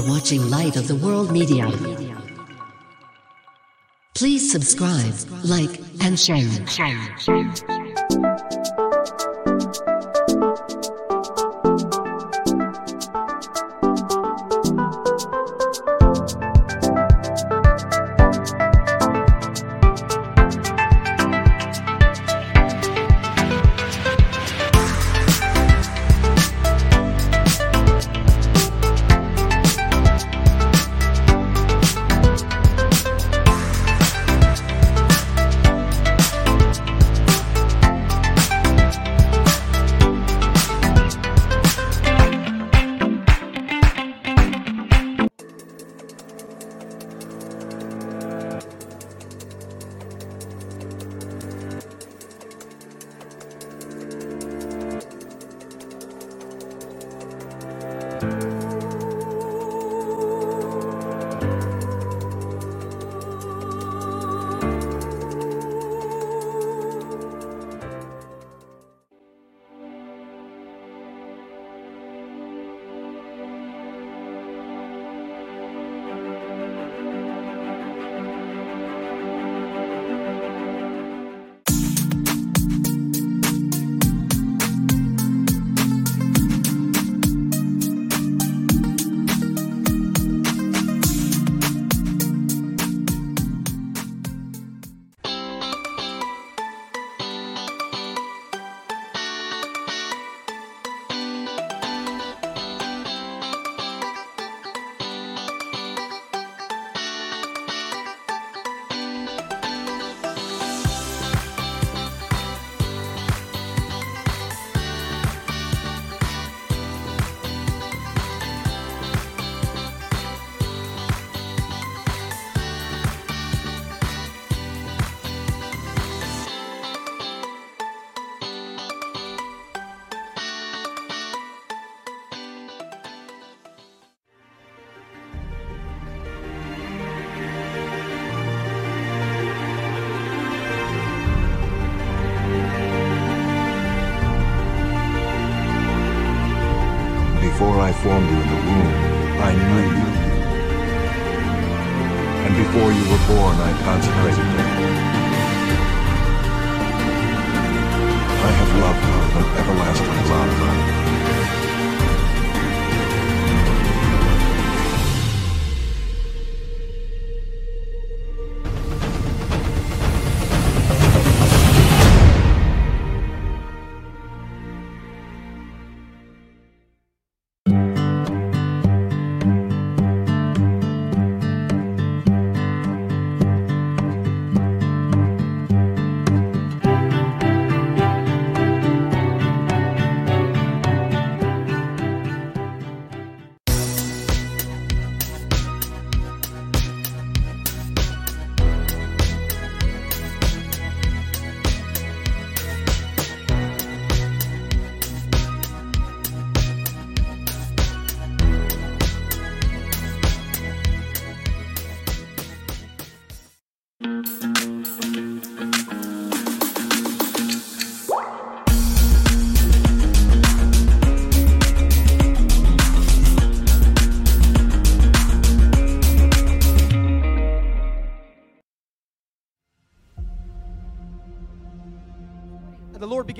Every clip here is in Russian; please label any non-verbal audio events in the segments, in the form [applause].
are watching Light of the World Media. Please subscribe, like, and share.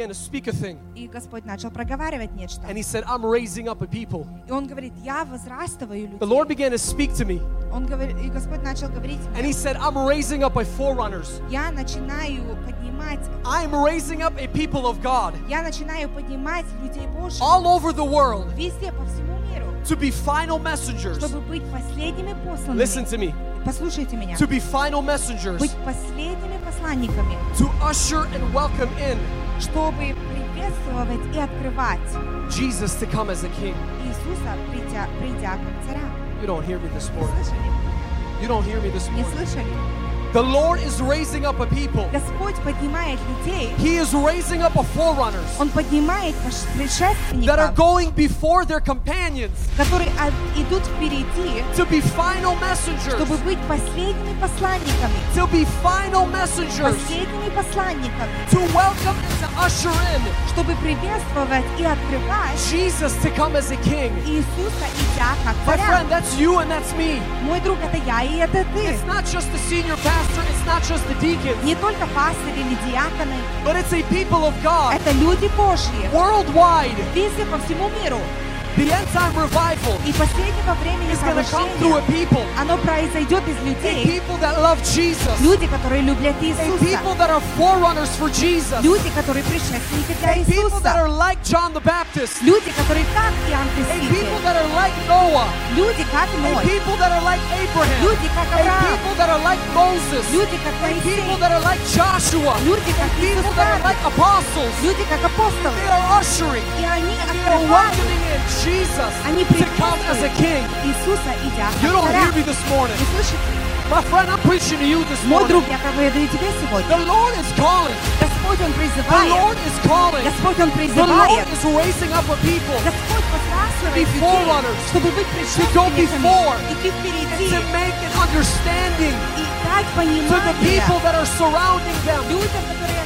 to speak a thing. И Господь начал проговаривать нечто. And He said, I'm raising up a people. И Он говорит, я возрастываю The людей. Lord began to speak to me. Он говорит, и Господь начал говорить And мне, He said, I'm raising up a forerunners. я начинаю поднимать, I'm raising up a people of God я начинаю поднимать людей Божьих all over the world везде, по всему миру, to be final messengers. чтобы быть последними посланными. Listen to me. Послушайте меня. To be final messengers. Быть последними посланниками, To usher and welcome in чтобы приветствовать и открывать Jesus to come as a king. Иисуса, придя, придя как царя. You don't hear me this Не morning. слышали? You don't hear me this Не morning. слышали? The Lord is raising up a people. Господь поднимает людей, He is raising up a forerunners Он поднимает пош- that are предшественников, going before their companions которые а, идут впереди, to be final messengers. чтобы быть последними посланниками, To be final messengers. последними посланниками, To welcome and to usher in чтобы приветствовать и открывать Jesus to come as a king. Иисуса, идя как My царя. friend, that's you and that's me. Мой друг, это я и это ты. It's not just the senior pastor, it's not just the deacons, Не только пастыри или диаконы, but it's a people of God это люди Божьи, worldwide. везде по всему миру. The end time revival И последнего времени is going to come through a повышение, people, оно произойдет из a людей, people that love Jesus, люди, которые любят a Иисуса, people that are forerunners for Jesus, люди, которые предшественники для a people that are Иисуса, like John the Baptist, люди, которые как Иоанн a people Креститель, that are like Noah, люди, как a Ной, people that are like Abraham, люди, как a Авраам, people that are like Moses, люди, как a people Моисей, that are like Joshua, люди, как people Иисус that are Навин, like apostles. люди, как апостолы. They are ushering, И они they are открывают welcoming in Jesus Они to come as a приветствуют king. Иисуса, идя You как don't царя. hear me this morning. Не слышите? My friend, I'm preaching to you this Мой morning. друг, я проповедую тебе сегодня. The Lord is calling. Господь, Он The призывает. Lord is calling. Господь, Он The Lord призывает. is raising up a people Господь подбрасывает be людей, forerunners, чтобы быть go предшественниками, before, идти впереди to make an understanding и дать to the понимание people that are surrounding them. людям, которые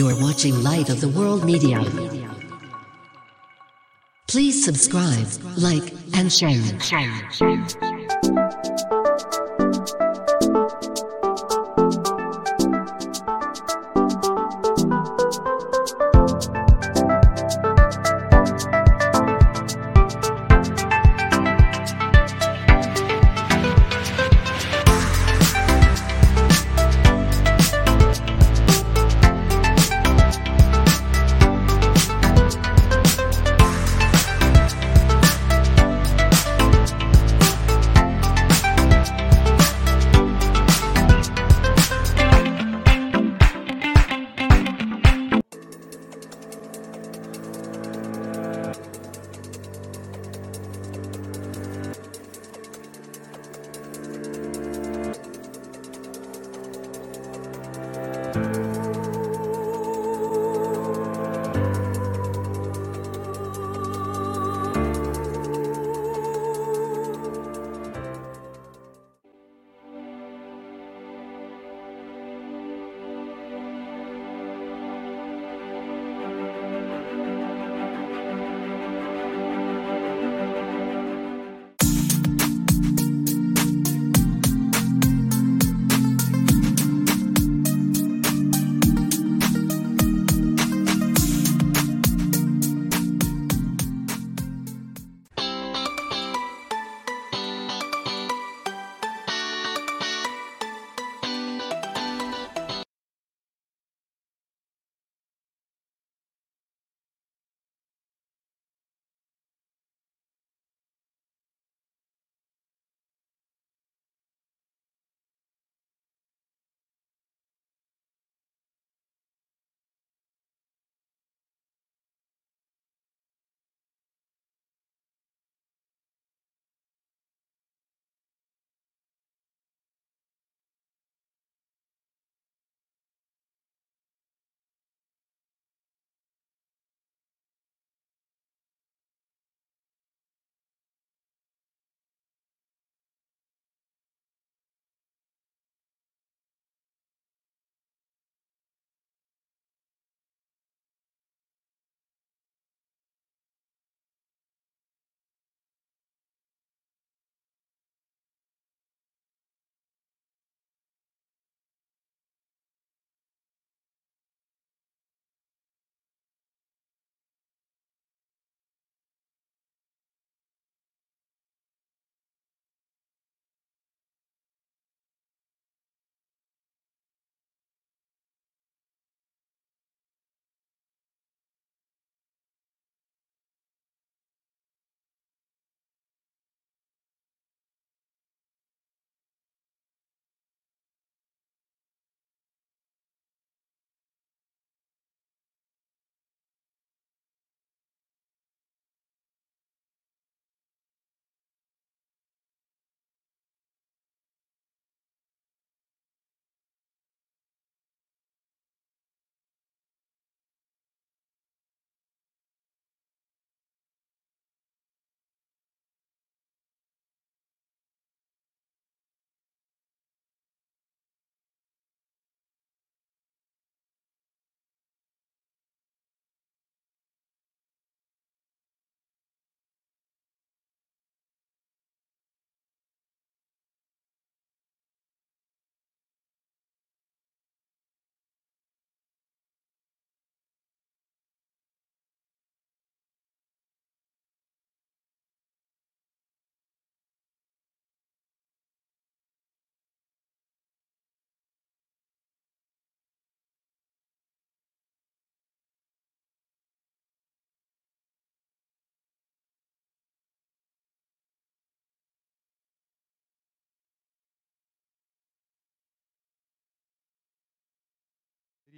You are watching Light of the World Media. Please subscribe, like, and share.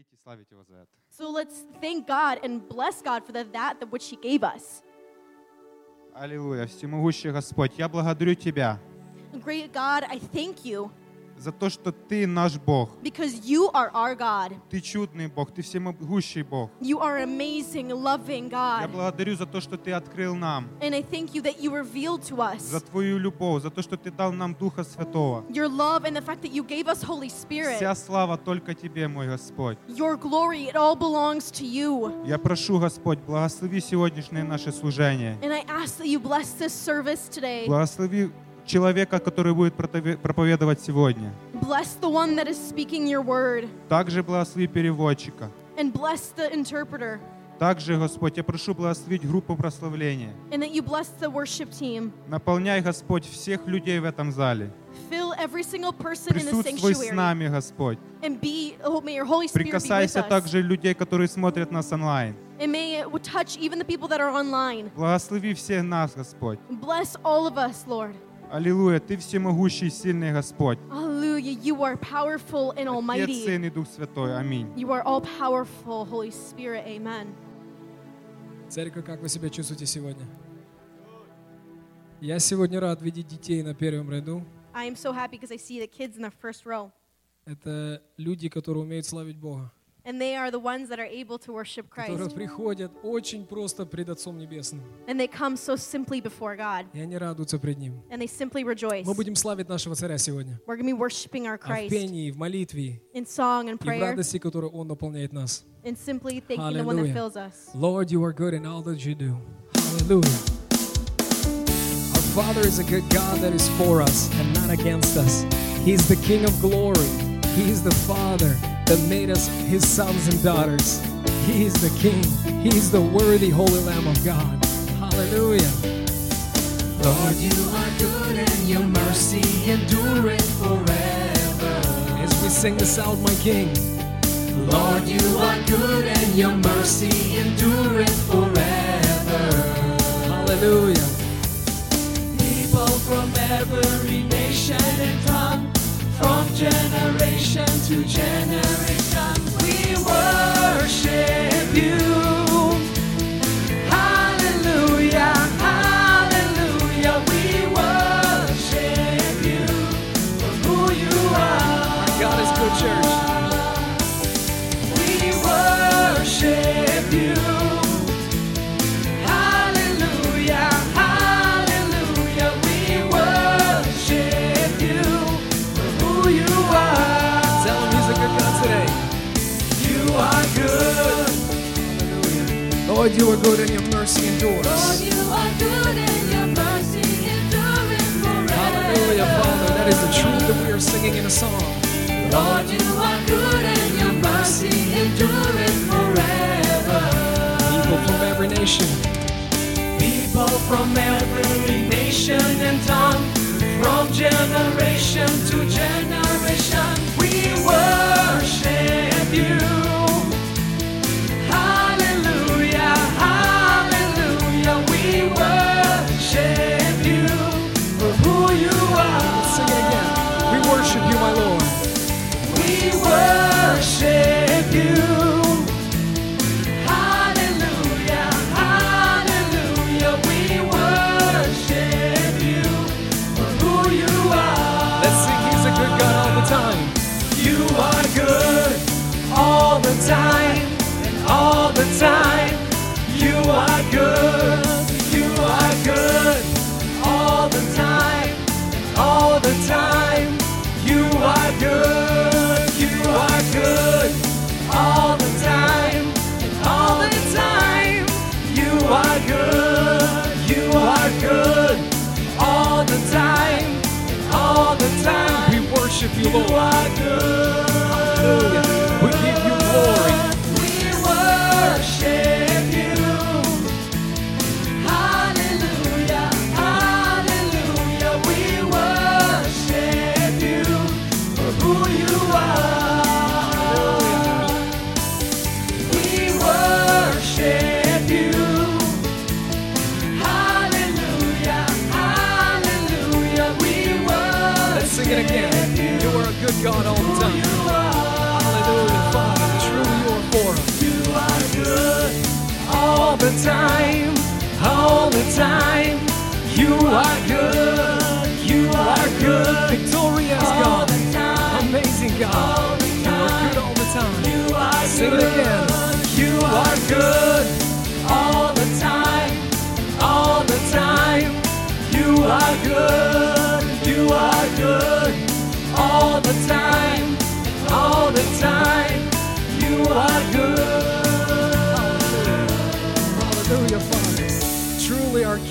благодарить и славить Его за это. So let's thank God and bless God for the, that that which He gave us. Аллилуйя, всемогущий Господь, я благодарю Тебя Great God, I thank you за то, что Ты наш Бог. because you are our God. Ты чудный Бог, Ты всемогущий Бог. You are amazing, loving Я God. благодарю за то, что Ты открыл нам, And I thank you that you revealed to за us Твою любовь, за то, что Ты дал нам Духа Святого. your love and the fact that you gave us Holy Spirit. Вся слава только Тебе, мой Господь. Your glory, it all belongs to you. Я прошу, Господь, благослови сегодняшнее наше служение. And I ask that you bless this service today. Благослови человека, который будет проповедовать сегодня. Bless the one that is speaking your word. Также благослови переводчика. And bless the interpreter. Также, Господь, я прошу благословить группу прославления. And that you bless the worship team. Наполняй, Господь, всех людей в этом зале. Fill every single person in the с нами, Господь. And be, oh, may your Holy Spirit be with Прикасайся us. также людей, которые смотрят нас онлайн. And may it touch even the people that are online. Благослови всех нас, Господь. Bless all of us, Lord. Аллилуйя, Ты всемогущий, сильный Господь. Hallelujah. You are powerful and Отец, almighty. Сын и Дух Святой. Аминь. You are all powerful, Holy Spirit. Amen. Церковь, как вы себя чувствуете сегодня? Я сегодня рад видеть детей на первом ряду. I am so happy because I see the kids in the first row. Это люди, которые умеют славить Бога. And they are the ones that are able to worship Которые Christ. приходят очень просто пред Отцом Небесным. And they come so simply before God. И они радуются пред Ним. And they simply rejoice. Мы будем славить нашего Царя сегодня. We're going to be worshiping our А в Christ пении, в молитве in song and и в prayer радости, которую Он наполняет нас. and simply thanking the one that Hallelujah. fills us. Lord, you are good in all that you do. Hallelujah. Our Father is a good God that is for us and not against us. He's the King of glory. He is the Father that made us His sons and daughters. He is the King. He is the worthy Holy Lamb of God. Hallelujah. Lord, you are good and your mercy endureth forever. As we sing this out, my King. Lord, you are good and your mercy endureth forever. Hallelujah. People from every nation and generation to generation, we worship you. Lord, you are good and your mercy endures. Lord, you are good and your mercy endureth forever. Hallelujah, Father. That is the truth that we are singing in a song. Lord, you are good and your mercy endureth forever. People from every nation. People from every nation and tongue, from generation to generation,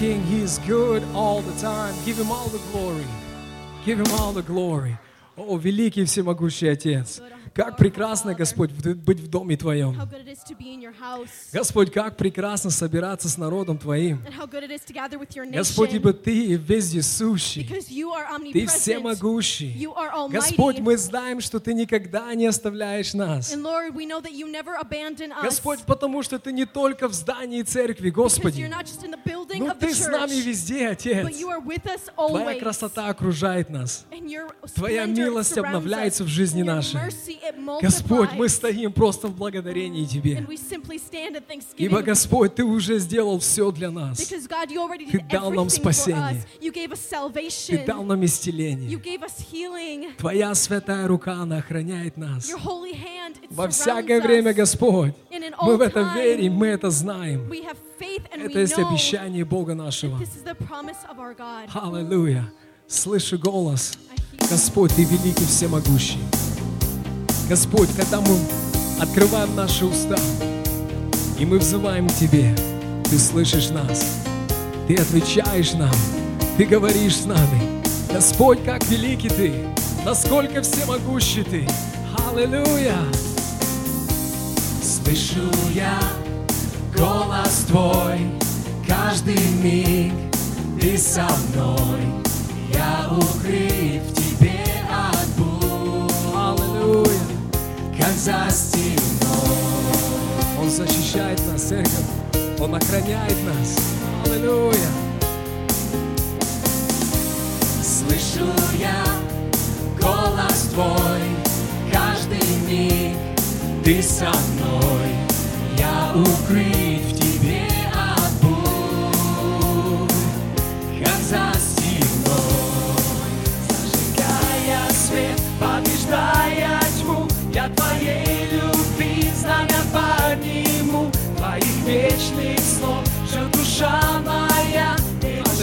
King, He is good all the time. Give Him all the glory. Give Him all the glory. О, великий всемогущий Отец, как прекрасно, Господь, быть в доме Твоем. Господь, как прекрасно собираться с народом Твоим. Господь, ибо. Ты вездесущий, Ты всемогущий. Господь, мы знаем, что Ты никогда не оставляешь нас. Господь, потому что Ты не только в здании церкви, Господи, но the Ты с нами везде, Отец. Твоя красота окружает нас. Твоя милость обновляется в жизни нашей. Господь, мы стоим просто в благодарении Тебе. Thanksgiving. Ибо, Господь, Ты уже сделал все для нас. Ты дал нам спасение. Ты дал нам исцеление. Твоя святая рука, она охраняет нас. Во всякое время. Господь, мы в это верим, мы это знаем. Это есть обещание Бога нашего. Аллилуйя. Слышу голос. Господь, Ты великий всемогущий. Господь, когда мы открываем наши уста, и мы взываем к Тебе, Ты слышишь нас, Ты отвечаешь нам, Ты говоришь с нами. Господь, как великий Ты, насколько всемогущий Ты. Аллилуйя! Слышу я голос Твой, каждый миг Ты со мной, я укрыт в Тебе от бурь. Аллилуйя! Как за стеной. Он защищает нас, церковь. Он охраняет нас. Аллилуйя! Слышу я голос Твой, каждый миг Ты со мной, я укрыт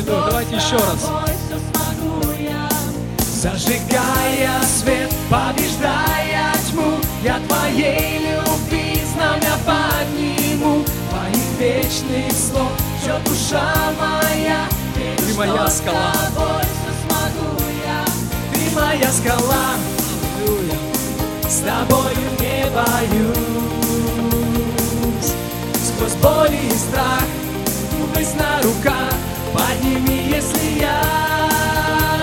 Аллилуйя, давайте еще раз. Зажигая свет, побеждая тьму, я Твоей любви знамя подниму, Твоих вечных слов ждет душа моя. Ты моя скала. Ты моя скала. С тобою не боюсь. Сквозь боль и страх, быть на руках, подними, если я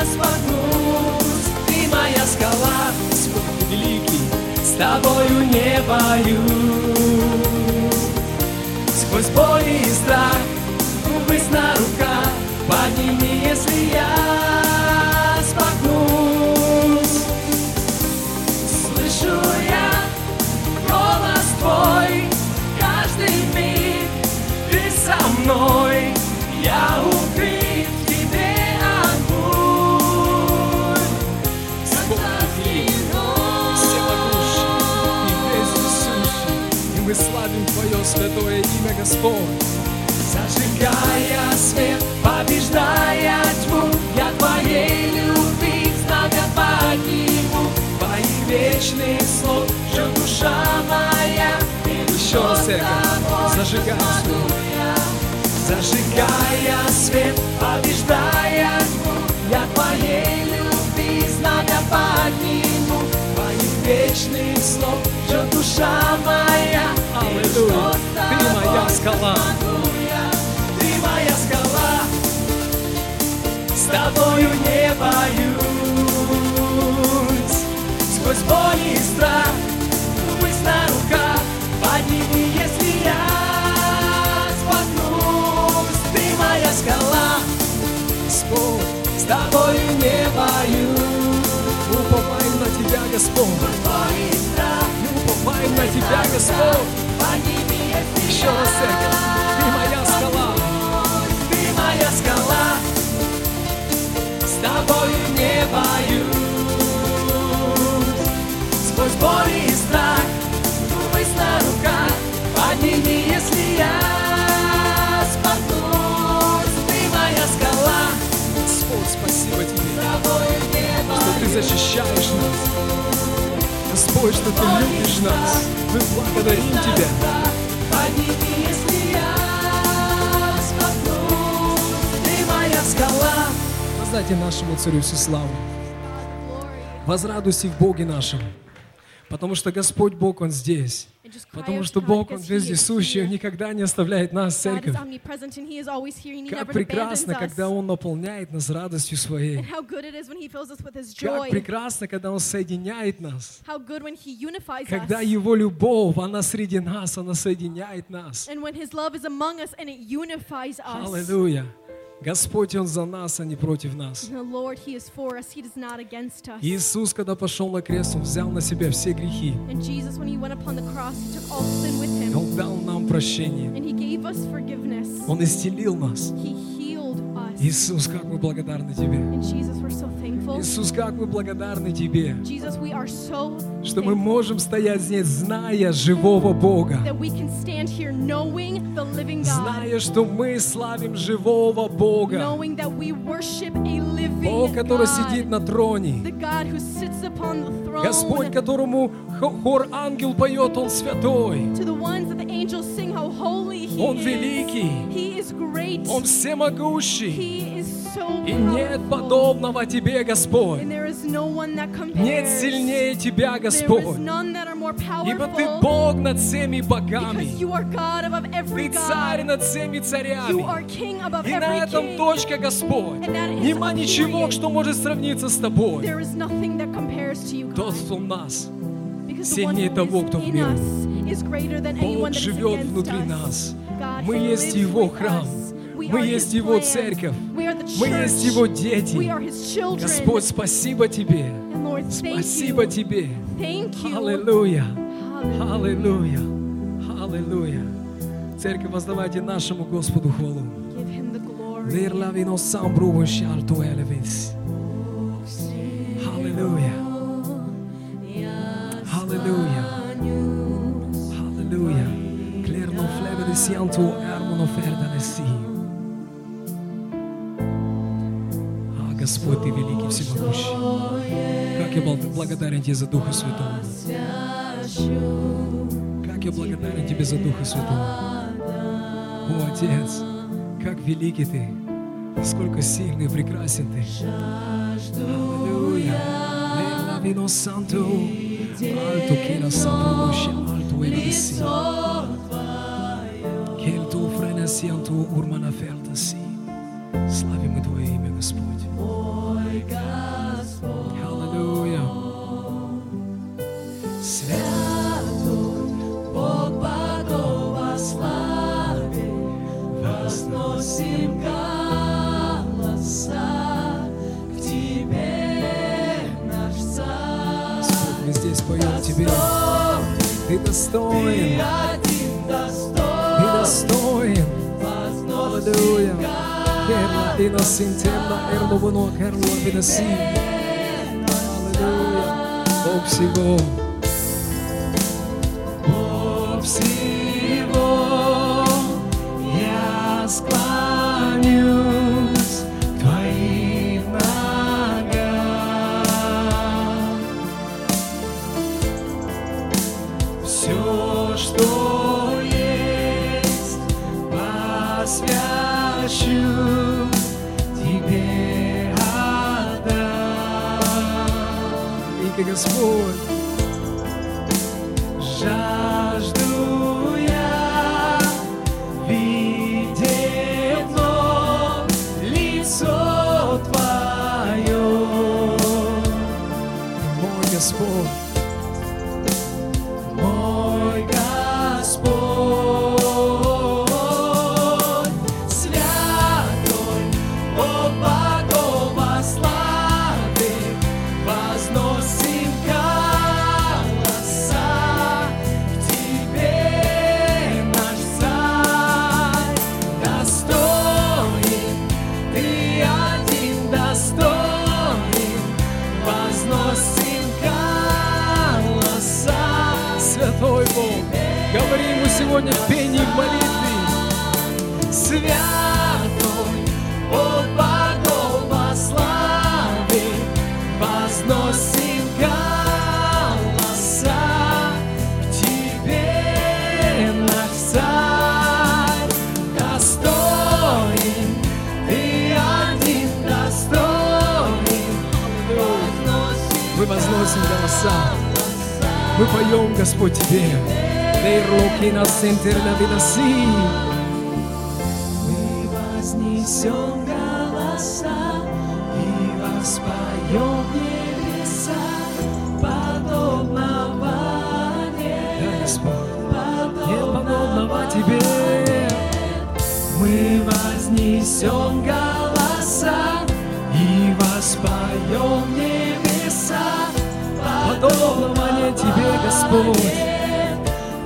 споткнусь. Ты моя скала, Господь великий, с тобою не боюсь. Сквозь боль и страх, быть на руках, подними, если я споткнусь. Слышу я голос твой, каждый миг ты со Oh. Скала. Ты моя скала, с тобою не боюсь. Сквозь боль и страх, быть на руках, подними, если я споткнусь. Ты моя скала, с тобою не боюсь. Уповаем на Тебя, Господь. Мы уповаем на Тебя, Господь. Христова церковь, ты моя скала, ты моя скала, с тобою не боюсь. Сквозь боль и страх, думай на руках, подними, если я споткнусь. Ты моя скала, Господь, спасибо тебе, что ты защищаешь нас. Господь, что ты любишь нас. Мы благодарим Тебя. Воздайте нашему Царю всю славу. Возрадуйся в Боге нашем. Потому что Господь Бог, Он здесь. Потому что Бог, Он вездесущий, Он никогда не оставляет нас, церковь. Как прекрасно, когда Он наполняет нас радостью Своей. Как прекрасно, когда Он соединяет нас. Когда. Его любовь, она среди нас, она соединяет нас. Аллилуйя. Господь, Он за нас, а не против нас. Lord, He is for us. He is not against us. Иисус, когда пошел на крест, Он взял на себя все грехи. And Jesus, when He went upon the cross, He took all sin with Him. Он дал нам прощение. And He gave us forgiveness. Он исцелил нас. He healed us. Иисус, как мы благодарны Тебе. And Jesus, we're so thankful. Иисус, как мы благодарны Тебе, что мы можем стоять здесь, зная живого Бога. Зная, что мы славим живого Бога. Бог, который сидит на троне. Господь, которому хо- хор ангел поет, Он святой. Он великий. Он всемогущий. И нет подобного Тебе, Господь. Нет сильнее Тебя, Господь. Ибо Ты. Бог над всеми богами. Ты царь над всеми царями. И на этом точка, Господь. Нема a ничего, что может сравниться с Тобой. Тот, кто в нас. Сильнее того, кто в мире. Бог живет внутри нас. Мы есть Его храм. Мы есть Его церковь. Мы есть. Его дети. Господь, спасибо Тебе. Спасибо. Тебе. Аллилуйя. Аллилуйя. Аллилуйя. Церковь, воздавайте нашему Господу хвалу. Give Him the glory. Verla vi nos sambro shalto elevis. Halleluja. Halleluja. Halleluja. Klerno fleve de sianto ermono ferda de си. А, Господь, Ты великий всемогущий. Как я бл- благодарен Тебе за Духа Святого. Как я благодарен Тебе за Духа Святого. О, Отец, Как великий Ты, сколько сильный и прекрасен Ты. Славим мы Твое имя, Господь. Тебе. Ты достоин. Ты достоин. Аллилуйя. Нас интерна, эрло воно, керло виноси. Аллилуйя. Бог всего. Бог всего. Господь, жажду я видеть вновь лицо Твое. Мой Господь, голоса. Мы поем, Господь, Тебе. Нейрлоки нас интерлавидаси. Мы вознесем голоса и воспоем небеса, подобного нет, Господь. Подобного Тебе. Мы вознесем голоса и воспоем небеса, Подобного нет Тебе, Господь.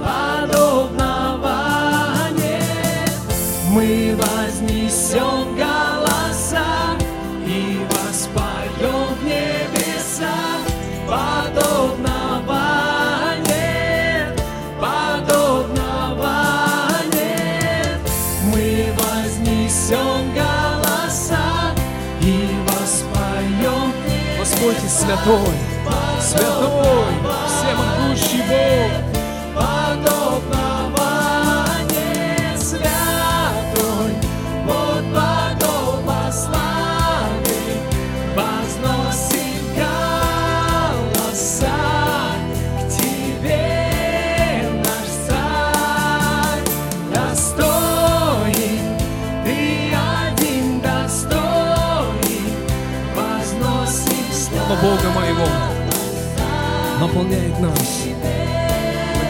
подобного нет. Мы вознесем голоса и воспоем в небеса, подобного нет, подобного нет. Мы вознесем голоса и воспоем Господь святой, Deus. Нас.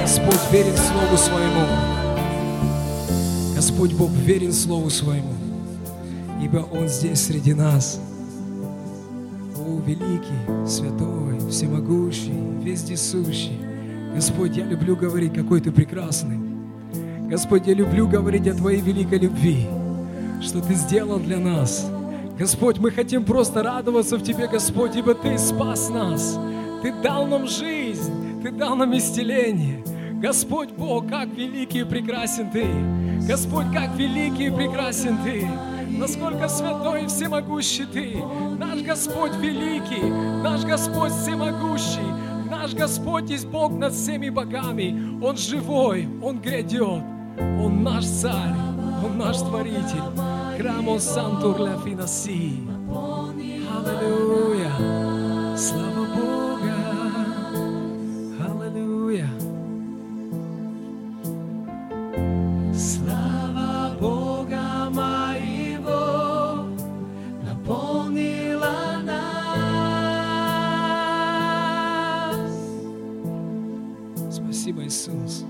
Господь верен Слову Своему. Господь Бог верен Слову Своему, ибо Он здесь среди нас. О, великий, святой, всемогущий, вездесущий. Господь, я люблю говорить, какой Ты прекрасный. Господь, я люблю говорить о Твоей великой любви, что Ты сделал для нас. Господь, мы хотим просто радоваться в Тебе, Господь, ибо Ты спас нас. Ты дал нам жизнь, Ты дал нам исцеление. Господь Бог, как великий и прекрасен Ты. Господь, как великий и прекрасен Ты. Насколько святой и всемогущий Ты. Наш Господь великий, наш Господь всемогущий. Наш Господь есть Бог над всеми богами. Он живой, Он грядет. Он наш царь, Он наш творитель. Храмо Сантур ля финаси. Аллилуйя. Слава blessings.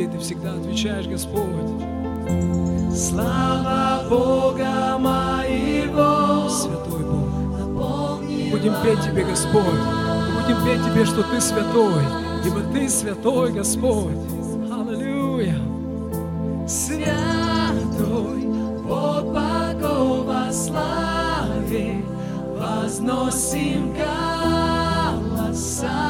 Тебе, Ты всегда отвечаешь, Господь. Слава Бога моего Святой Бог. Будем петь Тебе, Господь. Мы Будем петь Тебе, что Ты святой. Ибо Ты святой, Господь. Аллилуйя. Святой Бог богов во славе возносим голоса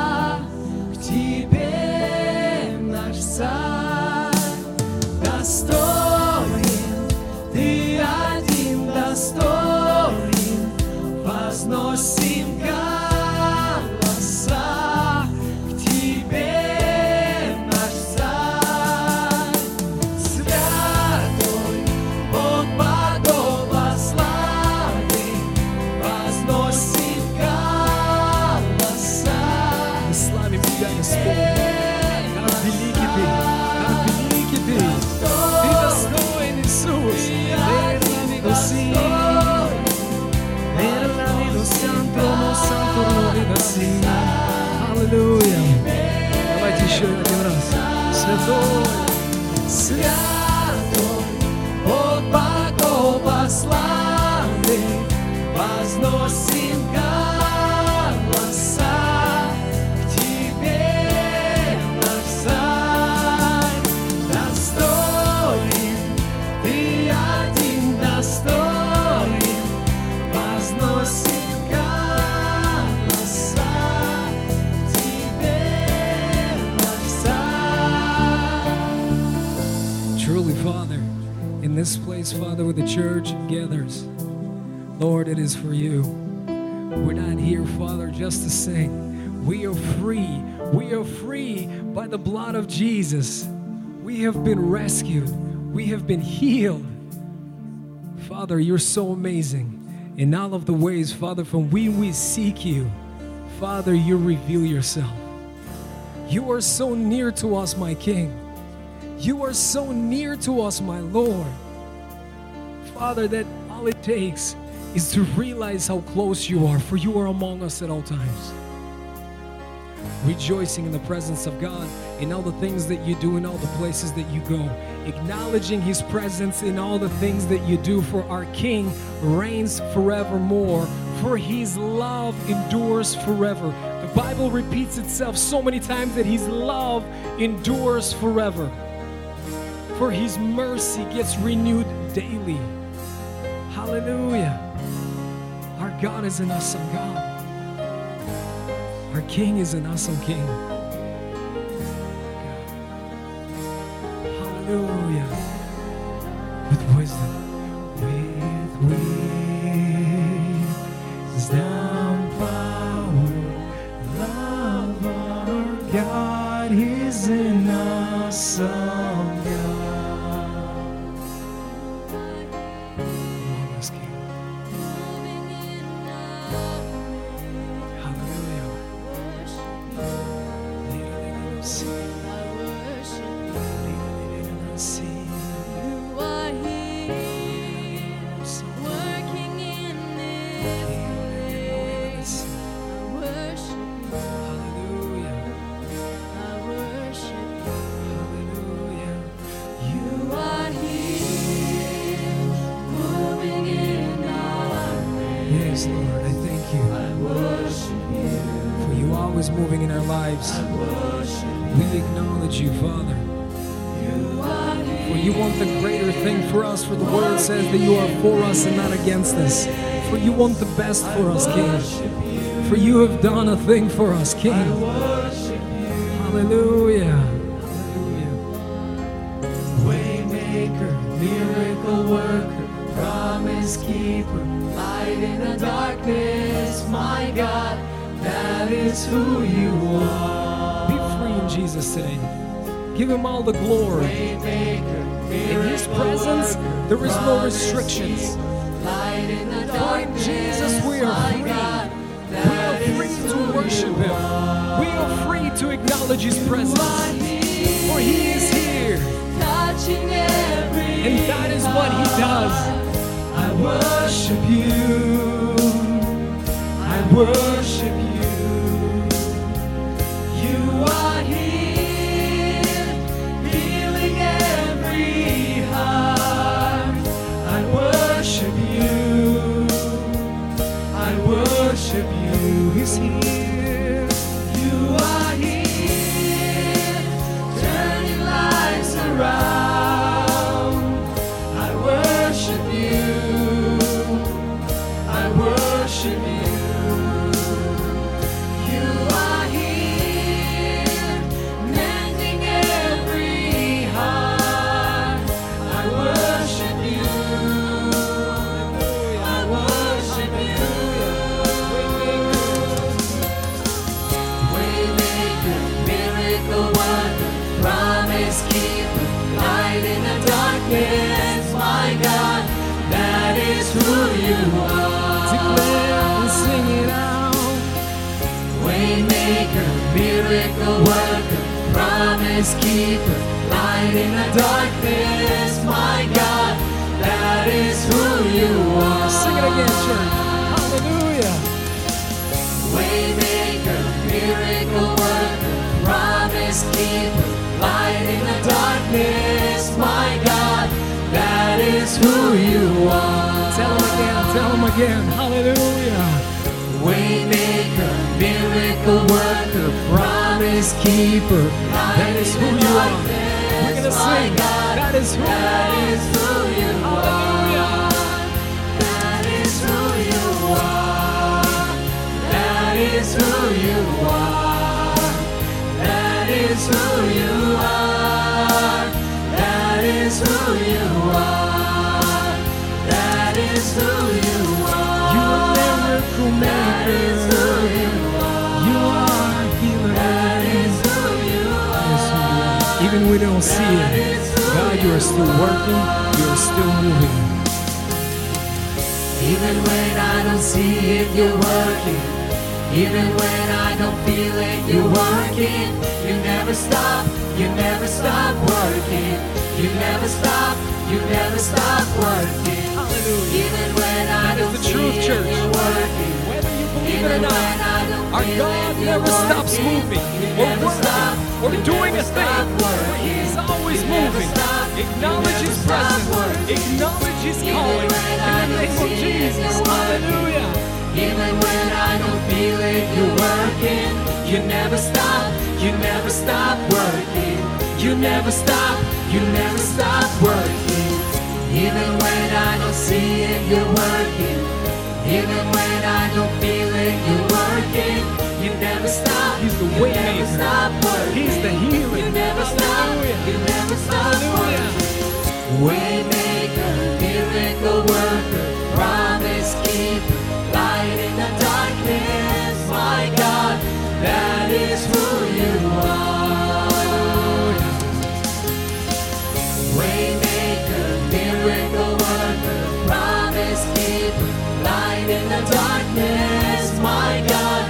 Father, where the church gathers, Lord, it is for you. We're not here, Father, just to sing. We are free. We are free by the blood of Jesus. We have been rescued. We have been healed. Father, you're so amazing in all of the ways, Father, from when we seek you. Father, you reveal yourself. You are so near to us, my King. You are so near to us, my Lord. Father, that all it takes is to realize how close you are, for you are among us at all times. Rejoicing in the presence of God in all the things that you do, in all the places that you go. Acknowledging His presence in all the things that you do, for our King reigns forevermore, for His love endures forever. The Bible repeats itself so many times that His love endures forever for his mercy gets renewed daily. Hallelujah. Our God is an awesome God. Our King is an awesome King. Hallelujah. With wisdom. Us. For you want the best for us, King. For you have done a thing for us, King. Hallelujah. Hallelujah. Waymaker, miracle worker, promise keeper, light in the darkness, my God, that is who you are. Be free in Jesus today. Give him all the glory. In his presence, there is no restrictions. Jesus, we are free. We are free to worship him. We are free to acknowledge his presence. For he is here. Touching every And that is what he does. I worship you. I worship you. You miracle worker, promise keeper, light in the darkness, my God, that is who you are. Sing it again, church. Hallelujah. Waymaker, miracle worker, promise keeper, light in the darkness, my God, that is who you are. Tell him again, tell him again. Hallelujah. Waymaker, miracle worker, promise keeper. That is who you are. We're gonna sing. That is who you are. That is who you are. That is who you are. That is who you are. That is who you are. That is who you are. You are miracle maker. Even we don't see it, God, you are still working. You are still moving. Even when I don't see it, you're working. Even when I don't feel it, you're working. You never stop, you never stop working. You never stop, you never stop working. Hallelujah. Even when I don't the truth, it, church. you're working. Whether you believe it or not, our God never stops moving or never working stop, or doing a thing. He's always moving. Acknowledge His presence. Acknowledge His calling in the name of Jesus. Hallelujah. Even when I don't feel it, you're working. You never stop, you never stop working. You never stop, you never stop working. Even when I don't see it, you're working. Even when I don't feel it, you're working. You never stop. He's the you way never maker. stop working. He's the healer. You never stop. You never stop Hallelujah. working. Waymaker, miracle worker, promise keeper, light in the darkness. My God, that is who you are. Waymaker, miracle worker, promise keeper, light in the darkness. My God,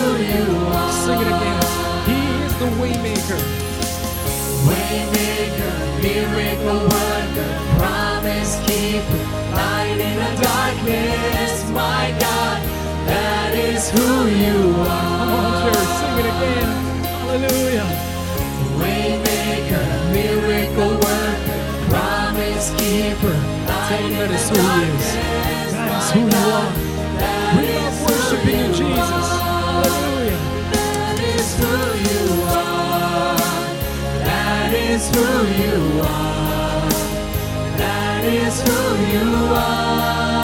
Sing it again. He is the waymaker. Waymaker, miracle worker, promise keeper, light in the darkness. My God, that is who you Come on, are. church. Sing it again. Hallelujah. Waymaker, miracle worker, promise keeper, Tell him that is who he is. That is who you are. We love worshiping you Jesus. Is who you are. That is who you are.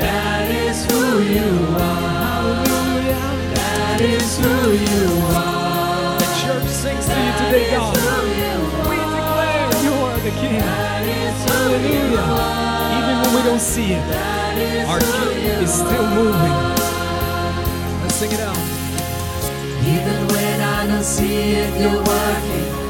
That is who you are. Hallelujah. That is who you are. The church sings to you today, God. We declare you are the King. That is who you Hallelujah. Even when we don't see it, our King is still moving. Let's sing it out. Even when I don't see it, you're working.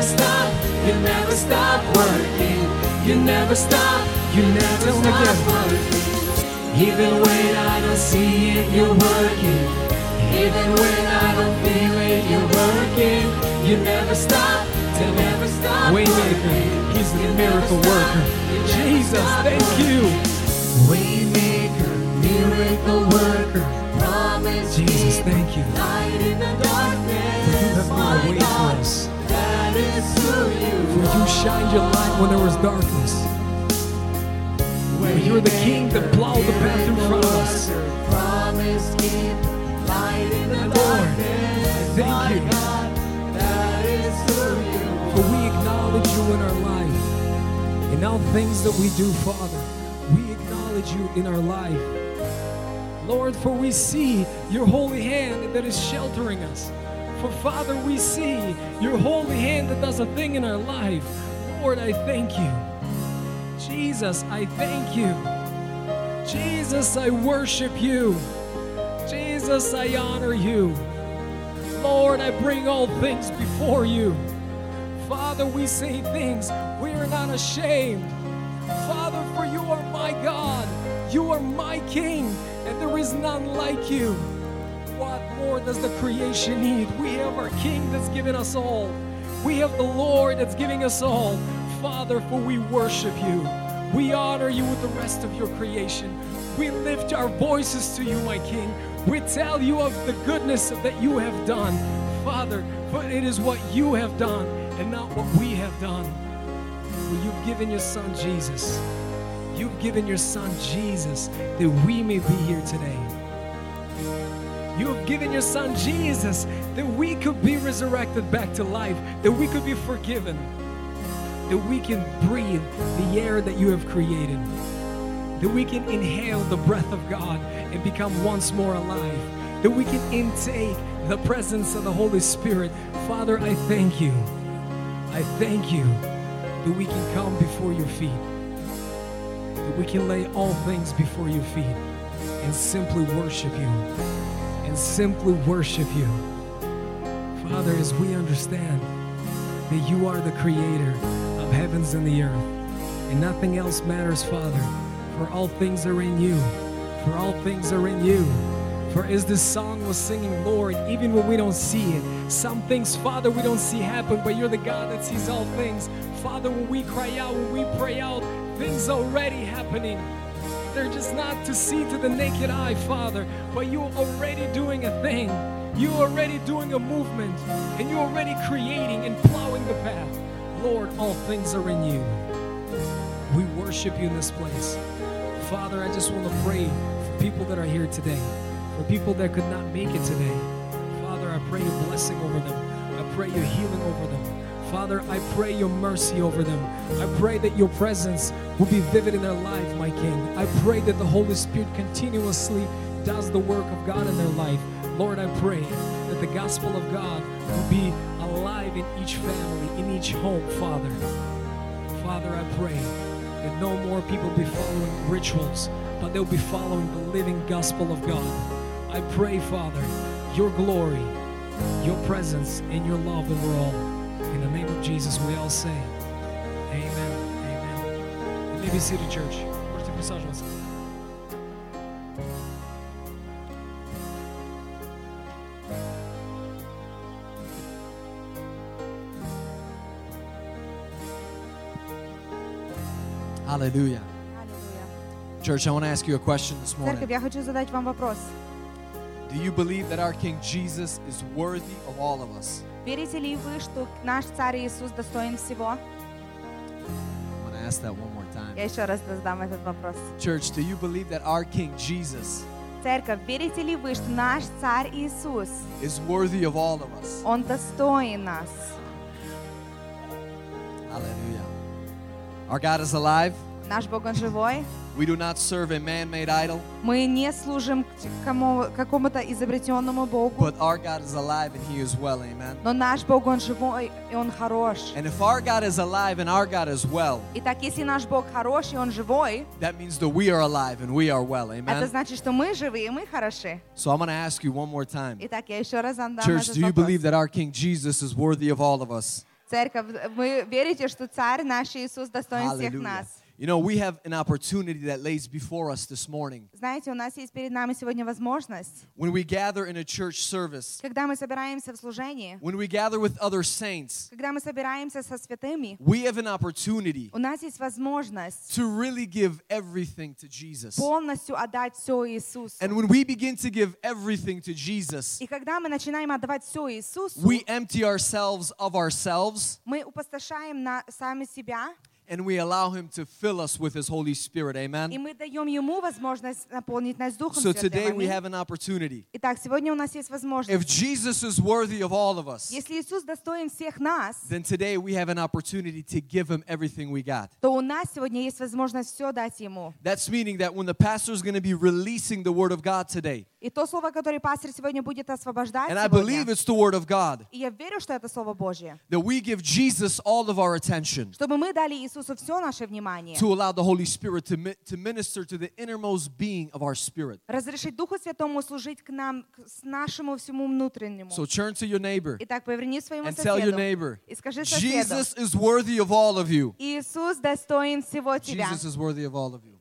never stop, you never stop working. You never stop, you never stop working. Even when I don't see it, you're working. Even when I don't feel it, you're working. You never stop, you never stop Waymaker. He's the miracle worker. Jesus, thank you. Waymaker, miracle worker, promise Jesus, thank you. light in the darkness. You have made My a way for us. For you shined your light when there was darkness. For you're the King that plowed the path in front of us. Promise keeper, light in the Lord, darkness. I thank you. That is who you For we acknowledge you in our life. In all things that we do, Father, we acknowledge you in our life. Lord, for we see your holy hand that is sheltering us. For Father, we see your holy hand that does a thing in our life. Lord, I thank you. Jesus, I thank you. Jesus, I worship you. Jesus, I honor you. Lord, I bring all things before you. Father, we say things we are not ashamed. Father, for you are my God, you are my King, and there is none like you. What more does the creation need? We have our King that's given us all. We have the Lord that's giving us all. Father, for we worship you. We honor you with the rest of your creation. We lift our voices to you, my King. We tell you of the goodness that you have done. Father, for it is what you have done and not what we have done. For you've given your son Jesus. You've given your son Jesus that we may be here today. You have given your son Jesus that we could be resurrected back to life, that we could be forgiven, that we can breathe the air that you have created, that we can inhale the breath of God and become once more alive, that we can intake the presence of the Holy Spirit. Father, I thank you. I thank you that we can come before your feet, that we can lay all things before your feet and simply worship you and simply worship you. Father, as we understand that you are the creator of heavens and the earth, and nothing else matters, Father, for all things are in you. For all things are in you. For as this song was singing, Lord, even when we don't see it, some things, Father, we don't see happen, but you're the God that sees all things. Father, when we cry out, when we pray out, things already happening. They're just not to see to the naked eye, Father, but you're already doing a thing. You're already doing a movement, and you're already creating and plowing the path. Lord, all things are in you. We worship you in this place. Father, I just want to pray for people that are here today, for people that could not make it today. Father, I pray your blessing over them. I pray your healing over them. Father, I pray your mercy over them. I pray that your presence will be vivid in their life, my King. I pray that the Holy Spirit continuously does the work of God in their life. Lord, I pray that the gospel of God will be alive in each family, in each home, Father. Father, I pray that no more people be following rituals, but they'll be following the living gospel of God. I pray, Father, your glory, your presence, and your love over all In the name of Jesus, we all say, Amen. Amen. You may be seated, church. Можете присаживаться. Hallelujah. Аллилуйя. Church, I want to ask you a question this morning. Церковь, я хочу задать вам вопрос. Do you believe that our King Jesus is worthy of all of us? Верите ли вы, что наш Царь Иисус достоин всего? I'm going to ask that one more time. Я еще раз задам этот вопрос. Church, do you believe that our King Jesus Церковь, верите ли вы, что наш Царь Иисус, is worthy of all of us? Он достоин нас? Hallelujah. Our God is alive. Наш Бог, Он живой. We do not serve a man made idol, Мы не служим к кому- какому-то изобретенному Богу, but our God is alive and He is well. Amen. но наш Бог, Он живой, и Он хорош. And if our God is alive and our God is well, Итак, если наш Бог хорош, и Он живой, that means that we are alive and we are well. это Amen. значит, что мы живы, и мы хороши. So I'm going to ask you one more time. Итак, я еще раз задам Church, этот do you believe вопрос. that our King Jesus is worthy of all of us? Церковь, вы верите, что Царь наш Иисус достоин всех Hallelujah. нас? You know, we have an opportunity that lays before us this morning. Знаете, у нас есть перед нами сегодня возможность, When we gather in a church service, когда мы собираемся в служении, when we gather with other saints, когда мы собираемся со святыми, we have an opportunity у нас есть возможность to really give everything to Jesus. полностью отдать все Иисусу. And when we begin to give everything to Jesus, И когда мы начинаем отдавать все Иисусу, we empty ourselves of ourselves мы упустошаем на сами себя, and we allow Him to fill us with His Holy Spirit. и Amen. мы даем Ему возможность наполнить нас Духом So Святым. today we Аминь. have an opportunity. Итак, сегодня у нас есть If возможность. Jesus is worthy of all of us, Если Иисус достоин всех нас, then today we have an opportunity to give Him everything we got. то у нас сегодня есть возможность все дать Ему. That's meaning that when the pastor is going to be releasing the Word of God today, И то слово, которое пастор сегодня будет освобождать And I сегодня, believe it's the Word of God. и я верю, что это Слово Божье, That we give Jesus all of our attention чтобы мы дали Иисусу все наше внимание, to allow the Holy Spirit to, mi- to minister to the innermost being of our spirit. разрешить Духу Святому служить к нам, к с нашему всему внутреннему. So turn to your neighbor Итак, поверни своему and tell your соседу neighbor, и скажи соседу, Jesus is worthy of all of you. Иисус достоин всего тебя. Jesus is worthy of all of you.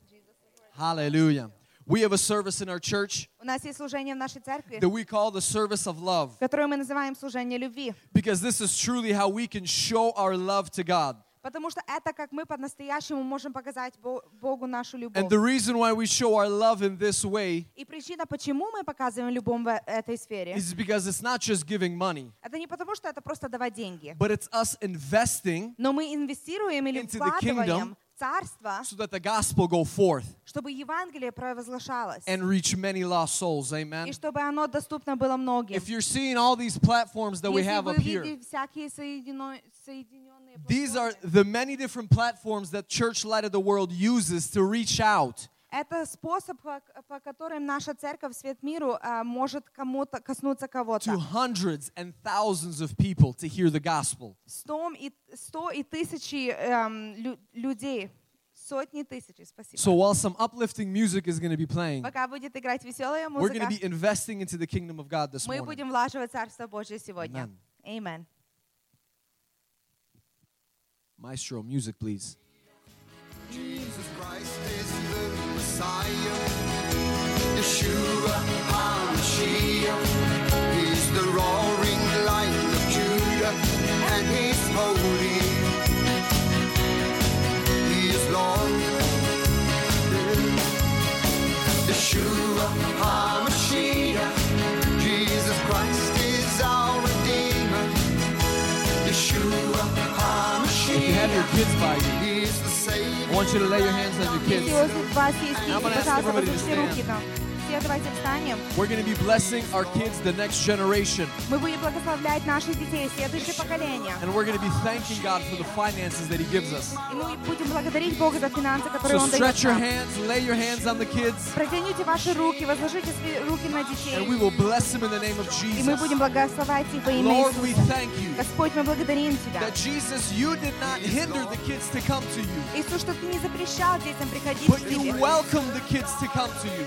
Hallelujah. We have a service in our church У нас есть служение в нашей церкви, that we call the service of love которое мы называем служение любви. because this is truly how we can show our love to God. Потому что это как мы по-настоящему можем показать Бо- Богу нашу любовь. And the reason why we show our love in this way И причина, почему мы показываем любовь в этой сфере, is because it's not just giving money, это не потому, что это просто давать деньги, but it's us investing но мы инвестируем или Into the kingdom. вкладываем в царство, so that the gospel go forth чтобы Евангелие провозглашалось, and reach many lost souls. Amen. и чтобы оно доступно было многим. If you're seeing all these platforms that we Если have вы up here, видите всякие соедино- соединенные these are платформы, the many different platforms that Church Light of the World uses to reach out Это способ, по, которым наша церковь Свет миру а, может кому-то коснуться кого-то. to hundreds and thousands of people to hear the gospel. Сто и, сто и тысячи эм, лю- людей, сотни тысяч, спасибо. So while some uplifting music is going to be playing, Пока будет играть веселая we're going музыка, to be investing into the kingdom of God this мы morning. будем влаживать Царство Божье сегодня. Amen. Amen. Maestro, music, please. Jesus Christ is the Messiah. Yeshua HaMashiach. He's the roaring lion of Judah, and he's holy. He is Lord. Yeshua HaMashiach. Jesus Christ is our Redeemer. Yeshua If you have your kids by you, I want you to lay your hands on your kids. I'm going to ask everybody to stand руки нам. Все давайте встанем. We're going to be blessing our kids, the next generation, Мы будем благословлять наших детей, следующее поколение. and we're going to be thanking God for the finances that He gives us. И мы будем благодарить Бога за финансы, которые So Он дает stretch your нам. hands, lay your hands on the kids, Протяните ваши руки, возложите свои руки на детей. and we will bless them in the name of И мы Jesus. будем благословлять их во имя Lord, we Иисуса. thank you Господь, мы благодарим Тебя. that Jesus, you did not hinder the kids to come to you, Иисус, что Ты не запрещал детям приходить but к you Тебе. welcome the kids to come to you.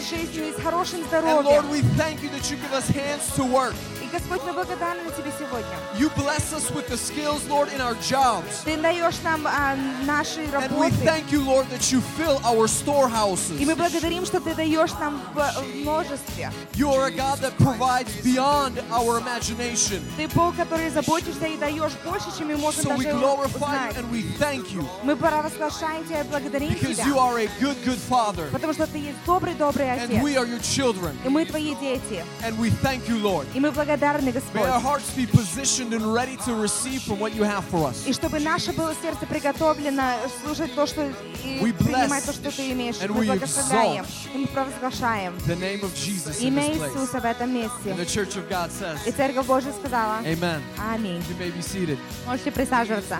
с жизнью и с хорошим And Lord, здоровьем. we thank you that you give us hands to work. И, Господь, мы благодарны Тебе сегодня. You bless us with the skills, Lord, in our jobs. Ты даешь нам а, наши And we работы. thank you, Lord, that you fill our storehouses. И мы благодарим, что Ты даешь нам в в множестве. You are a God that provides beyond our imagination. Ты Бог, который заботишься и даешь больше, чем мы можем So we даже glorify узнать. you and we thank you Мы провозглашаем Тебя и благодарим because Тебя, you are a good, good Father. потому что Ты есть добрый-добрый And Отец. we are your children. И мы Твои дети. And we thank you, Lord. И мы благодарны, Господь. И чтобы наше было сердце приготовлено слушать то, что и принимать то, что Ты имеешь. Мы благословляем. И мы провозглашаем имя. Иисуса в этом месте. И Церковь Божья сказала. Аминь. Можете присаживаться.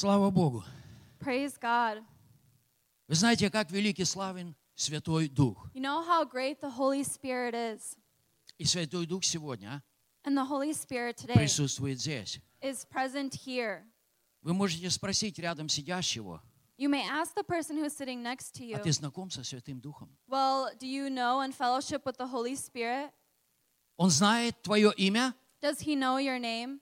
Слава Богу. Praise God. Вы знаете, как великий славен Святой Дух. You know how great the Holy Spirit is. И Святой Дух сегодня And the Holy Spirit today присутствует здесь. is present here. Вы можете спросить рядом сидящего, You may ask the person who's sitting next to you, а ты знаком со Святым Духом? Well, do you know and fellowship with the Holy Spirit? Он знает твое имя? Does he know your name?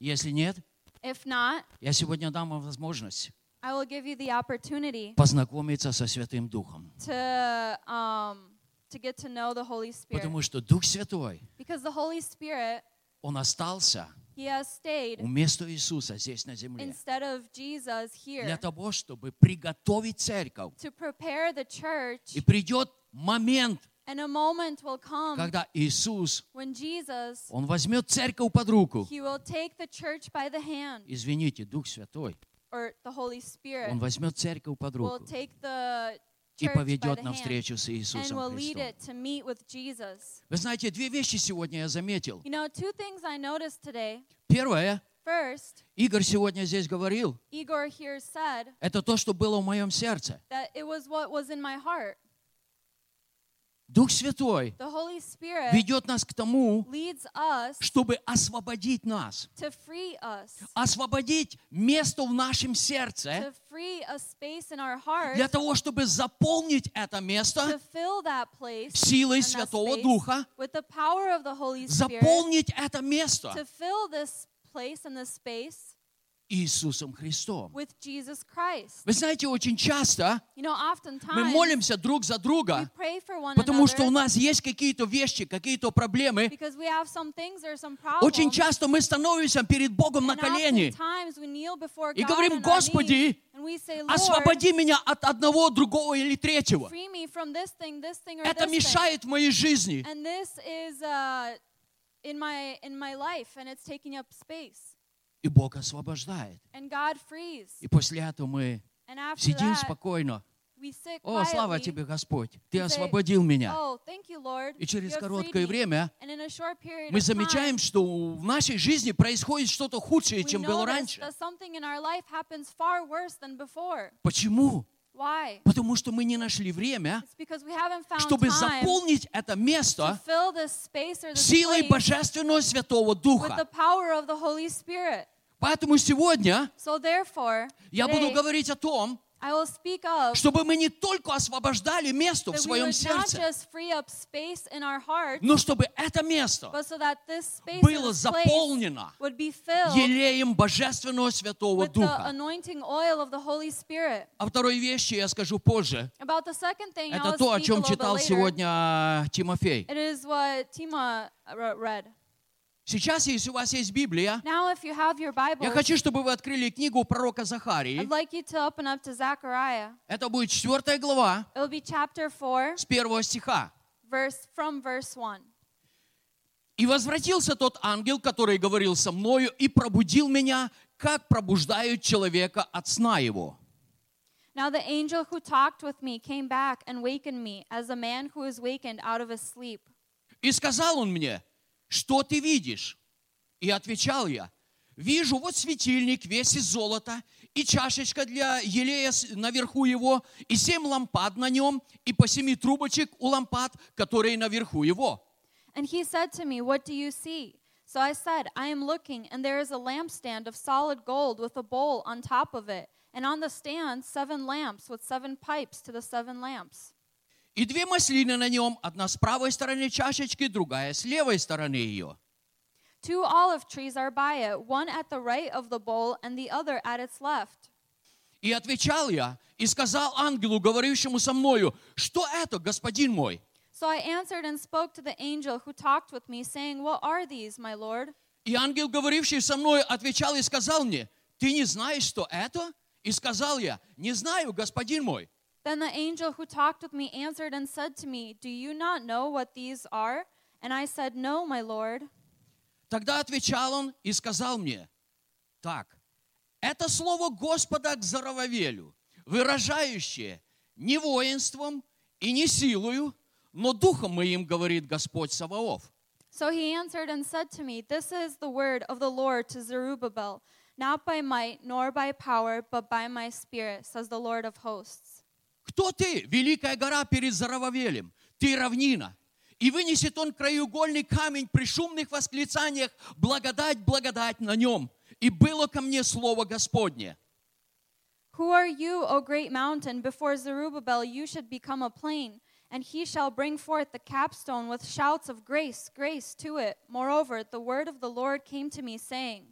Если нет, If not, я сегодня дам вам возможность I will give you the opportunity познакомиться со Святым Духом. to um, to get to know the Holy Spirit. Потому что Дух Святой, Because the Holy Spirit, Он остался he has stayed вместо Иисуса здесь на земле. instead of Jesus Для here того, чтобы приготовить церковь. to prepare the church. И придет момент, And a moment will come когда Иисус, when Jesus, Он возьмет церковь под руку. he will take the church by the hand, Извините, Дух Святой, or the Holy Spirit Он возьмет церковь под will руку take the и поведет the на hand встречу с and Иисусом will lead Христом. it to meet with Jesus. Вы знаете, две вещи сегодня я заметил. You know, two things I noticed today. Первое, First, Игорь сегодня здесь говорил, Igor here said это то, что было в моем сердце. that it was what was in my heart. Дух Святой ведет нас к тому, чтобы освободить нас, освободить место в нашем сердце для того, чтобы заполнить это место силой Святого Духа, заполнить это место Иисусом Христом. with Jesus Christ. Вы знаете, очень часто You know, мы молимся друг за друга, потому что у another нас есть какие-то вещи, какие-то проблемы. because we have some things or some problems. Очень часто мы становимся перед Богом на колени и говорим, Господи, say, освободи меня от одного, другого или третьего. this thing, this thing, Это this thing. мешает моей жизни. Uh, in my in my life, and it's taking up space. И Бог освобождает. И после этого мы сидим спокойно. О, слава тебе, Господь, Ты освободил меня. Oh. И через короткое me." время мы замечаем, что в нашей жизни происходит что-то худшее, чем было раньше. Почему? Why? Потому что мы не нашли время, found чтобы заполнить это место силой Божественного Святого Духа. Поэтому сегодня So я буду говорить о том, I will speak of чтобы мы не только освобождали место в своем сердце, just free up space in our heart, но чтобы это место but so that this space or было заполнено would be filled елеем Божественного Святого with the Духа. anointing oil of the Holy Spirit. О второй вещи я скажу позже. About the second thing, Это то, о чем читал сегодня Тимофей. Сейчас, если у вас есть Библия, Now, if you have your Bible, я хочу, чтобы вы открыли книгу пророка Захарии. I'd like you to open up to Zechariah. Это будет четвертая глава It will be chapter 4, с первого стиха. verse from verse 1. «И возвратился тот ангел, который говорил со мною, и пробудил меня, как пробуждают человека от сна его». Now the angel who talked with me came back and wakened me as a man who is wakened out of his sleep. И сказал он мне, что ты видишь? И отвечал я, вижу вот светильник весь из золота, и чашечка для елея наверху его, и семь лампад на нем, и по семи трубочек у лампад, которые наверху его. And he said to me, What do you see? So I said, I am looking, and there is a lampstand of solid gold with a bowl on top of it, and on the stand seven lamps with seven pipes to the seven lamps. И две маслины на нем, одна с правой стороны чашечки, другая с левой стороны ее. Two olive trees are by it, one at the right of the bowl and the other at its left. И отвечал я, и сказал ангелу, говорившему со мною, что это, господин мой? So I answered and spoke to the angel who talked with me, saying, What are these, my Lord? И ангел, говоривший со мной, отвечал и сказал мне, ты не знаешь, что это? И сказал я, не знаю, господин мой. Then the angel who talked with me answered and said to me, Do you not know what these are? And I said, No, my Lord. Тогда отвечал он и сказал мне, так, это слово Господа к Зарававелю, выражающее не воинством и не силою, но духом моим, говорит Господь Саваоф. So he answered and said to me, This is the word of the Lord to Zerubbabel. Not by might nor by power, but by my spirit, says the Lord of hosts. Кто ты, великая гора перед Зарававелем? Ты равнина. И вынесет он краеугольный камень при шумных восклицаниях, благодать, благодать на нем. И было ко мне слово Господне. Who are you, O great mountain? Before Zerubbabel you should become a plain, and he shall bring forth the capstone with shouts of grace, grace to it. Moreover, the word of the Lord came to me, saying,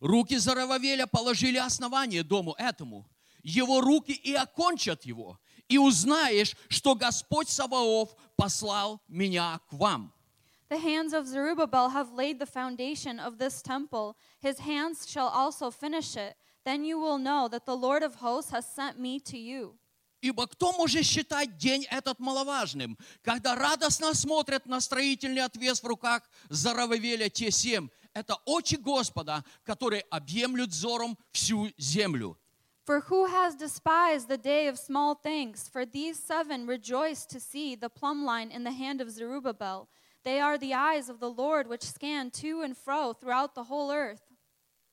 Руки Зарававеля положили основание дому этому. Его руки и окончат его. И узнаешь, что Господь Саваоф послал меня к вам. The hands of Zerubbabel have laid the foundation of this temple. His hands shall also finish it. Then you will know that the Lord of hosts has sent me to you. Ибо кто может считать день этот маловажным, когда радостно смотрят на строительный отвес в руках Зарававеля те семь? Это очи Господа, которые объемлют взором всю землю. For who has despised the day of small things? For these seven rejoice to see the plumb line in the hand of Zerubbabel. They are the eyes of the Lord which scan to and fro throughout the whole earth.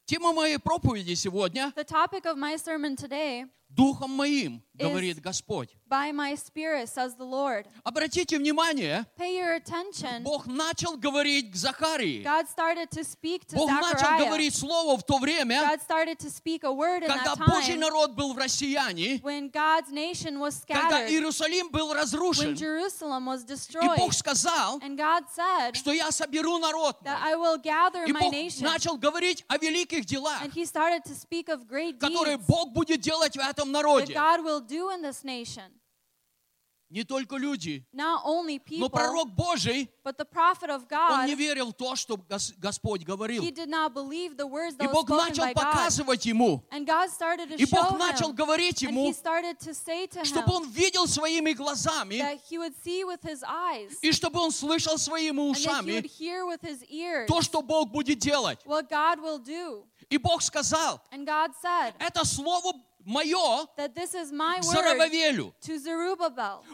Тема моей проповеди сегодня The topic of my sermon today «Духом моим», говорит Господь. By my spirit, says the Lord. Обратите внимание, Pay your attention. Бог начал говорить к Захарии. God started to speak to Бог начал Zechariah. говорить слово в то время, God started to speak a word in когда that Божий time народ был в россиянии, when God's nation was когда scattered, Иерусалим был when разрушен. Jerusalem was И destroyed. Бог сказал, And God said что я соберу народ. that I will gather И my Бог nation. начал говорить о великих делах, And he started to speak of great которые deeds Бог будет делать в этом that народе. God. Не только люди, only но people, пророк Божий, of он не God, верил в то, что Гос- Господь говорил. И Бог начал God. показывать ему, God и Бог начал говорить ему, чтобы он видел своими глазами, eyes и чтобы он слышал своими ушами ears то, что Бог будет делать. God. И Бог сказал, God said это слово мое к Зарававелю.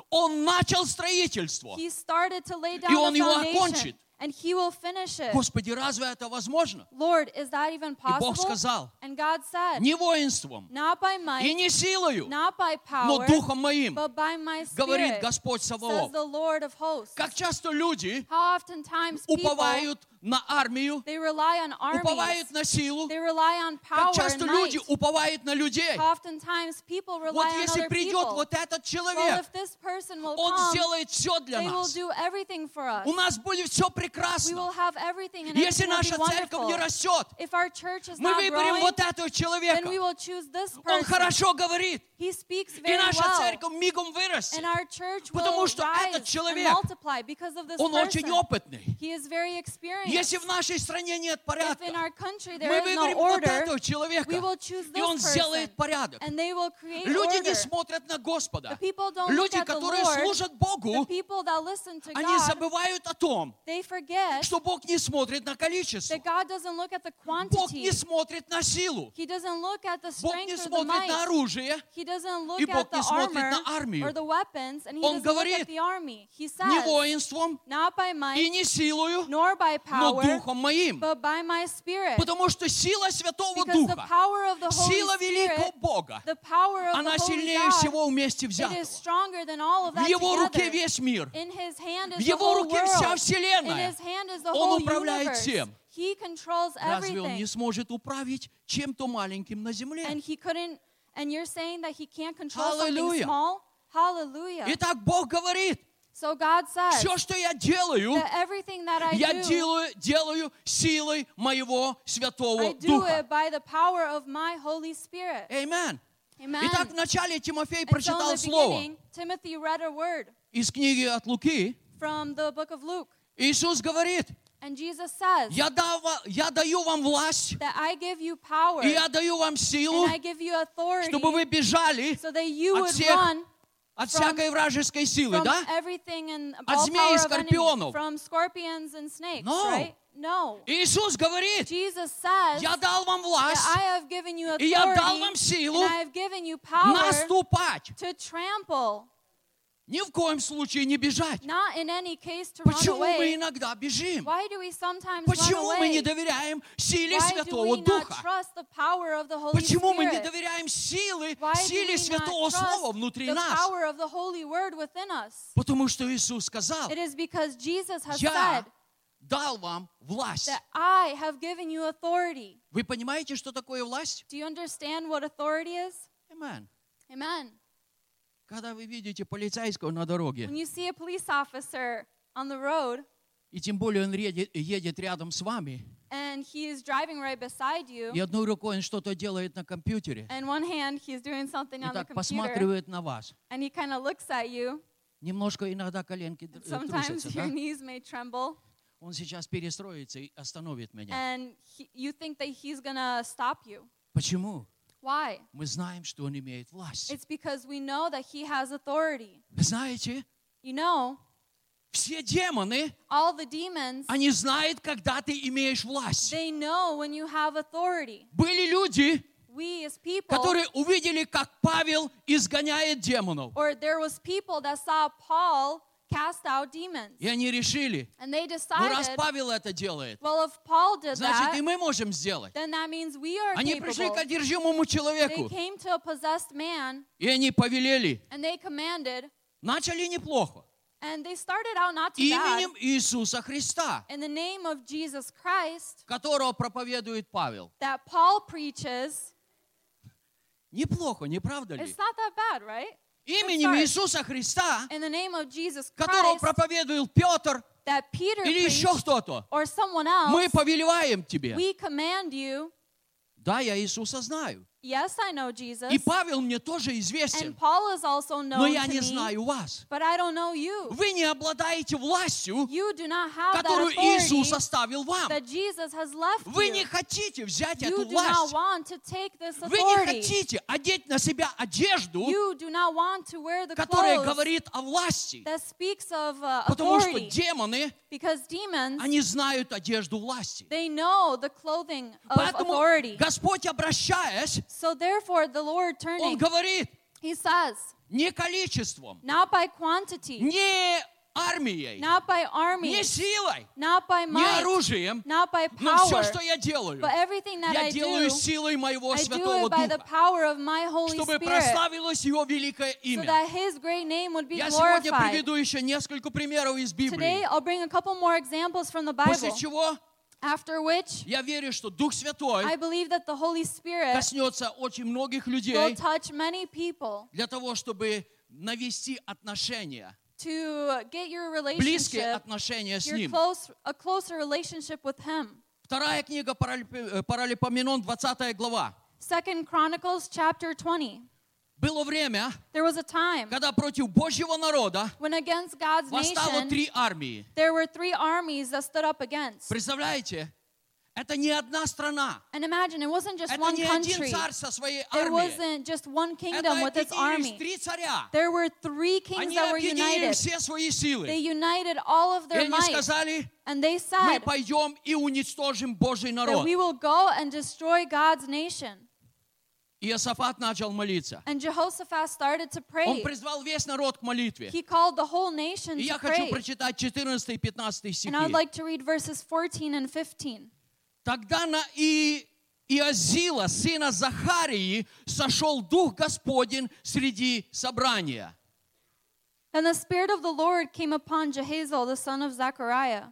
Он начал строительство. И он его окончит. And he will finish it. Господи, разве это возможно? Lord, is that even И Бог possible? сказал, And God said, не воинством not by и might, не силою, not by но power, Духом моим, but by my говорит spirit, Господь says Саваоф. the Lord of hosts. Как часто люди How oftentimes people, уповают на армию, they rely on armies, уповают на силу, they rely on power как часто and люди might. уповают на людей. How oftentimes people rely Вот on если other придет people. вот этот Well, человек, if this person will он come, сделает все для they will нас. do everything for us. У нас будет все will прекрасно. Если наша церковь не растет, мы выберем вот этого человека. Он хорошо говорит. И наша церковь мигом вырастет. Потому что этот человек, Он очень опытный. Если в нашей стране нет порядка, мы выберем вот этого человека, и он сделает порядок. Люди не смотрят на Господа. Люди, которые служат Богу, они забывают о том, forget что Бог не смотрит на количество. that God doesn't look at the Бог не смотрит на силу. He doesn't look at the Бог не or the смотрит на оружие. He doesn't look И Бог at the не смотрит armor на армию. or the weapons, and he Он doesn't look говорит, at the army. He Не says, воинством not by и might, не силою, nor by но power, Духом моим. but by my spirit. Потому что сила Святого Because the Духа, power of the Holy сила великого Spirit, Бога, the power of она the Holy сильнее God, всего вместе it взятого. is stronger than all of В that Его руке together. весь мир. In His hand В is the Его руке вся вселенная. Он управляет всем. Разве Он не сможет управить чем-то маленьким на земле? And He couldn't, and you're saying that He can't control something Hallelujah. small? Hallelujah. Итак, Бог говорит, So God says все, что я делаю, that I я do, делаю, делаю силой моего I Святого do Духа. it by the power of my Holy Spirit. Amen. Amen. Итак, вначале Тимофей And so прочитал the слово beginning, Timothy read a word из книги от Луки. from the book of Luke. Иисус говорит, And Jesus says я, дав- я даю вам власть, that I give you power и я даю вам силу, and I give you authority чтобы вы бежали so that you от would всех run от from- всякой вражеской силы, да? От змей и скорпионов. No. right? No. Иисус говорит, Jesus says я дал вам власть И я дал вам силу наступать. Ни в коем случае не бежать. Почему мы иногда бежим? Почему мы не доверяем силе Why Святого Духа? Почему мы не доверяем силы, Why силе Святого Слова внутри нас? Потому что Иисус сказал, я дал вам власть. that I have given you authority. Вы понимаете, что такое власть? Do you understand what authority is? Amen. Amen. Когда вы видите полицейского на дороге, When you see a police officer on the road и тем более он едет, едет рядом с вами, and he is driving right beside you, и одной рукой он что-то делает на компьютере, and one hand he's doing something и on the так computer, посматривает на вас, and he kind of looks at you. немножко иногда коленки д- э, Sometimes трусятся, [laughs] your да? knees may tremble, Он сейчас перестроится и остановит меня. and he, you think that he's gonna stop you. Почему? Why? Мы знаем, что он имеет власть. It's because we know that he has authority. Вы знаете, You know, все демоны, all the demons, они знают, когда ты имеешь власть. they know when you have authority. Были люди, We as people, которые увидели, как Павел изгоняет демонов. or there was people that saw Paul cast out demons, И они решили, and they ну раз decided, Павел это делает, well, if Paul did значит и that, мы можем сделать. then that means we are Они пришли capable. к одержимому They человеку, came to a possessed man, и они повелели. and they commanded, Начали неплохо. and they started out not too bad. Именем Иисуса Христа, In the name of Jesus Christ, которого проповедует Павел. that Paul preaches, Неплохо, не правда ли? it's not that bad, right? Именем. Иисуса Христа, которого проповедует Петр или еще кто-то, мы повелеваем тебе. Да, я Иисуса знаю. Yes, I know Jesus, И Павел мне тоже известен, and Paul is also known но я не знаю вас. but I don't know you. Вы не обладаете властью, You do not have that которую Иисус оставил вам. that Jesus has left Вы you. не хотите взять You эту do not власть. want to take this Вы не хотите одеть на себя одежду, You do not want to wear the которая clothes говорит о власти. that speaks of uh, Потому что демоны, Because demons, они знают одежду власти. they know the clothing of Поэтому authority. Господь, обращаясь, So therefore, the Lord Он turning, говорит, He says, не количеством, not by quantity, не армией, not by не army, силой, not by не might, оружием, not by но все, power, что я делаю, but everything that я I делаю do, силой моего I do Святого it by the Духа, power of my Holy чтобы Spirit, прославилось Его великое so имя. that His great name would be Я сегодня glorified. приведу еще несколько примеров из Today, Библии, I'll bring a couple more examples from the после Bible. чего After which, я верю, что Дух Святой I believe that the Holy Spirit коснется очень многих will людей touch many people для того, чтобы навести отношения, to get your близкие relationship, отношения с your Ним. close, a closer relationship with Him. Вторая книга Паралип- э, Паралипоменон, 20 глава. Second Chronicles chapter 20. Было время, There was a time когда против Божьего народа when against God's восстало nation, три армии. there were three armies that stood up against. Представляете? Это не одна страна. And imagine, it wasn't just Это one не один country. царь со своей It армией. wasn't just one kingdom Это with its объединились army. три царя. There were three kings Они that were объединили united. все свои силы. They united all of И their они might. сказали, And they мы said пойдем и уничтожим Божий that народ. we will go and destroy God's nation. И Иосафат начал молиться. And Jehoshaphat started to Он pray. призвал весь народ к молитве. He called the whole nation И to я хочу pray. прочитать 14 и 15 And I would стихи. like to read verses 14 and 15. Тогда на И... Иозила, сына Захарии, сошел Дух Господень среди собрания. And the Spirit of the Lord came upon Jehazel, the son of Zechariah.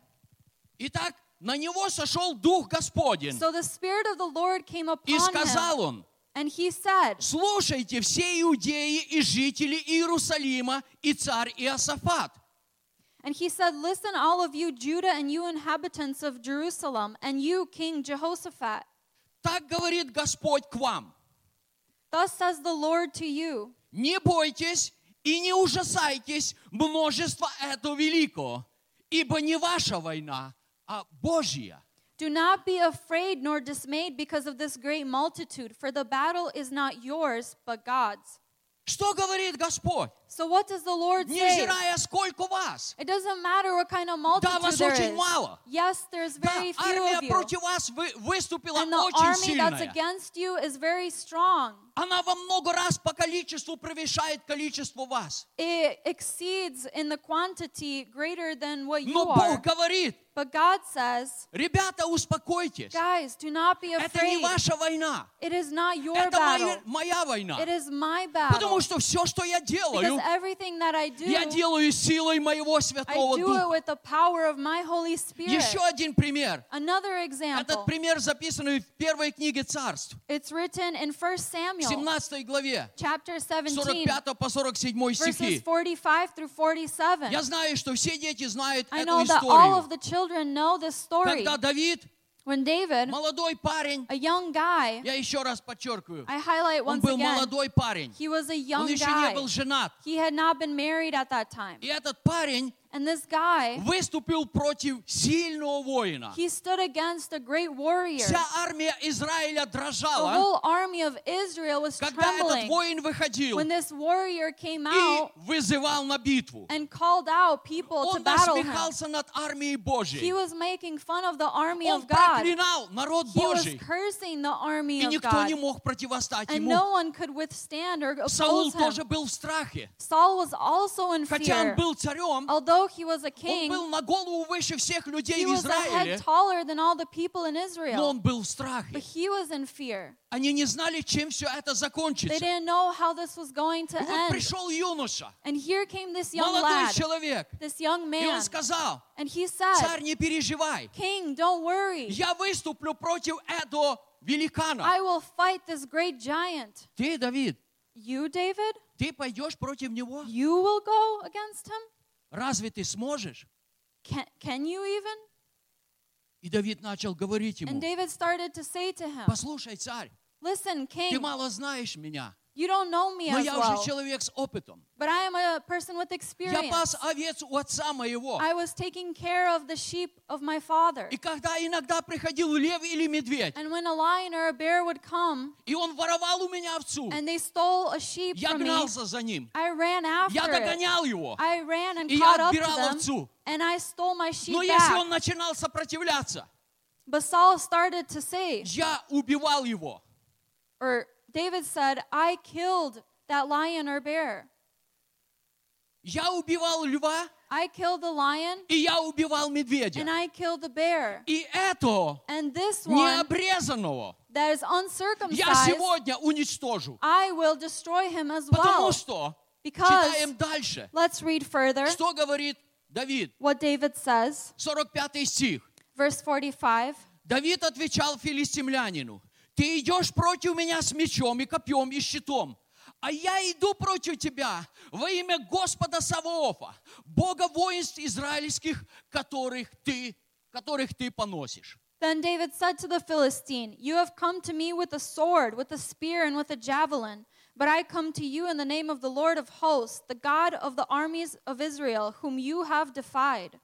Итак, на него сошел Дух Господень. So the Spirit of the Lord came И upon сказал him. он, And he said, слушайте все иудеи и жители Иерусалима и царь Иосафат. And he said, Listen, all of you, Judah, and you inhabitants of Jerusalem, and you, King Jehoshaphat. Так говорит Господь к вам. Thus says the Lord to you Не бойтесь и не ужасайтесь множества этого великого, ибо не ваша война, а Божья. Do not be afraid nor dismayed because of this great multitude, for the battle is not yours, but God's. Что говорит Господь? So what does the Lord say? Невзирая, сколько вас. It doesn't matter what kind of multitude вас there очень is. мало. Yes, there's Да, very few армия of you. против вас вы- выступила And the очень army that's сильная. against you is very strong. Она во много раз по количеству превышает количество вас. It exceeds in the quantity greater than what you Но are. Бог говорит, But God says, ребята, успокойтесь. guys, do not be Это не afraid. ваша война. It is not your Это моя, battle. моя война. It is my battle. Потому что все, что я делаю, Because everything that I do, я делаю силой моего I Святого do it Духа. with the power of my Holy Spirit. Еще один пример. Another example. Этот пример записан в первой книге царств, It's written in 1 в Samuel 17 главе, chapter 17, 45 по 47 verses стихи. 45 through 47. Я знаю, что все дети знают I эту know that all историю. of the children know this story. Когда Давид, When David, молодой парень, a young guy, я еще раз подчеркиваю, I highlight он once был again, молодой парень. he was a Он young еще не guy. был женат. He had not been married at that time. И этот парень And this guy, выступил против сильного воина. he stood against a great warrior. Вся армия Израиля The дрожала, whole army of Israel was когда этот trembling воин выходил when this warrior came и out вызывал на битву. and called out people to Он battle him. насмехался над армией He Божьей. was making fun of the army Он of God. проклинал народ He was Божий. cursing the army И of никто God. не мог противостать And ему. no one could withstand or Саул oppose him. тоже был в страхе. Saul was also in Хотя он fear. был царем, Although he was a он king, был на голову выше всех людей he в was a head Израиле, taller than all the people in но Israel. он был в But страхе. he was in fear. Они не знали, чем все это They закончится. didn't know how this was going to И вот end. пришел юноша, And here came this young молодой lad, человек, this young и он man. сказал, And he said, царь, не переживай, King, don't worry. я выступлю против этого великана. I will fight this great giant. Ты, Давид, You, David, ты пойдешь против него? you will go against him? Разве ты сможешь? Can, can you even? И Давид начал говорить ему, And David started to say to him, послушай, царь, Listen, ты King, мало знаешь меня, you don't know me но as я well, уже человек с опытом. but I am a person with Я experience. пас овец у отца моего. I was taking care of the sheep of my father. И когда иногда приходил лев или медведь, And when a lion or a bear would come и он воровал у меня овцу, and they stole a sheep я from me, гнался за ним, I ran я after it. догонял его. I ran and И caught я up to отбирал them, овцу. and I stole my sheep Но если он back. начинал сопротивляться, But Saul started to say, я убивал его. or David said, I killed that lion or bear. Я убивал льва, I killed the lion и я убивал медведя. and I killed the bear. И это And this one необрезанного that is я uncircumcised, сегодня уничтожу. I will destroy him as Потому well. что, Because, читаем дальше, let's read further что говорит Давид, what David says, 45 стих. verse 45. Давид отвечал филистимлянину, ты идешь против меня с мечом и копьем и щитом, а я иду против тебя во имя Господа Саваофа, Бога воинств израильских, которых ты, которых ты поносишь. Then David said to the Philistine, You have come to me with a sword, with a spear, and with a javelin. But I come to you in the name of the Lord of hosts, the God of the armies of Israel, whom you have defied.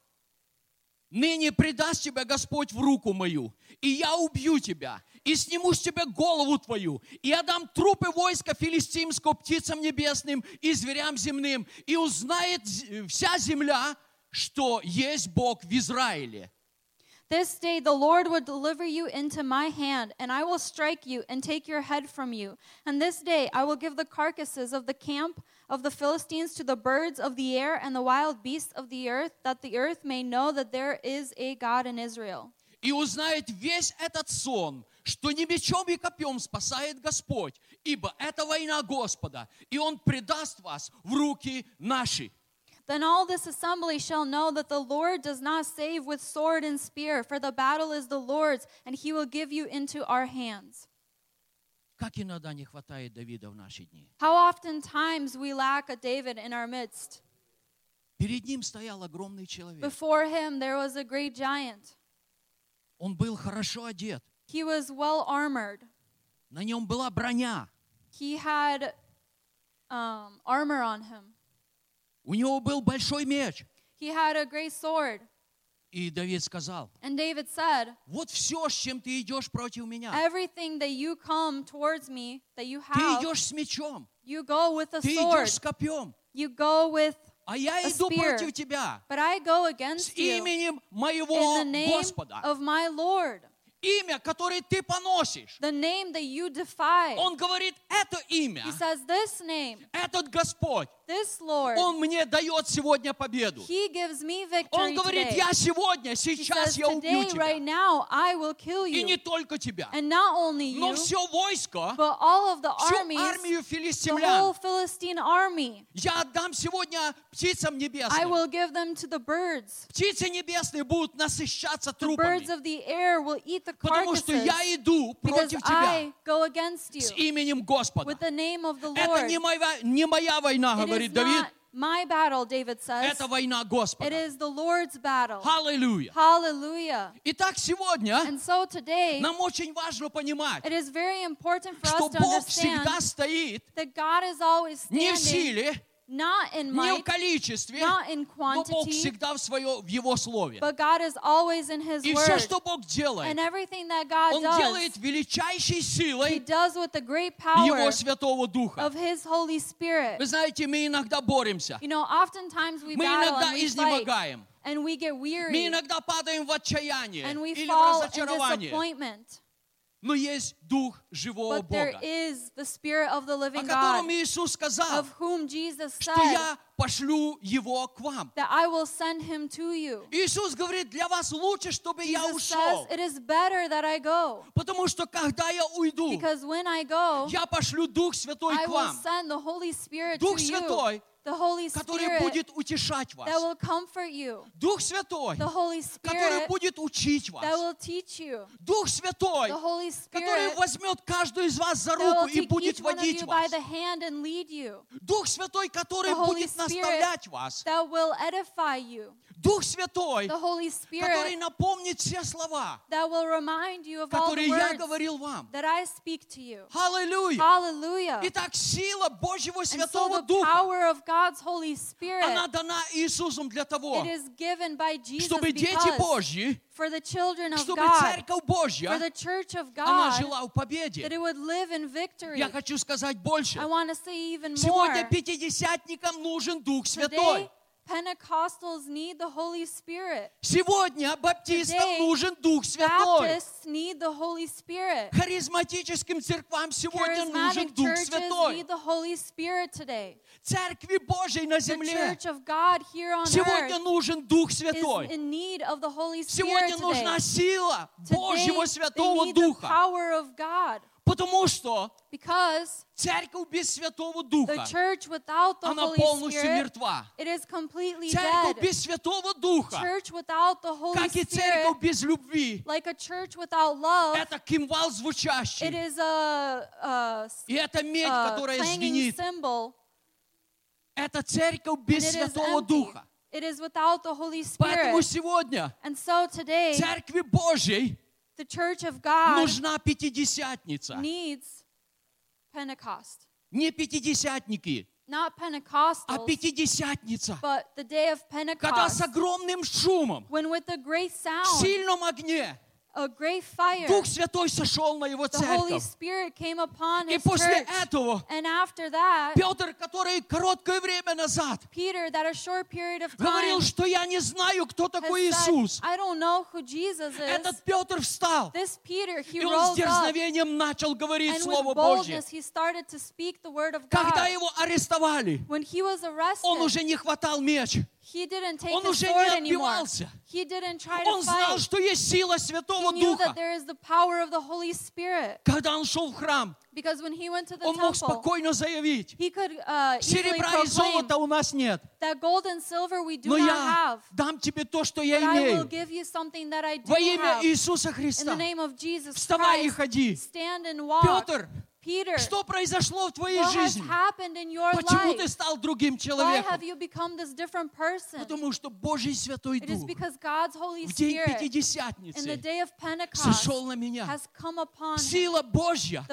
Ныне предаст тебя Господь в руку мою, и я убью тебя, и сниму с тебя голову твою, и отдам трупы войска филистимского птицам небесным и зверям земным, и узнает вся земля, что есть Бог в Израиле. This day the Lord will deliver you into my hand, and I will strike you and take your head from you. And this day I will give the carcasses of the camp of the Philistines to the birds of the air and the wild beasts of the earth, that the earth may know that there is a God in Israel. И узнает весь этот сон, что не мечом и копьем спасает Господь, ибо это война Господа, и Он предаст вас в руки наши. Then all this assembly shall know that the Lord does not save with sword and spear, for the battle is the Lord's, and he will give you into our hands. Как иногда не хватает Давида в наши дни. How often times we lack a David in our midst. Перед ним стоял огромный человек. Before him there was a great giant. Он был хорошо одет. He was well armored. На нем была броня. He had um, armor on him. У него был большой меч. He had a great sword. И Давид сказал, And David said, вот все, с чем ты идешь против меня. Everything that you come towards me, that you Ты have, идешь с мечом. you go with a Ты sword. идешь с копьем. You go with А я a иду spear. против тебя But I go с against you именем моего in the name Господа. of my Lord. Имя, которое ты поносишь. The name that you defy. Он говорит, это имя, He says, This name, этот Господь, this Lord, Он мне дает сегодня победу. He gives me Он victory говорит, today. я сегодня, сейчас says, я убью тебя. right now, I will kill И you. не только тебя, And not only но you, все войско, but all of the всю armies, армию the филистимлян. whole Philistine army. Я отдам сегодня птицам I небесным. will give them to the birds. Птицы небесные будут насыщаться The birds трупами, of the air will eat the потому что я иду против тебя с именем Господа. with the name of the Это не моя, не моя война, It говорит Давид, my battle, David says. это война It Господа. is the Lord's battle. Аллилуйя. Hallelujah. Итак, сегодня And so today, нам очень важно понимать, it is very important for что us to Бог understand всегда стоит that God is always не в standing силе, not in не в might, количестве, not in но Бог quantity, всегда в, свое, в Его Слове. but God is always in His И все, Word. что Бог делает, And everything that God Он does, делает величайшей He силой does with the great Его power Святого Духа. of His Holy Spirit. Вы знаете, мы иногда боремся, You know, oftentimes we мы battle иногда and we fight изнемогаем, and we get мы weary иногда падаем в отчаяние and we или в fall in разочарование. disappointment. Но есть Дух живого But Бога, о котором God, Иисус сказал, что я пошлю Его к вам. Иисус говорит, для вас лучше, чтобы я Jesus ушел. Потому что когда я уйду, go, я пошлю Дух Святой I к вам, Дух. Святой, The Holy который Spirit будет утешать вас. that will comfort you. Дух Святой, The Holy который Spirit будет учить that вас. will teach you. Дух Святой, The Holy который Spirit возьмет каждую из вас за that will руку и take будет each one of водить you by вас. the hand and lead you. Дух Святой, который The Holy будет Spirit наставлять вас. that will edify you. Дух Святой, Holy который Spirit напомнит все слова, которые я говорил вам. Аллилуйя! Итак, сила Божьего so Святого the Духа, Spirit, она дана Иисусом для того, чтобы дети Божьи, for the children of чтобы God, Церковь for the church of она God, that it would live in victory. Я хочу сказать больше. I want to say even Сегодня more. пятидесятникам нужен Дух Today, Святой. Pentecostals need the Holy Spirit. Сегодня баптистам Today, нужен Дух Святой. Baptists need the Holy Spirit. Харизматическим церквам сегодня нужен Charismatic Дух churches Святой. need the Holy Spirit today. Церкви Божьей на The земле church of God here on сегодня earth нужен Дух is Святой. in need of the Holy Сегодня Spirit нужна today. сила Божьего Today, they Святого need the Духа. power of God Потому что because церковь без Святого the Духа, church without the она Holy полностью Spirit, мертва. it is completely Церковь dead. без Святого Духа, Church without the Holy как и Spirit, церковь без любви, like a church without love, это кимвал it звучащий. is a, a, И это медь, a которая звенит. symbol, Это церковь and без it is Святого. Духа. It is without the Holy Поэтому Spirit. сегодня And so today, церкви Божьей the church of God нужна пятидесятница. needs Pentecost. Не пятидесятники, Not а Pentecostals, пятидесятница. but the day of Когда с Pentecost, огромным шумом, when with a great в sound, сильном огне, a great fire, Дух Святой сошел на его the Holy церковь. Spirit came upon И his после church. этого And after that, Петр, который короткое время назад Peter, that a short period of time, говорил, что я не знаю, кто такой said, Иисус. I don't know who Jesus is. Этот Петр встал, This Peter, he и он с rose up, дерзновением начал говорить and Слово Божье. boldness he started to speak the word of Когда его арестовали, When he was arrested, он уже не хватал меч. He didn't take Он his уже sword не anymore. отбивался. He didn't try Он to знал, fight. что есть сила Святого He knew Духа. that there is the power of the Holy Spirit. Когда он шел в храм, Because when he went to the он мог temple, спокойно заявить, he could uh, серебра и золота у нас нет, that gold and silver we do но not я have. дам тебе то, что я But I will имею. give you something that I do Во имя have. Иисуса In Христа. the name of Jesus Вставай и Christ, ходи. stand and walk. Петр, Peter, что произошло в твоей жизни? Почему ты life? стал другим Why человеком? Потому что Божий Святой Дух в день Пятидесятницы сошел на меня. has come upon him. Сила Божья,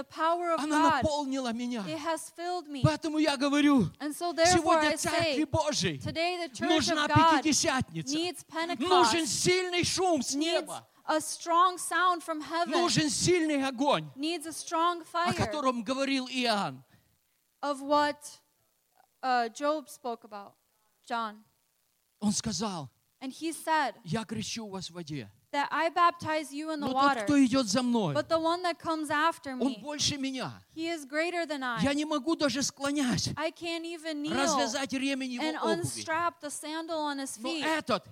она наполнила меня. Поэтому я говорю, so сегодня Церкви Божьей нужна Пятидесятница. Нужен сильный шум с неба. a strong sound from heaven, Нужен сильный огонь, needs a strong о fire котором говорил Иоанн. of what uh, Job spoke about, John. Он сказал, And he said я крещу вас в воде. that I baptize you in the Но тот, water, кто идет за мной, but the one that comes after он me, больше меня. he is greater than I. Я не могу даже склонять, I can't even kneel развязать ремень его and обуви. unstrap the sandal on his Но feet. этот,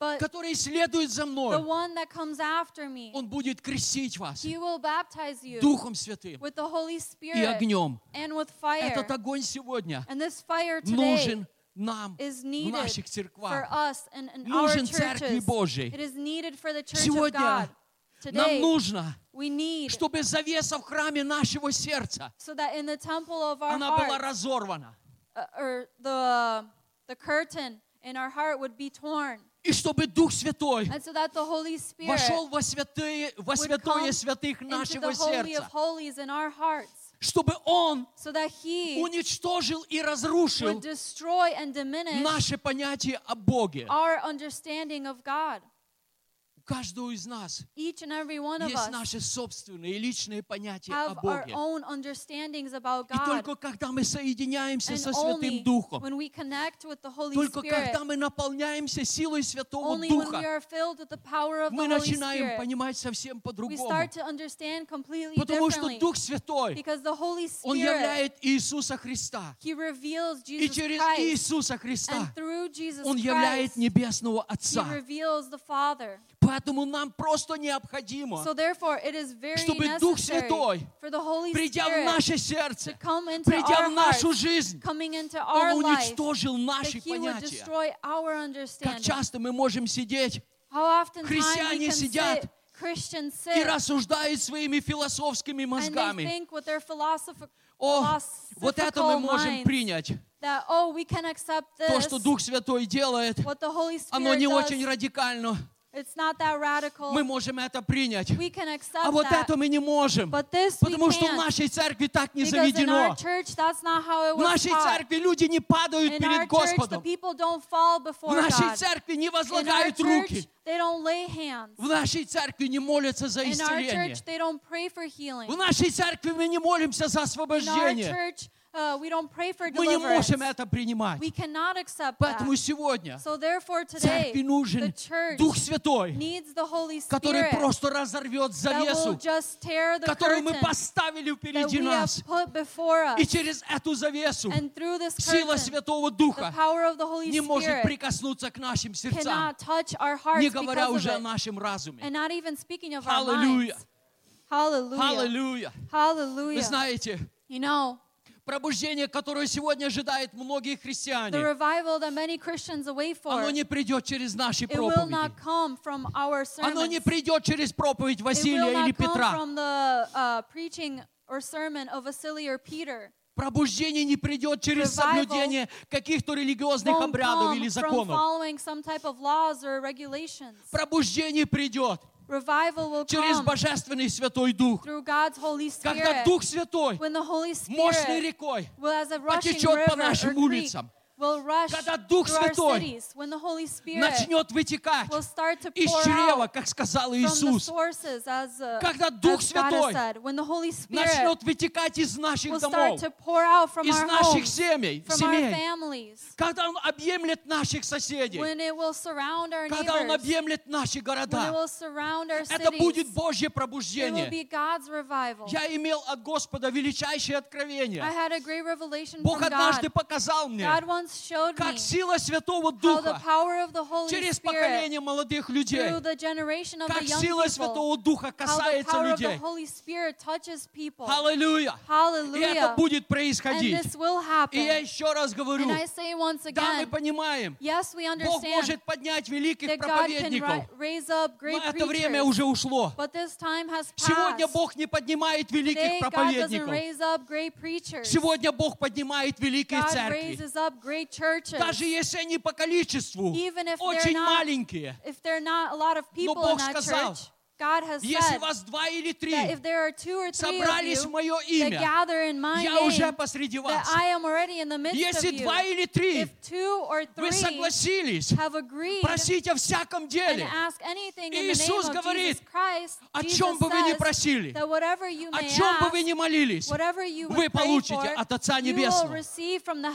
But который следует за the мной, one that comes after me, он будет крестить вас he will baptize you Духом Святым with the Holy и Spirit огнем. and with fire. Этот огонь сегодня And this fire today нужен нам is в needed наших for церквах. us and in our Нужен Церкви churches. Божьей. It is needed for the church of Сегодня God. Нам Today, нужно, we need чтобы завеса в храме нашего сердца, so that in the temple of our она была heart, разорвана. uh, or the, the curtain in our heart would be torn. И чтобы Дух Святой so вошел во святые, во святое святых нашего сердца. Чтобы Он So уничтожил и разрушил наше понятие о Боге. our understanding of God. У каждого из нас Each and every one of есть us наши собственные личные понятия о have our Боге. own understandings about И God. только когда мы соединяемся And со only Святым Духом, when we connect with the Holy только Spirit, когда мы наполняемся силой Святого only when we Духа, are filled with the power of the мы Holy начинаем Spirit, понимать совсем we по-другому. start to understand completely Потому что differently. Дух Святой, Because the Holy Он Spirit, являет Иисуса Христа. He reveals И Jesus через Christ. Иисуса Христа And through Jesus Он являет Christ, Небесного He Отца. reveals the Father. Поэтому нам просто необходимо, So чтобы Дух Святой, придя в наше сердце, придя в нашу жизнь, Он уничтожил наши понятия. Как часто мы можем сидеть Христиане сидят и рассуждают своими философскими мозгами. О, вот это мы можем принять. that, oh, we can accept То, что Дух Святой делает, оно не очень радикально. It's not that radical. Мы можем это принять. we can accept А вот that, это мы не можем. but this we Потому что в can't. нашей церкви так не Because in our заведено. church, that's not how it В was нашей taught. церкви люди не падают In our перед church, the Господом. people don't fall В before нашей God. церкви не In our возлагают church, руки. they don't lay hands. В нашей церкви не молятся за In our исцеление. church, they don't pray for healing. В нашей церкви мы не молимся за In our освобождение. church, uh, we don't pray for Мы не можем это принимать. We cannot accept Поэтому сегодня So therefore, today, церкви нужен the church Дух Святой, needs the Holy который просто разорвет завесу, которую мы поставили впереди нас. put before us. И через эту завесу And through this сила Святого the Духа power of the Holy не может прикоснуться к нашим сердцам, cannot touch our hearts не говоря уже о нашем разуме. And not even speaking of our Аллилуйя! Hallelujah. Аллилуйя! Вы знаете, You know, пробуждение, которое сегодня ожидают многие the христиане, revival that many Christians await for, оно не придет через наши it will проповеди. not come from our Оно не придет через проповедь It will Василия или come Петра. from the uh, preaching or sermon of Vasily or Peter. Пробуждение не придет через соблюдение каких-то религиозных обрядов или законов. Пробуждение придет Revival will через come Божественный Святой Дух. through God's Holy Когда Spirit. Дух Святой When the Holy мощной Spirit рекой will, as a rushing потечет по river or нашим creek, улицам, will rush Когда Дух Святой начнет вытекать из чрева, как сказал Иисус, uh, Когда Дух Святой начнет вытекать из наших домов, из наших homes, семей, семей, families, когда Он объемлет наших соседей, когда Он объемлет наши города, это будет Божье пробуждение. Я имел от Господа величайшее откровение. Бог однажды God. показал мне, Как сила Святого Духа через поколение молодых людей, как сила Святого Духа касается людей. Аллилуйя! И это будет происходить. И я еще раз говорю, да, мы понимаем, Бог может поднять великих проповедников, но это время уже ушло. Сегодня. Бог не поднимает великих проповедников. Сегодня Бог поднимает великие церкви. raises up great churches. Даже если они по количеству Even if they're очень not- маленькие, If there are not a lot of но people in Бог that сказал, church, God has Если said вас два или три that if there are two or three of собрались в you мое that имя, gather in my я уже name, посреди that вас. I am already in the midst Если of you. два или три If two or вы согласились have agreed просить о всяком and деле, ask anything in the Иисус of говорит, Jesus Christ, о чем бы вы ни просили, that whatever you о чем бы вы ни молились, whatever you вы получите for, от Отца Небесного.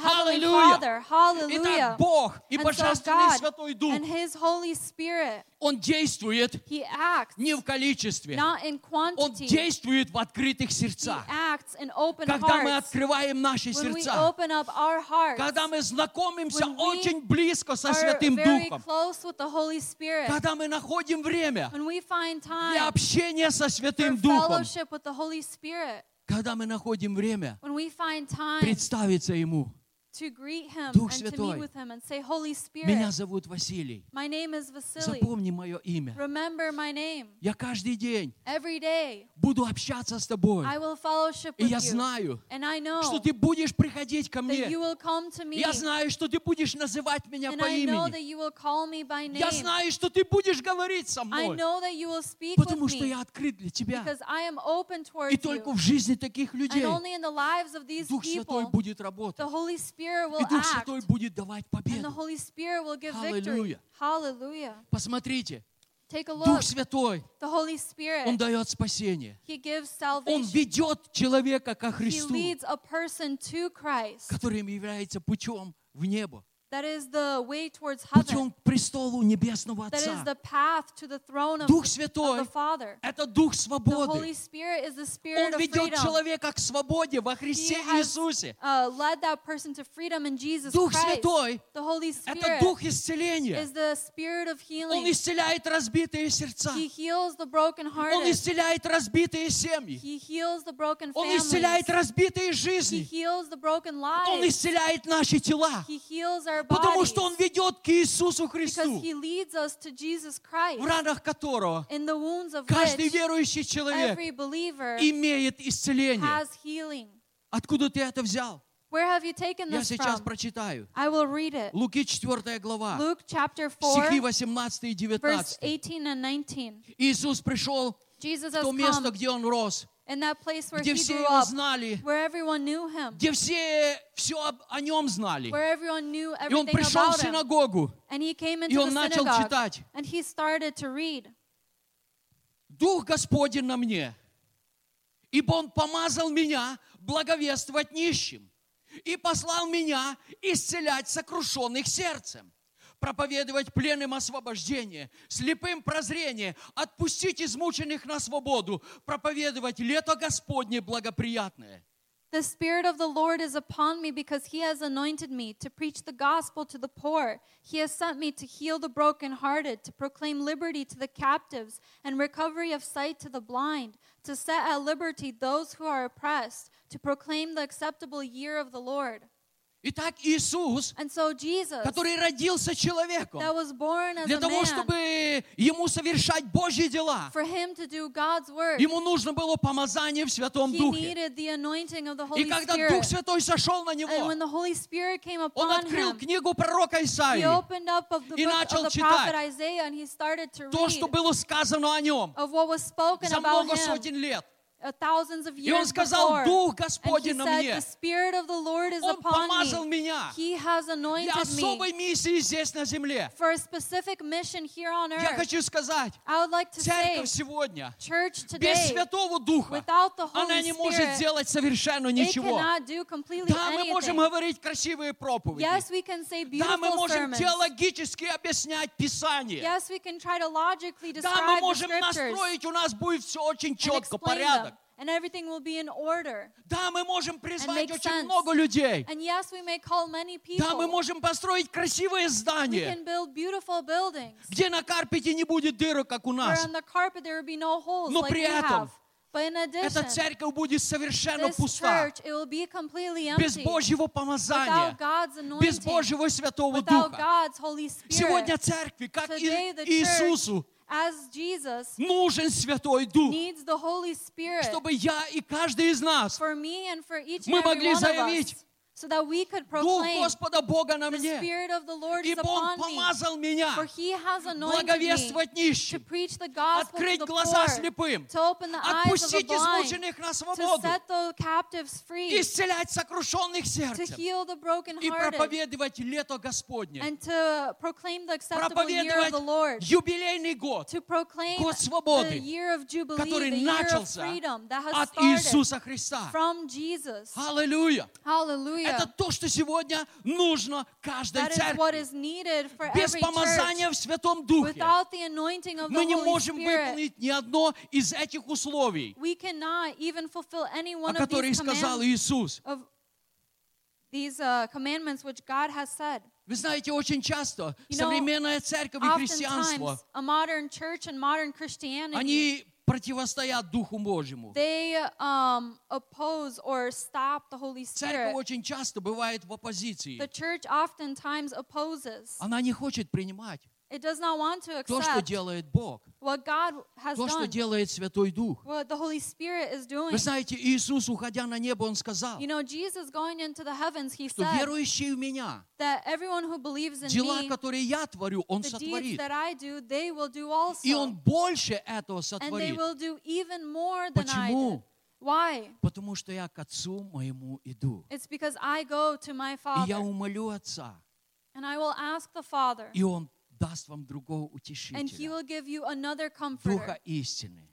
Аллилуйя! Итак, Бог и Божественный Святой Дух, Он действует не в количестве, Он действует в открытых сердцах. Когда мы открываем наши сердца, когда мы знакомимся очень близко со Святым Духом, когда мы находим время для общения со Святым Духом, когда мы находим время представиться Ему. To greet Him Дух and to Святой, meet with Him and say, Holy Меня Spirit, зовут Василий. my name is Vasily. Запомни мое имя. Remember my name. Я каждый день Every day буду общаться с тобой. I will fellowship И with я you. знаю, And I know что ты будешь приходить ко that мне. you will come to me. Я знаю, что ты будешь называть меня And по I know that имени. you will call me by Я name. знаю, что ты будешь говорить со I мной. know that you will speak Потому with что me я открыт для тебя. because I am open И towards только you. в жизни таких людей And only in the lives of these Дух Святой people, будет работать. the Holy Spirit will И Дух act. Святой будет давать And the победу. Holy Spirit will give victory. Hallelujah. Hallelujah. Посмотрите, Take a look. Дух Святой, The Holy Spirit, Он дает спасение. He gives Он ведет человека ко He Христу, leads a person to Christ. которым является путем в небо, That is the way towards heaven. путем к престолу Небесного That is Отца. the path to the throne of, Дух of Святой the Father. — это Дух The свободы. Holy Spirit is the spirit Он of ведет freedom. человека к свободе во He Христе has Иисусе. uh, led that person to freedom in Jesus Дух Christ. Святой The Holy — это Spirit Дух исцеления. is the spirit of Он healing. исцеляет разбитые сердца. He heals the broken Он hearted. исцеляет разбитые семьи. He heals the broken Он families. исцеляет разбитые He жизни. heals the broken Он lives. исцеляет наши тела. He heals our Потому что Он ведет к Иисусу Христу, в ранах которого каждый верующий человек имеет исцеление. Откуда ты это взял? Where have you taken Я this сейчас from? прочитаю. I will read it. Луки 4 глава, Luke chapter 4, стихи 18 и verse 19. 18 and 19. Иисус пришел Jesus в то место, где Он рос, in that place where где he все grew Его up, знали, where everyone knew him, где все все об- о Нем знали. where everyone knew И Он everything пришел в about him. синагогу, And he came и into Он the начал synagogue читать. and he started to read. Дух Господень на мне, ибо Он помазал меня благовествовать нищим и послал меня исцелять сокрушенных сердцем, проповедовать пленным освобождение, слепым прозрение, отпустить измученных на свободу, проповедовать лето Господне благоприятное. The Spirit of the Lord is upon me because He has anointed me to preach the gospel to the poor. He has sent me to heal the brokenhearted, to proclaim liberty to the captives, and recovery of sight to the blind, to set at liberty those who are oppressed, to proclaim the acceptable year of the Lord. Итак, Иисус, so Jesus, который родился человеком, для того, man, чтобы ему совершать Божьи дела, work, ему нужно было помазание в Святом Духе. И когда Spirit. Дух Святой сошел на него, он открыл him, книгу пророка Исаии, и начал читать Isaiah то, что было сказано о нем за много сотен лет. Uh, thousands of И он years сказал. Дух Господень на said, мне. the Spirit of the Lord is Он upon помазал me. меня He has для особой миссии здесь на земле. for a specific mission here on Я earth. хочу сказать, I would like to say, церковь сегодня church без today, Святого Духа, without the она Holy не может Spirit, сделать совершенно ничего. cannot do completely Да, мы можем anything. говорить красивые проповеди. Yes, we can say Да, мы beautiful можем sermons. теологически объяснять Писание. Yes, we can try to logically Да, мы можем scriptures настроить, у нас будет все очень четко, порядок. And everything will be in order. Да, мы можем призвать make очень sense. много людей. And yes, we may call many people. Да, мы можем построить красивое we здание, can build beautiful buildings где на карпете не будет дырок, как у where нас. on the carpet there will be no holes Но like при we этом. But in Эта addition, церковь будет совершенно пуста. church, it will be completely Без empty Божьего помазания, without God's без anointing, Божьего Святого without Духа. God's Holy Spirit. Сегодня церкви, как Today Иисусу, as Jesus, нужен Святой Дух, needs the Holy Spirit чтобы я и каждый из нас for me and for each and мы могли заявить, so that we could Дух proclaim Господа Бога на мне. Ибо Он помазал меня благовествовать to нищим, preach the gospel to открыть глаза слепым, отпустить измученных на свободу, исцелять сокрушенных сердцем и проповедовать лето Господне, проповедовать юбилейный год Год свободы, который начался от Иисуса Христа. Аллилуйя! Hallelujah. Это то, что сегодня нужно каждой церкви. Без помазания в Святом Духе мы не можем выполнить ни одно из этих условий, о которых сказал Иисус. of these uh, commandments which God has said. Вы знаете, очень часто You know, современная церковь и христианство, они противостоят Духу Божьему. they um, oppose or stop the Holy Церковь Spirit. очень часто бывает в оппозиции. The church oftentimes opposes. Она не хочет принимать It does not want to то, что accept делает Бог, what God has то, что done, делает Святой Дух. what the Holy Spirit is doing. Вы знаете, Иисус, уходя на небо, Он сказал, You know, Jesus going into the heavens, he что said верующий в Меня, that everyone who believes in дела, me, которые я творю, Он the deeds сотворит. that I do, they will do also. И Он больше этого and they сотворит, will do even more than I did. Почему? Why? потому что я к Отцу моему иду. It's because I go to my И я Father, умолю Отца, and I will ask the Father, и Он даст вам другого and утешителя, Духа истины.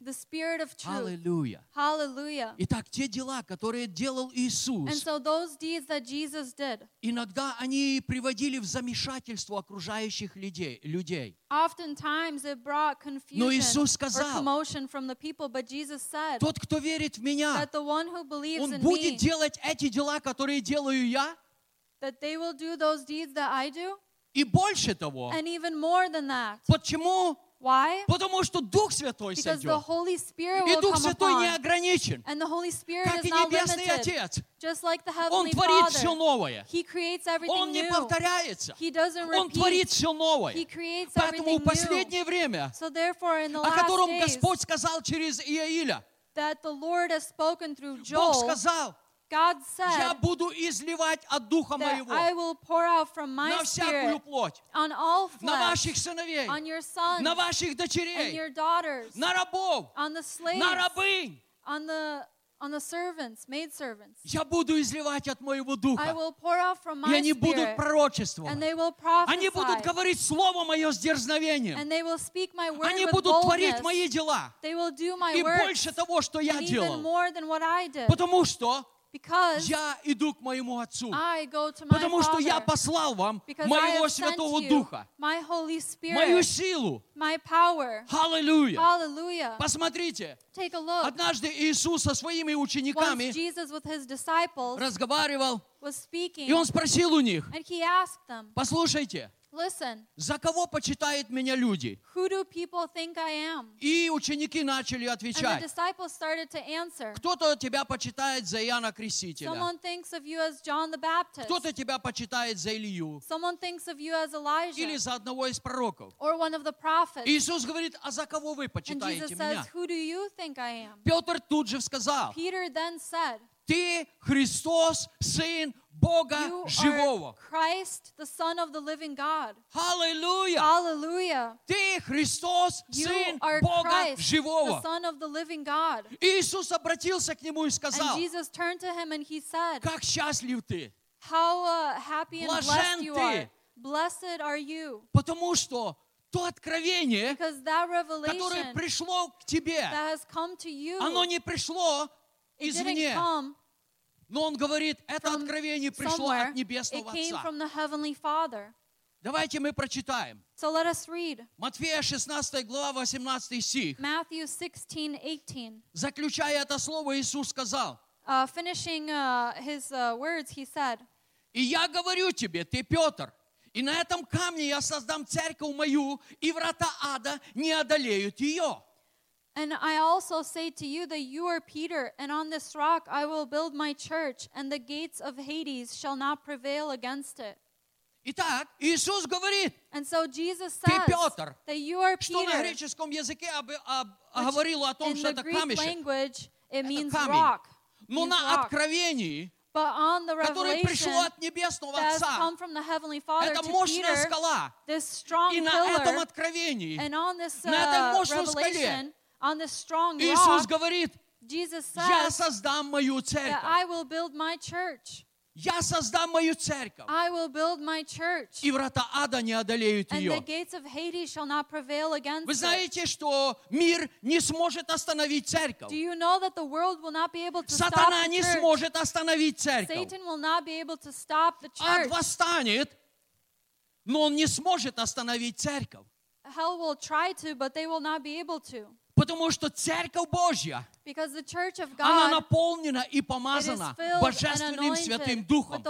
Аллилуйя. Hallelujah. Итак, те дела, которые делал And Иисус, so those deeds that Jesus did, иногда они приводили в замешательство окружающих людей. людей. oftentimes it brought confusion Иисус or сказал, commotion from the people, but Jesus said Тот, кто верит в Меня, that the one who believes он in будет me, делать эти дела, которые делаю я, that they will do those deeds that I do, и больше того. and even more than that. Почему? Why? Потому что Дух Святой Because the сойдет. Holy Spirit И will Дух come Святой не upon. ограничен. And the Holy Spirit Как is и not Небесный limited. Отец. Just like the Он Heavenly творит все Father. новое. He creates Он everything не new. повторяется. He doesn't Он творит repeat. все новое. He creates Поэтому в последнее время, So therefore, in the о котором days, Господь сказал через Иаиля, that the Lord has spoken through Бог Joel, сказал, God я said буду изливать от Духа моего I will pour out from my на всякую плоть, on all на flesh, ваших сыновей, on your sons на ваших and дочерей, your daughters, на рабов, on the slaves, на рабынь. on the on the servants, maid servants. Я буду изливать от моего I Духа. will pour out from И my они будут пророчествовать. and they will Они будут говорить Слово Мое с дерзновением. and they will speak my word Они with будут творить boldness. мои дела. They will do my И works, больше того, что я and even делал. more than what I did, Потому что because я иду к моему Отцу. Потому что я послал вам моего Святого Духа, мою силу. Аллилуйя. Посмотрите, однажды Иисус со своими учениками разговаривал, и Он спросил у них, послушайте, Listen, за кого почитают меня люди? who do people think I am? И ученики начали And the отвечать. disciples started to answer. Кто-то тебя почитает за Иоанна Крестителя. Someone thinks of you as John the Baptist. Кто-то тебя почитает за Илью. Someone thinks of you as Или Elijah за одного из пророков. or one of the prophets. Иисус говорит, а за кого вы And почитаете Jesus меня? says, Who do you think I am? Петр тут же сказал, Peter then said, ты Христос, Сын Бога You Живого. Christ, the Son of the living God. Аллилуйя! Ты Христос, You Сын Бога Christ, the Живого. Son of the living God. Иисус обратился к нему и And сказал, Jesus turned to him and he said, как счастлив ты, How uh, happy and blessed Блажен you ты. are. Blessed are you. потому что то откровение, которое пришло к тебе, оно не пришло извне. Но он говорит, это откровение пришло от Небесного Отца. Давайте мы прочитаем. So let us read Матфея 16 глава 18 стих. Matthew 16, 18. Заключая это слово, Иисус сказал, Uh, finishing uh, his uh, words, he said, «И я говорю тебе, ты Петр, и на этом камне я создам церковь мою, и врата ада не одолеют ее». And I also say to you that you are Peter, and on this rock I will build my church, and the gates of Hades shall not prevail against it. Итак, Иисус говорит, And so Jesus Ты says Петр, that you are что на Peter. греческом языке об- об- which говорило о том, in что the это Greek камешек. language, it means камень. rock. Но means на rock. откровении But on the который пришло revelation от Небесного that has Отца. come from the Heavenly Father Это to мощная Peter, скала. this strong И на этом pillar, откровении and on this на этой uh, мощной скале revelation, on this strong Иисус rock, говорит, Jesus я says создам мою that церковь. I will build my church. Я создам мою церковь. I will build my church. И врата ада не одолеют And the ее. gates of Hades shall not prevail against Вы it. знаете, что мир не сможет остановить церковь. Do you know that the world will not be able to stop Сатана the не church? сможет остановить церковь. Satan will not be able to stop the Ад church. восстанет, но он не сможет остановить церковь. Hell will try to, but they will not be able to. Потому что церковь Божья, of она God наполнена и помазана Божественным Святым Духом.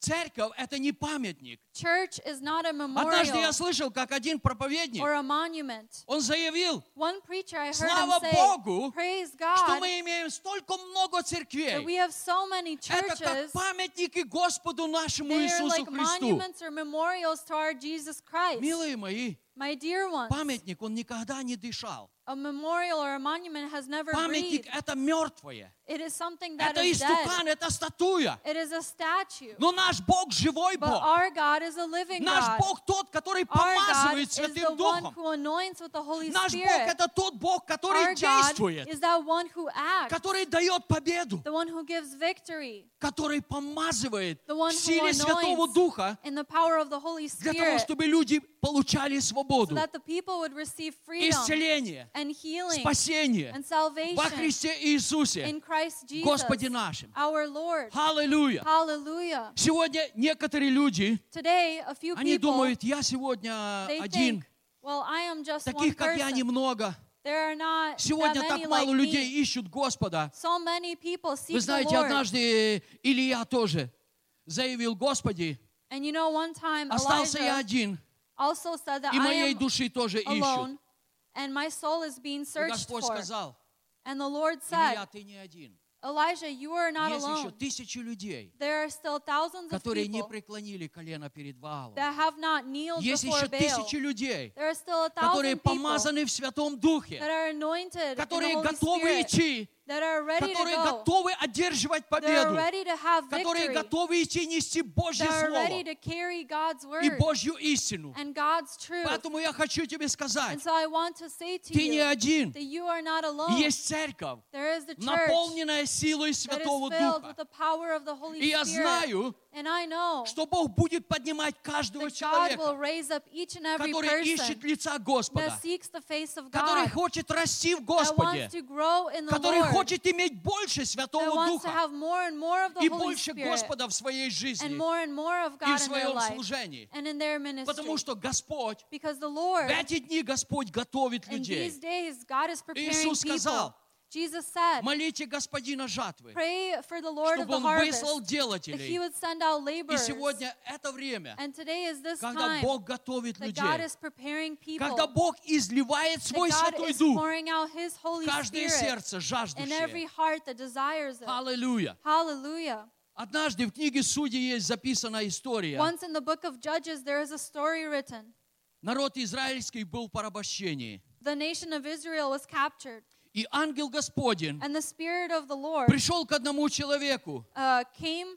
Церковь – это не памятник. Church is not a Однажды я memorial слышал, как один проповедник, or a monument. он заявил, One preacher I heard Слава say, Богу, praise что God, мы имеем столько много that церквей. we have so many Это как churches. памятники Господу нашему They Иисусу like Христу. monuments or memorials to our Jesus Christ. Милые мои, My dear ones, памятник, он никогда не дышал. a memorial or a monument has never Памятник это мертвое. It is something that Это is истукан, dead. это статуя. It is a statue. Но наш Бог живой But Бог. our God is a living Наш God. Бог тот, который помазывает is the Святым Духом. Наш Бог Spirit. это тот Бог, который Our God действует, is that one who acts, который дает победу, the one who gives victory, который помазывает the one в силе Святого Духа in the power of the Holy для того, Spirit чтобы люди получали so свободу, that the people would receive freedom исцеление, and healing спасение and во salvation Христе Иисусе, in Christ Jesus, Господе нашим. our Lord. Аллилуйя! Hallelujah. Сегодня некоторые люди, Today, a few они people, думают, я сегодня один, think, well, I am just one таких, как я, немного. There are not Сегодня так like мало людей me. ищут Господа. So many people seek Вы the знаете, Lord. однажды Илья тоже заявил, Господи, And you know, one time остался я Elijah один, also said that и I моей am души тоже ищут. alone, and my soul is being И searched Господь for. сказал, And the Lord Илья, said, ты не один. Elijah, you are not Есть еще alone. тысячи людей, There are still thousands of которые не people преклонили колено перед Ваалом. that have not kneeled Есть before еще Baal. тысячи людей, There are still a которые thousand people помазаны в Святом Духе, that are anointed in the которые Holy готовы Spirit, идти, that are ready to которые готовы одерживать победу, ready to have которые готовы идти нести Божье Слово и Божью истину. and God's truth. Поэтому я хочу тебе сказать, ты не один. that you are not alone. Есть церковь, наполненная силой Святого Духа. И я знаю, что Бог будет поднимать каждого that God will человека, raise up each and every который ищет лица Господа, который God, хочет расти в Господе, который Lord, хочет иметь больше Святого Духа и больше Spirit Господа в своей and жизни more and more of и в God in their своем служении. Потому что Господь, в эти дни Господь готовит людей. Иисус сказал, Jesus said, молите Господина жатвы, pray for the Lord of чтобы the Он harvest, выслал that He делателей. would send out И laborers. сегодня это время, And today is this когда time Бог готовит that God людей, is preparing people, когда Бог изливает that свой God Святой is Дух pouring out His Holy в каждое Spirit сердце in every жаждущее. heart that desires it. Аллилуйя. Hallelujah. Однажды в книге Судей есть записана история. Once in the book of Judges, there is a story written. Народ израильский был в порабощении. The nation of Israel was captured, И ангел Господень пришел к одному человеку. uh, came,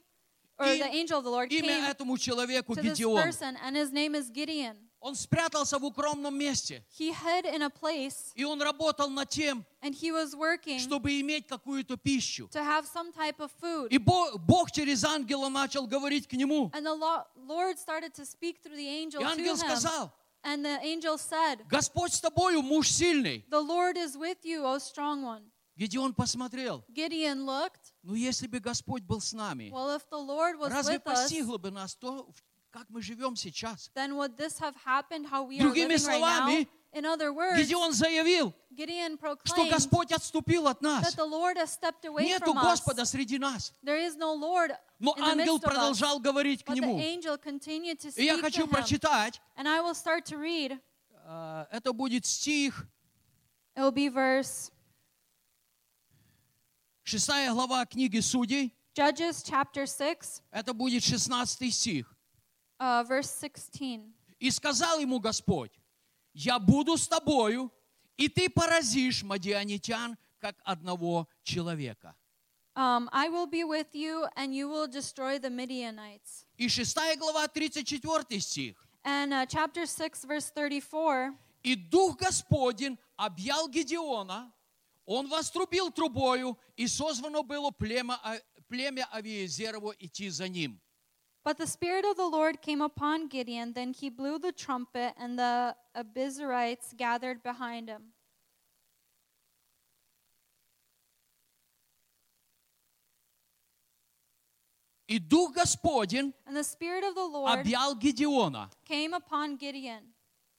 or И the angel of the Lord Имя came этому человеку to this Гедеон. person, and his name is Gideon. Он спрятался в укромном месте. He hid in a place, И он работал над тем, and he was working чтобы иметь какую-то пищу. to have some type of food. И Бог, Бог через ангела начал говорить к нему. And the Lo- Lord started to speak through the angel И to ангел him. сказал, And the angel said, Господь с тобою, муж сильный. The Lord is with you, O strong one. Гедеон посмотрел. Gideon looked. Ну, если бы Господь был с нами, Well, if the Lord was разве with us, постигло бы нас то, как мы живем сейчас? then would this have happened how we are Другими living right now? In other words, Гедеон заявил, Gideon что Господь отступил от нас. that the Lord has stepped away Нету from us. Господа среди нас. There is no Lord Но in the ангел midst of us. продолжал говорить к нему. angel continued to И я хочу прочитать. And I will start to read. э, Это будет стих, It will be verse 6 глава книги Судей. Judges chapter 6, Это будет 16 стих. uh, verse 16. И сказал ему Господь, я буду с тобою, и ты поразишь мадианитян, как одного человека. Um, I will be with you, and you will destroy the Midianites. И 6 глава, 34 стих. And uh, chapter 6, verse 34 И Дух Господень объял Гедеона, он вострубил трубою, и созвано было племя, А- племя Авиезерово идти за ним. But the Spirit of the Lord came upon Gideon. Then he blew the trumpet, and the Abizarites gathered behind him. И Дух Господень And the Spirit of the Lord объял Гедеона. came upon Gideon.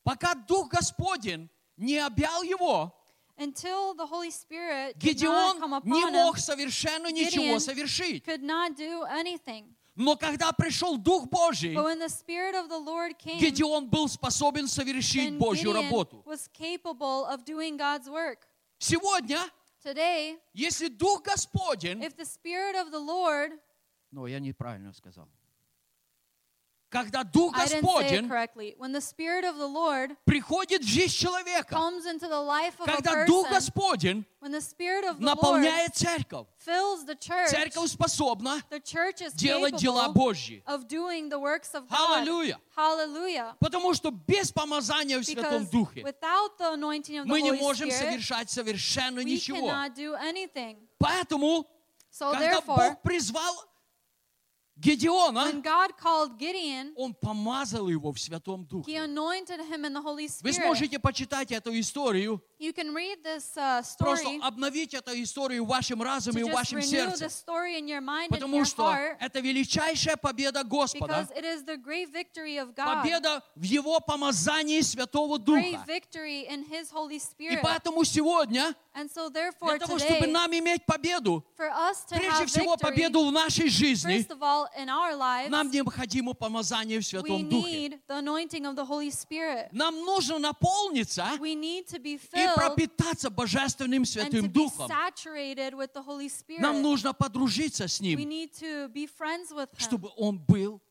Пока Дух Господень не объял его, Until the Holy Spirit did not come Гедеон не upon him, мог совершенно ничего Gideon совершить. could not do anything. Но когда пришел Дух Божий, came, Гедеон был способен совершить Божью работу. Сегодня, Today, если Дух Господень, Lord, но я неправильно сказал, когда Дух Господень приходит в жизнь человека, когда Дух Господень наполняет церковь, церковь способна делать дела Божьи. Аллилуйя. Потому что без помазания в Святом Духе мы не можем совершать совершенно ничего. Поэтому, когда Бог призвал Гедеона, when God called Gideon, Он помазал его в Святом He Духе. anointed him in the Holy Вы сможете почитать эту историю, You can read this uh, просто story обновить эту историю в вашем разуме и в вашем сердце. the story in your mind and Потому что это величайшая победа Господа, победа в Его помазании Святого Духа. И поэтому сегодня, so therefore для того, чтобы today, нам иметь победу, прежде всего victory, победу в нашей жизни, all, lives, нам необходимо помазание в we Святом Духе. need the anointing of the Holy Spirit. Нам нужно наполниться И пропитаться Божественным Святым Духом. the Нам нужно подружиться с Ним, чтобы Он был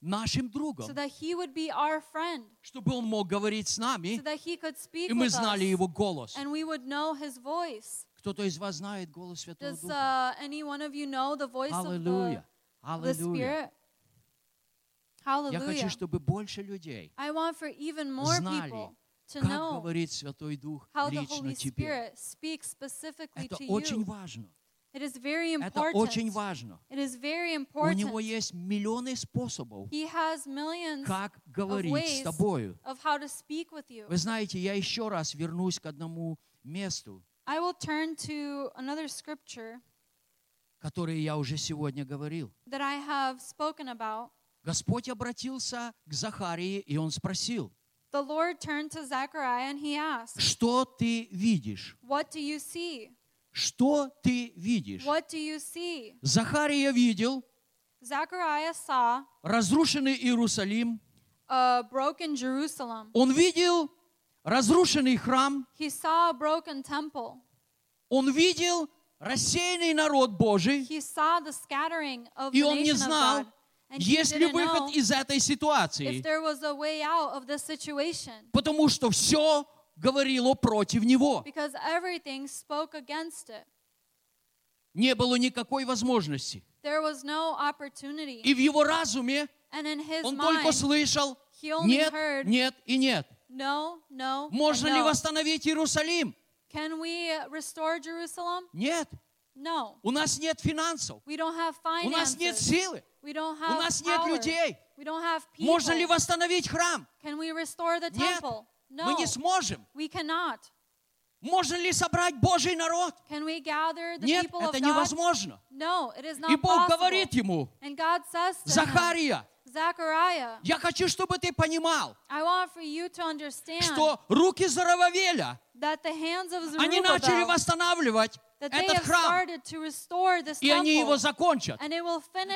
нашим so другом, that He would be our friend, чтобы Он мог говорить с so нами, that He could speak и мы знали us Его голос. and we would know His voice. Кто-то из вас знает голос Святого Does Духа? uh, any one of you know the voice the, Аллилуйя! of the Аллилуйя! Spirit? Я хочу, Hallelujah. чтобы больше людей I want for even more знали, people to как know говорит Святой Дух how the лично Holy тебе. Spirit speaks specifically Это to очень you. важно. It is very Это очень important. важно. It is very У important. него есть миллионы способов, He has millions как of говорить с ways тобою. of how to speak with you. Вы знаете, я еще раз вернусь к одному месту, I will turn to another scripture которое я уже сегодня говорил. that I have spoken about. Господь обратился к Захарии, и он спросил, The Lord turned to Zechariah and he asked, что ты видишь? What do you see? Что ты видишь? What do you see? Захария видел Zechariah saw разрушенный Иерусалим, a broken Jerusalem. он видел разрушенный храм, He saw a broken temple. он видел рассеянный народ Божий, He saw the scattering of и the он не nation of знал, God. Есть ли выход из этой ситуации, потому что все говорило против него. Не было никакой возможности. И в его разуме он только слышал нет, нет и нет. Можно ли восстановить Иерусалим? Can we restore Jerusalem? Нет. No. У нас нет финансов. We don't have У нас нет силы. We don't У have нас нет power. людей. We don't have people. Можно ли восстановить храм? Can we restore the Нет. temple? No. Мы не сможем. We cannot. Можно ли собрать Божий народ? Can we gather the Нет, people of это God? невозможно. No, it is not И Бог possible. говорит ему, And God says to Захария, Zechariah, я хочу, чтобы ты понимал, I want for you to understand что руки Зарававеля, that the hands of они начали восстанавливать этот храм, started to restore this и они его закончат.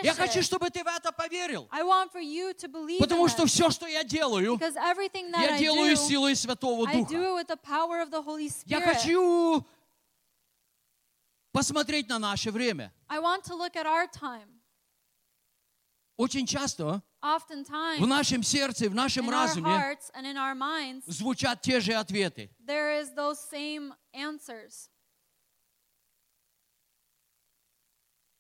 Я хочу, чтобы ты в это поверил. I want for you to believe Потому что все, что я делаю, я делаю do, силой Святого I Духа. Я хочу посмотреть на наше время. I want to look at our time. Очень часто в нашем сердце, в нашем разуме звучат те же ответы. there is those same answers.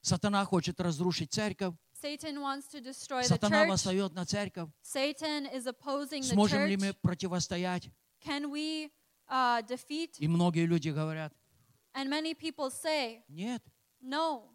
Сатана хочет разрушить церковь. Satan wants to destroy the Сатана восстает на церковь. Satan is opposing the Сможем ли мы противостоять? Can we uh, defeat? И многие люди говорят, And many people say, нет. no.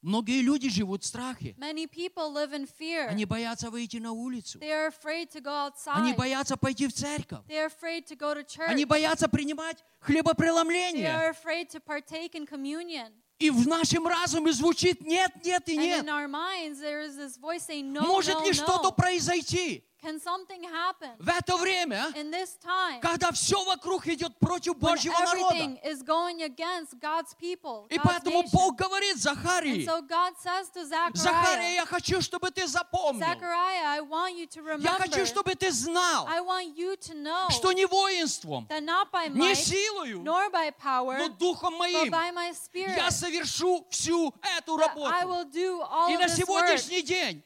Многие люди живут в страхе. Many people live in fear. Они боятся выйти на улицу. They are afraid to go Они outside. боятся пойти в церковь. They are afraid to go to church. Они боятся принимать They хлебопреломление. are afraid to partake in communion. И в нашем разуме звучит нет, нет и нет. Может ли что-то произойти Can something happen в это время, in this time когда все вокруг идет против Божьего народа? is going against God's people, И God's поэтому nation? Бог говорит Захарии, so God says to Захария, я хочу, чтобы ты запомнил. I want you to Я хочу, remember, чтобы ты знал, I want you to know что не воинством, that not by не might, силою, nor by power, но Духом but моим by my spirit, я совершу всю эту работу. И на сегодняшний день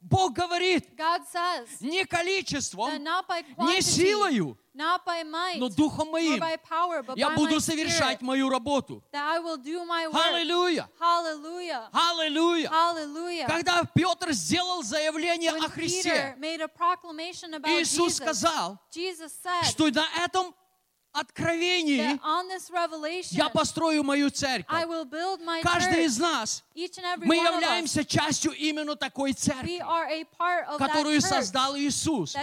Бог говорит, says не количеством, by не quantity, силою, might, но Духом моим power, я буду spirit, совершать мою работу. Аллилуйя! Аллилуйя! Когда Петр сделал заявление When о Христе, Иисус Jesus, сказал, Jesus said что на этом revelation, я построю мою церковь. Каждый из нас, мы являемся частью именно такой церкви, которую создал Иисус,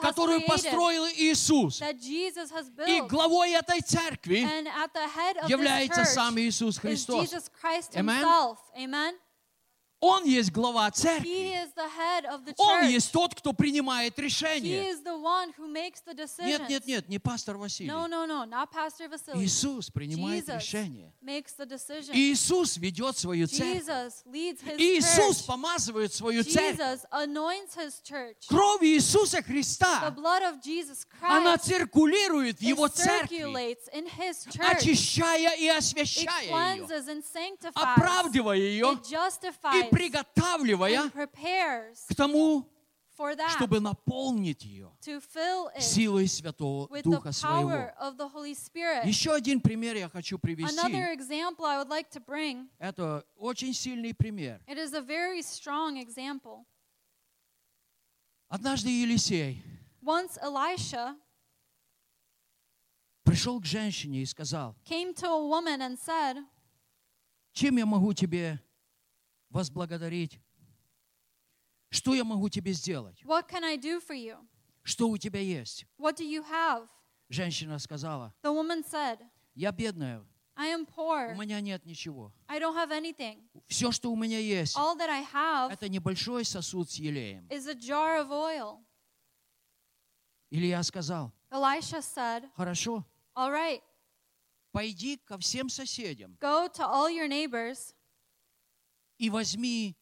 которую построил Иисус. И главой этой церкви является сам Иисус Христос. Jesus Christ Amen? himself. Amen. Он есть глава церкви. the the Он есть тот, кто принимает решение. the the. Нет, нет, нет, не пастор Василий. No, no, no, not Pastor Vasily. Иисус принимает Jesus решение. makes the decision. Иисус ведет свою церковь. Jesus leads his Иисус church. помазывает свою церковь. Jesus anoints his church. Кровь Иисуса The Христа, blood of Jesus она Christ циркулирует в Его церкви, in his church. очищая и It освящая ее, and sanctifies. оправдывая ее It и justifies приготавливая к тому, чтобы наполнить ее силой Святого Духа Своего. Еще один пример я хочу привести. Это очень сильный пример. Однажды Елисей Once Elisha пришел к женщине и сказал, чем я могу тебе возблагодарить? Что я могу тебе сделать? What can I do for you? Что у тебя есть? What do you have? Женщина сказала, The woman said, я бедная, I am poor. у меня нет ничего. I don't have anything. Все, что у меня есть, All that I have это небольшой сосуд с елеем. is a jar of oil. Илья сказал, Elisha said, хорошо, All right, пойди ко всем соседям go to all your neighbors и возьми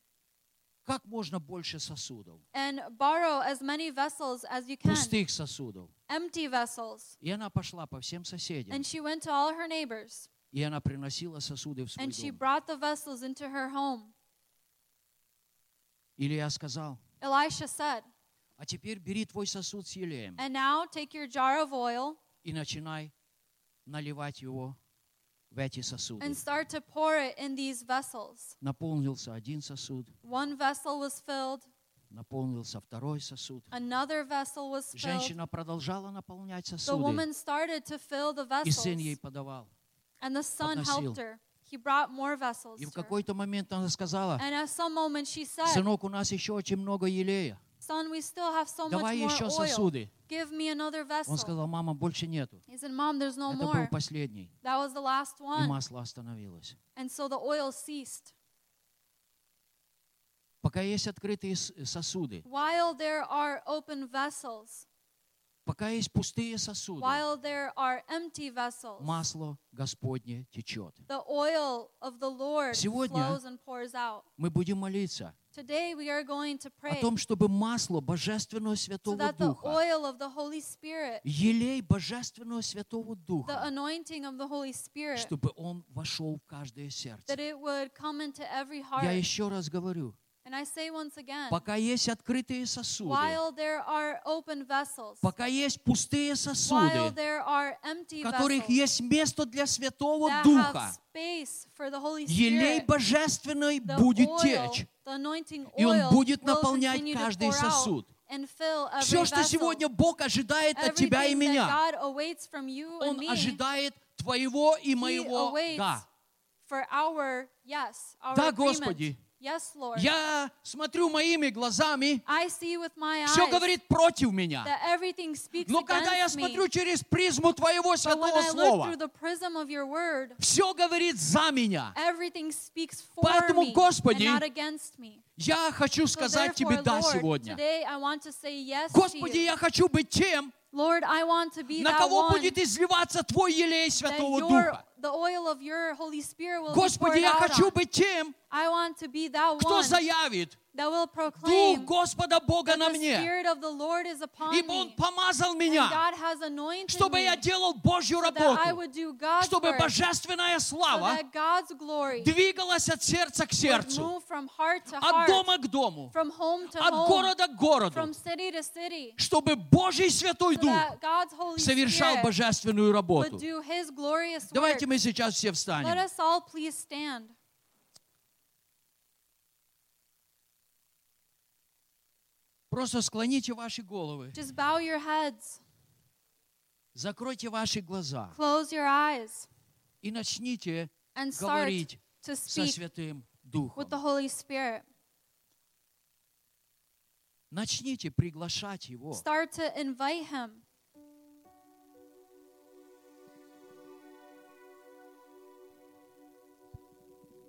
как можно больше сосудов, and borrow as many vessels as you can, пустых сосудов. empty vessels. И она пошла по всем соседям, And she went to all her neighbors и она приносила сосуды в свой and she дом. brought the vessels into her home. Илья сказал, Elisha said, а теперь бери твой сосуд с елеем And now take your jar of oil и начинай наливать его в эти сосуды. and start to pour it in these vessels. Наполнился один сосуд, One vessel was filled, наполнился второй сосуд. another vessel was filled. Женщина продолжала наполнять The сосуды, woman started to fill the и сын vessels, ей подавал. and the son подносил. helped her. He brought more vessels. И в какой-то момент она сказала, And at some moment she said, сынок, у нас еще очень много елея. Son, we still have so much Давай more еще oil. сосуды. Give me another Он vessel. сказал, мама, больше нету. He said, Mom, there's no Это был more. последний. That was the last И one. масло остановилось. And so the oil ceased. Пока есть открытые сосуды, While there are open vessels, пока есть пустые сосуды, while there are empty vessels, масло Господне течет. the oil of the Lord Сегодня flows and pours out. Мы будем молиться Today we are going to о pray том, чтобы масло Божественного so Святого the Духа, елей Божественного Святого Духа, anointing of the Holy Spirit, чтобы он вошел в каждое that сердце. it would come into every Я heart. еще раз говорю, And I say once again, пока есть открытые сосуды, while there are open vessels, пока есть пустые while сосуды, there are empty в которых vessels есть место для Святого Духа, space for the Holy елей Spirit, божественный the будет течь, и он будет наполнять каждый сосуд. Все, что сегодня Бог ожидает от тебя и меня, Он ожидает твоего и моего «да». Да. Господи. Yes, Lord. Я смотрю моими глазами, I see with my eyes все говорит против меня. that everything speaks Но когда я against me. смотрю через призму Твоего Святого Слова, through the prism of your word, все говорит за меня. everything speaks for Поэтому, me Господи, and not against me. Я хочу So сказать therefore, Тебе «да» сегодня. yes Господи, я хочу быть тем, Lord, I want to be на кого будет изливаться Твой елей Святого Духа. Господи, я хочу быть тем, кто заявит, that will Дух proclaim Господа Бога на мне, ибо Он помазал меня, God has anointed чтобы я делал Божью работу, would do God's чтобы божественная слава двигалась от сердца к сердцу, от дома к дому, от города к городу, чтобы Божий Святой Дух совершал божественную работу. Давайте мы сейчас все встанем. us all please stand. Просто склоните ваши головы, Just bow your heads, закройте ваши глаза close your eyes, и начните and говорить to со Святым Духом. with the Holy Spirit. Начните приглашать Его. Start to invite Him.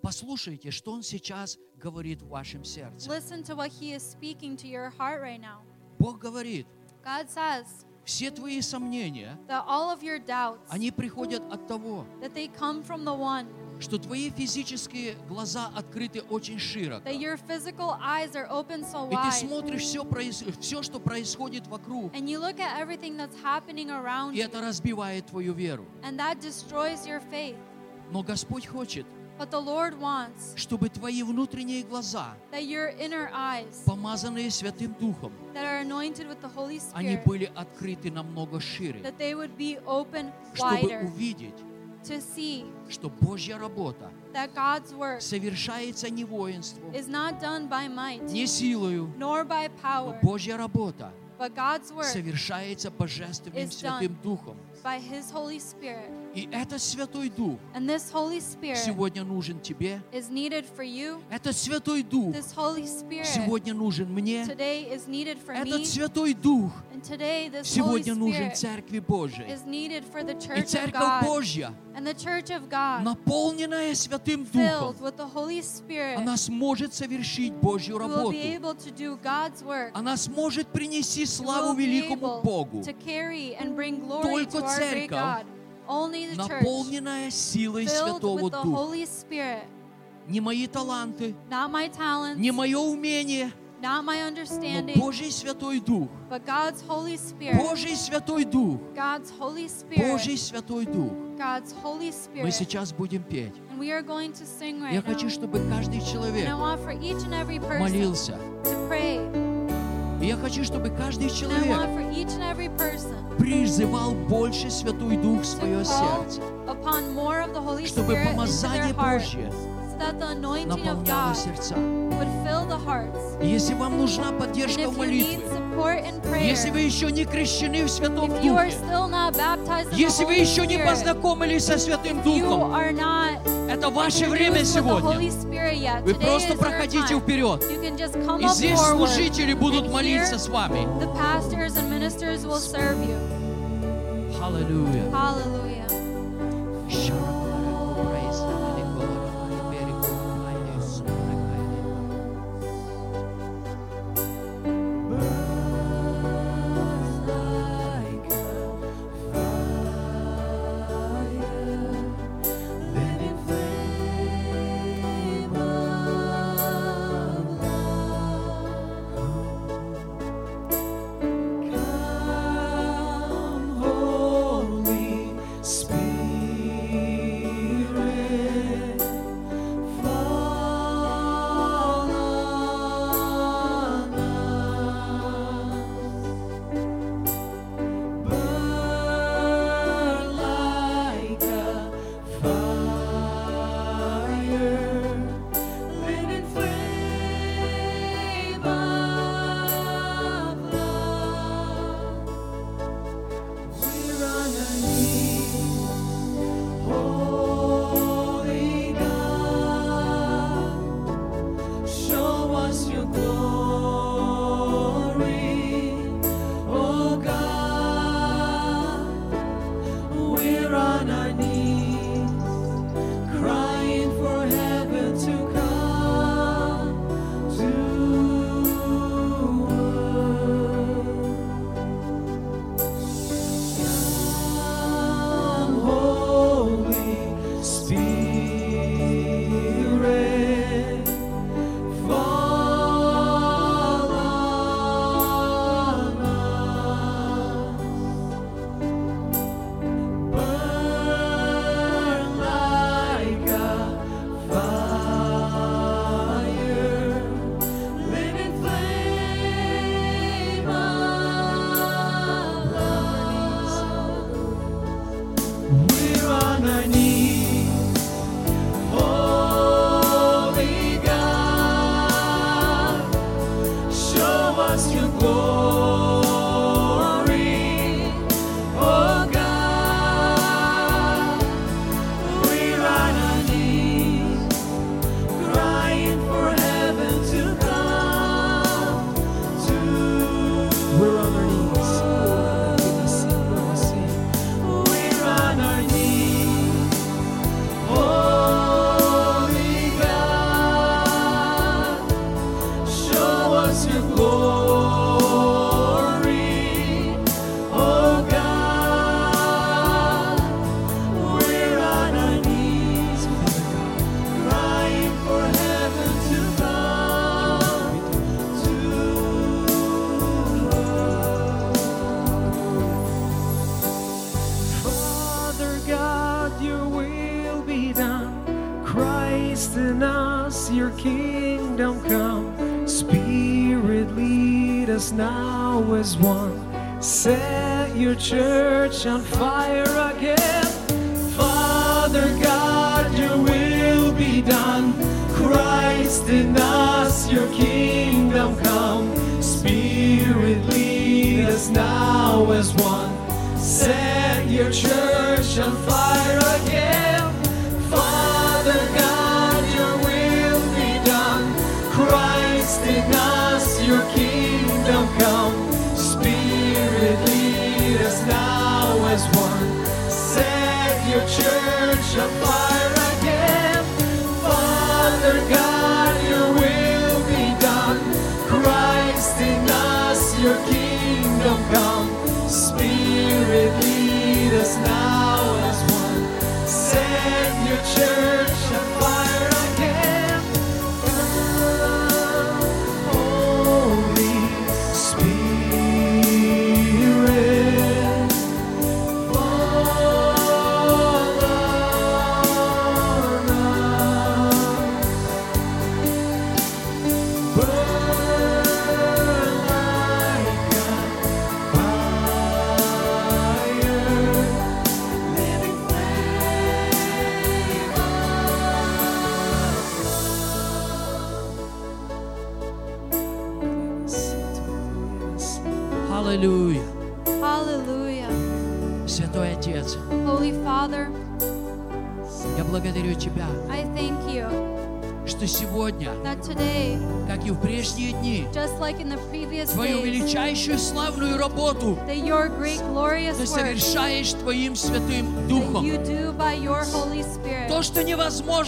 Послушайте, что Он сейчас говорит в вашем сердце. Listen to what He is speaking to your heart right now. Бог говорит, God says все твои сомнения, that all of your doubts, они приходят от того, that they come from the one, что твои физические глаза открыты очень широко. that your physical eyes are open so И ты wide, смотришь все, все, что происходит вокруг, and you look at everything that's happening around и это разбивает твою веру. and that destroys your faith. Но Господь хочет, But the Lord wants чтобы твои внутренние глаза, that your inner eyes, помазанные Святым Духом, that are anointed with the Holy они Spirit, были открыты намного шире, that they would be open чтобы wider увидеть, to see что Божья работа that God's work совершается не воинством, is not done by might не силою, nor by но power, Божья работа but God's work совершается Божественным Святым. Духом. by His Holy Spirit. И этот Святой Дух And this Holy Spirit сегодня нужен тебе. is needed for you. Этот Святой Дух This Holy Spirit сегодня нужен мне. today is needed for Этот me. Святой Дух And today this Holy сегодня нужен Церкви Божией. is needed for the И of Церковь God. Божья, And the church of God наполненная Святым Духом, filled with the Holy Spirit она сможет совершить Божью will работу. be able to do God's work. Она сможет принести славу великому Богу, to carry and bring glory Только to our great церковь, God. Наполненная силой Святого Духа. Не мои таланты, talents, не мое умение, not my но understanding, Божий Святой Дух. but God's Holy Spirit. Божий Святой Дух. God's Holy Spirit. Божий Святой Дух. God's Holy Мы Spirit. сейчас будем петь. And we are going to sing right Я now. хочу, чтобы каждый And I человек want for each and every person молился. to pray. И я хочу, чтобы каждый человек призывал больше Святой Дух в свое сердце, чтобы помазание Божье God сердца. would fill the hearts. И если вам нужна поддержка в молитве, если вы еще не крещены в Святом Духе, если вы еще не познакомились со Святым Духом, это ваше время сегодня. Вы просто проходите вперед. И здесь служители будут молиться с вами. You. Аллилуйя.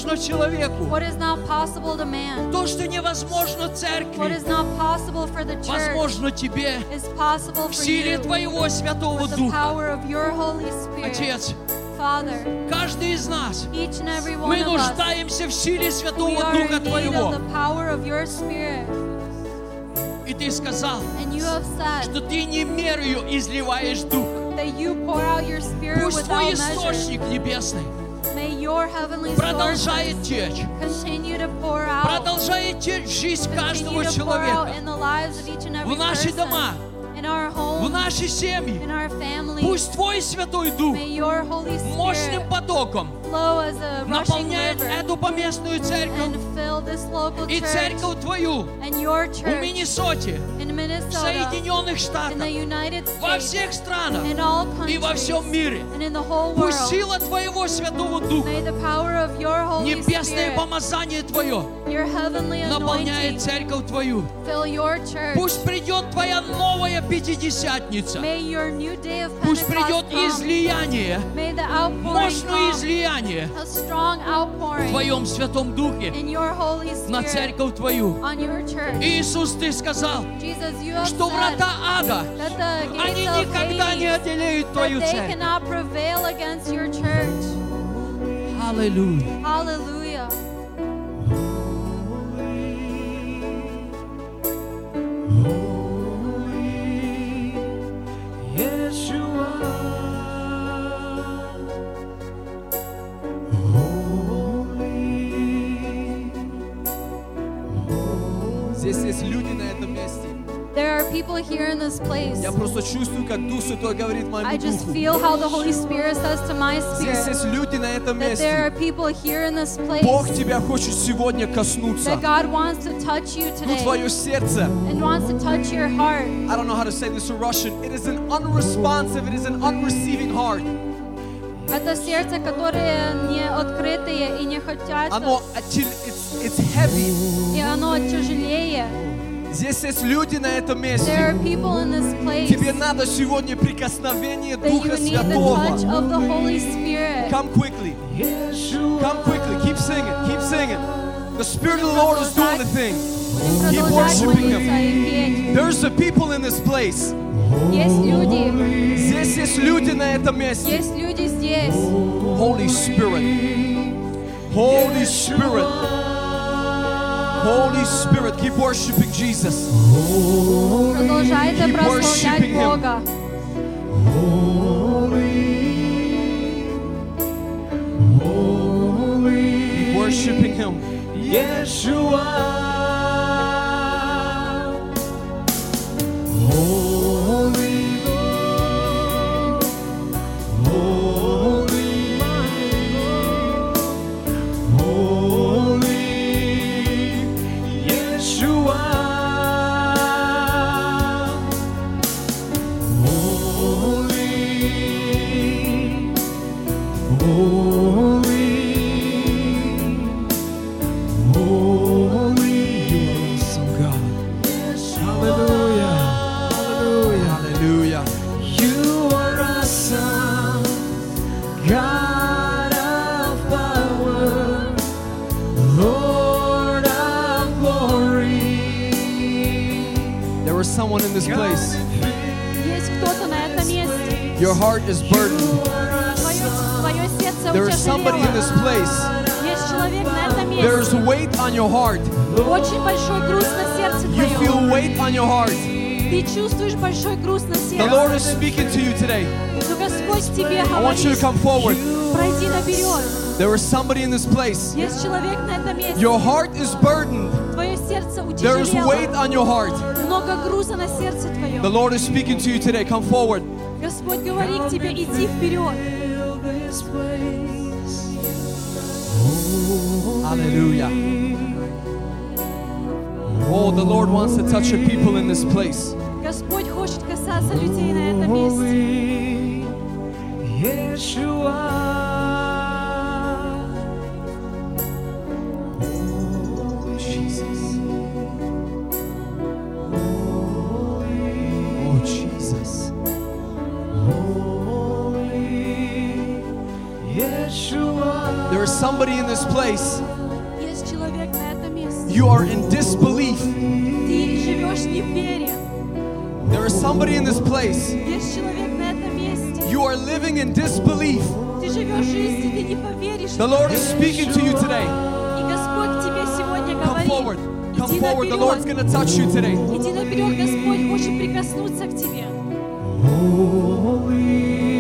Невозможно человеку, What is not possible to man, то, что невозможно what церкви, is not possible for the church, возможно Тебе is possible в for силе you Твоего Святого with the Духа. power of your Holy Spirit. Отец, Father, каждый из нас, each and every one мы of us, нуждаемся в силе Святого Духа Твоего. the power of your Spirit. И Ты сказал, said что Ты не мерою изливаешь Дух. that you pour out your Spirit Пусть Твой источник небесный продолжает течь, продолжает течь в жизнь каждого человека, в наши дома, в наши семьи. Пусть Твой Святой Дух мощным потоком наполняет эту поместную церковь и церковь Твою в Миннесоте, в Соединенных Штатах, во всех странах и во всем мире. Пусть сила Твоего Святого Духа, небесное помазание Твое наполняет церковь Твою. Пусть придет Твоя новая Пятидесятница. Пусть придет излияние, мощное излияние в Твоем Святом Духе на церковь Твою. Иисус, Ты сказал, что врата ада, они никогда не одолеют Твою церковь. Аллилуйя. Есть люди на этом месте. There are people here in this place. Я просто чувствую, как Дух Святой говорит I моему just духу. feel how the Holy Spirit says to my Здесь spirit есть люди на этом that there are месте. people here in this place Бог тебя хочет сегодня коснуться. that God wants to touch you Ну, today твое сердце. and wants to touch your heart. I don't know how to say this in Russian. It is an unresponsive, it is an unreceiving heart. Это сердце, которые не открытые и не хотят, Оно, it's, it's heavy. и оно тяжелее. Здесь есть люди на этом There месте. are people in this place Тебе надо сегодня прикосновение that Духа you need the Святого. touch of the Holy Spirit. Come quickly. Come quickly. Keep singing. Keep singing. The Spirit of the Lord is doing the thing. Keep Продолжать worshiping молиться Him. и петь. There's a people in this place. Есть люди, Здесь есть люди на этом месте. есть люди здесь. Holy Spirit. Holy Spirit. Holy Spirit. Keep worshiping Jesus. Продолжайте Keep прославлять worshiping Him. Бога. Keep worshiping Him. Holy someone in this place. Your heart is burdened. There is somebody in this place. There is weight on your heart. You feel weight on your heart. The Lord is speaking to you today. I want you to come forward. There is somebody in this place. Your heart is burdened. There is weight on your heart. Много груза на сердце The твоем. Lord is speaking to you today. Come forward. Господь говорит тебе, иди вперед. Hallelujah. Oh, the Lord wants to touch your people in this place. Господь хочет касаться людей на этом месте. Jesus. somebody in this place. Есть человек на этом месте. You are in disbelief. Ты живешь не в вере. There is somebody in this place. Есть человек на этом месте. You are living in disbelief. Ты живешь жизнь, и ты не поверишь. The Lord is speaking to you today. И Господь тебе сегодня Come говорит. forward. Come Иди forward. The Lord's наперед. going to touch you today. Иди наперед, Господь хочет прикоснуться к тебе. There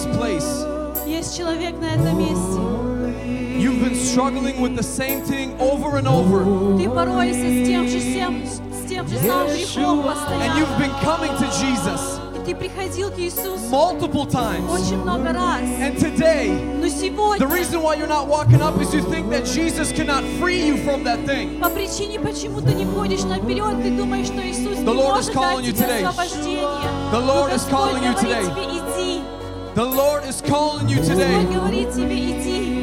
this place. Есть человек на этом месте. You've been struggling with the same thing over and over. Ты боролся с тем же, всем, с тем же самым грехом And you've постоянно. been coming to Jesus И ты приходил к Иисусу multiple times. очень много раз. And today, Но сегодня, the reason why you're not walking up is you think that Jesus cannot free you from that thing. по причине, почему ты не ходишь наперед, ты думаешь, что Иисус The не Lord is может calling дать you тебе today. освобождение. The Но Lord is Господь calling you говорит today. The Lord is calling you today.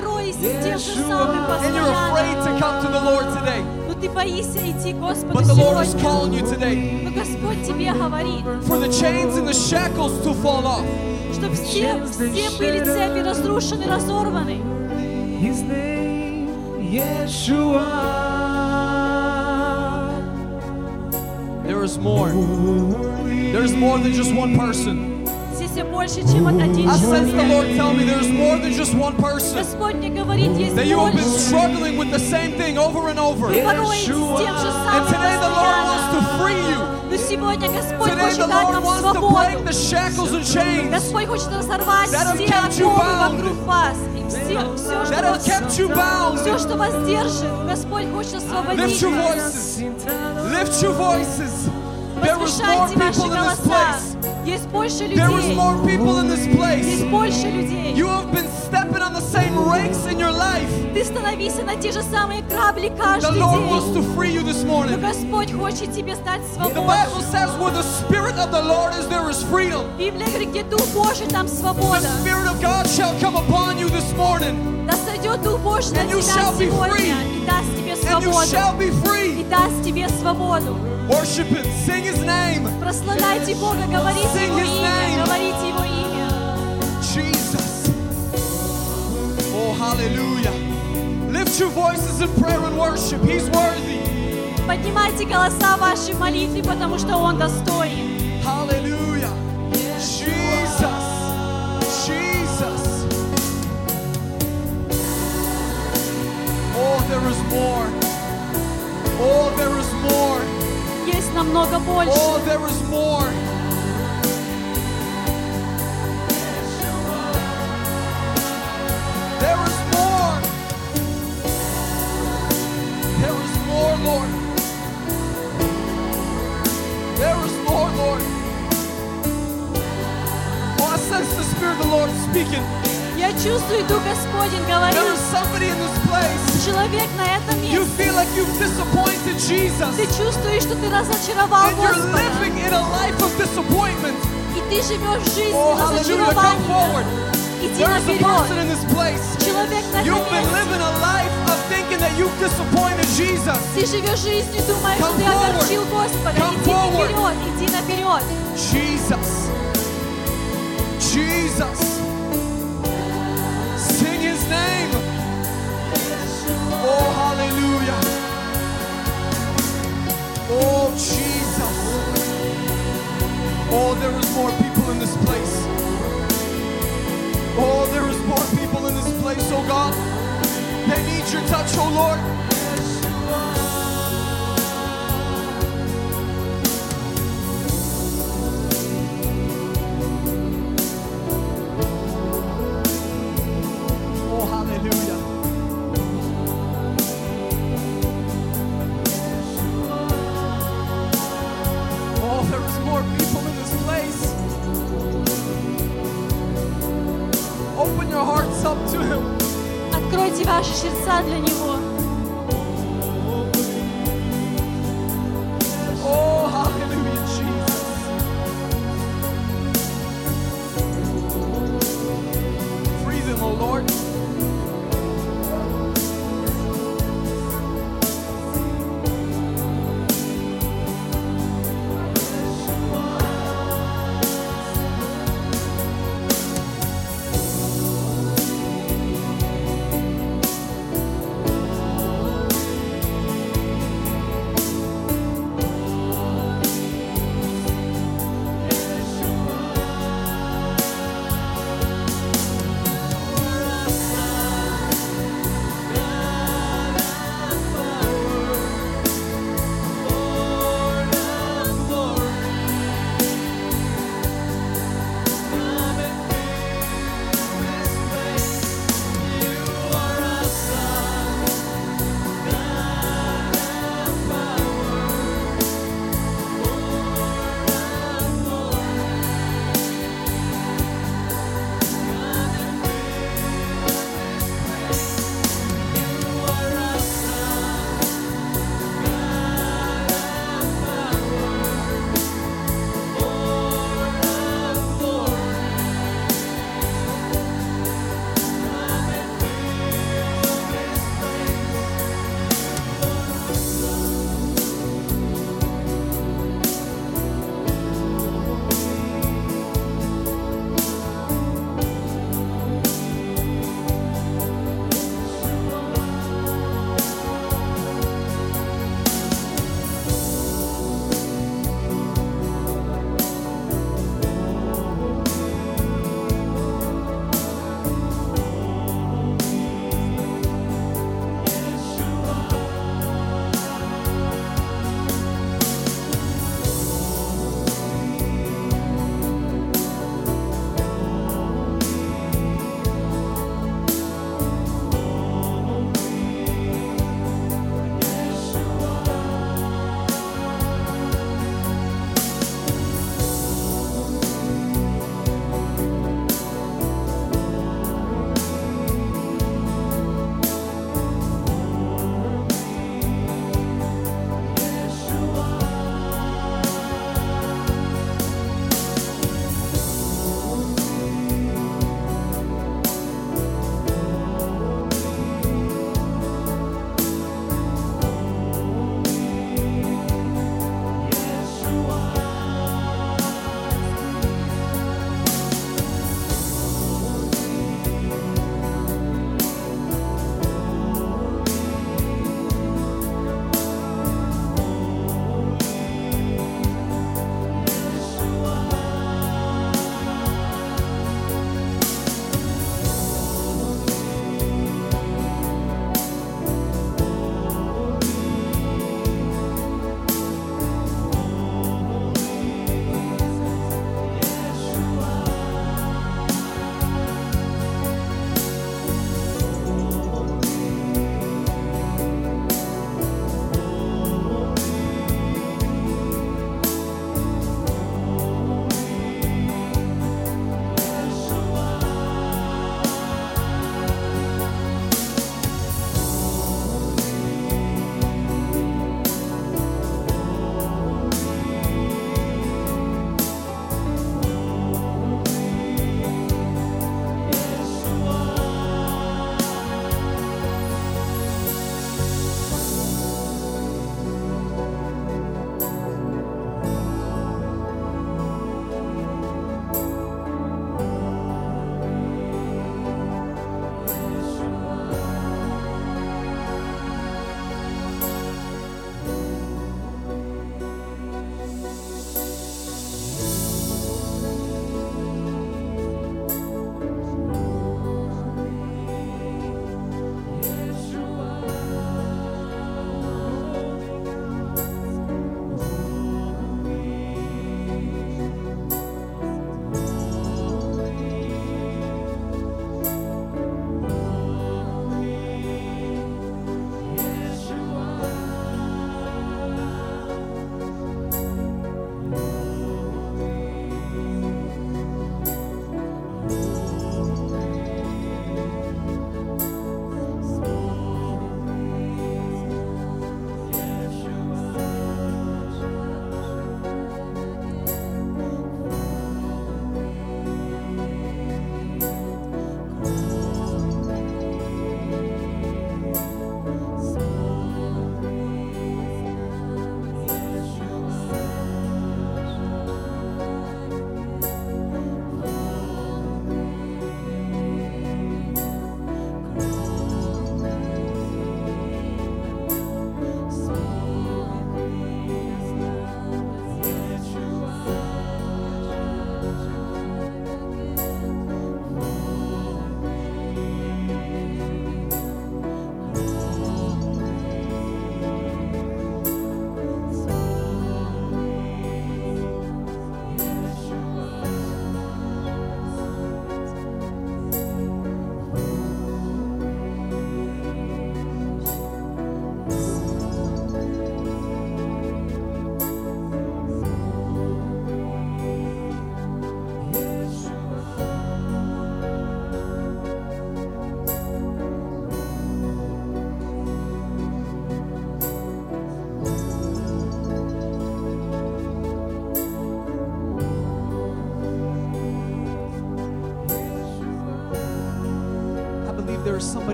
говорит, ты боролся с тем же самым you're afraid to постоянно. come to the Lord today. Но ты боишься идти к Господу But the Lord is сегодня. calling you today Но Господь тебе говорит, for the chains and the shackles to fall off. что все, все были цепи разрушены, разорваны. His name, Yeshua. There is more. There's more than just one person. Здесь все больше, чем один I sense the Lord человек. tell me there's more than just one person. Господь мне говорит, есть That you have been больше. struggling with the same thing over and over. Вы боретесь с тем же And самым today the Lord wants to постоянно. free you. Но сегодня Господь Today the хочет дать Lord нам wants to свободу. break the shackles and chains Господь хочет разорвать that have все kept you оковы bound. вокруг вас. И все, все, that что have вас, kept you bound. все, что вас держит, Господь хочет Lift освободить your вас. voices. Lift your voices. There is more Возвышайте ваши people in this голоса. place. Есть больше There is людей. more people in this place. Есть больше людей. You have been stepping on the same rakes in your life. Ты становишься на те же самые грабли The каждый Lord wants день. to free you this Но morning. Господь хочет тебе стать The свободным. Bible says where the Spirit of the Lord is, there is freedom. Библия говорит, где Дух Божий, там The свобода. Spirit of God shall come upon you this morning, Да сойдет Дух Божий на And you тебя shall be сегодня free. и даст тебе and you shall свободу. be И free. даст тебе свободу. Worship Him, sing His name. Прославляйте Бога, говорите Sing Его His имя, name. говорите Его имя. Jesus. Oh, hallelujah. Lift your voices in prayer and worship. He's worthy. Поднимайте голоса вашей молитвы, потому что Он достоин. Hallelujah. Jesus. Jesus. Oh, there is more. Oh, there is намного больше. Oh, there is more. There is more. There is more, Lord. There is more, Lord. Oh, I sense the Spirit of the Lord speaking. Я чувствую, Дух Господень There говорит, is somebody in this place. человек на этом You месте. feel like you've disappointed Jesus. Ты чувствуешь, что ты разочаровал And you're Господа. living in a life of disappointment. И ты живешь жизнь Oh, hallelujah. Come forward. разочарования. Иди There is a person наперед. in this place. Человек на этом You've been месте. living a life of thinking that you've disappointed Jesus. Ты живешь жизнью, думаешь, что Come ты forward. огорчил Господа. Come Иди forward. наперед, иди наперед. Jesus. Jesus. Hallelujah. Oh, Jesus. Oh, there is more people in this place. Oh, there is more people in this place, oh God. They need your touch, oh Lord.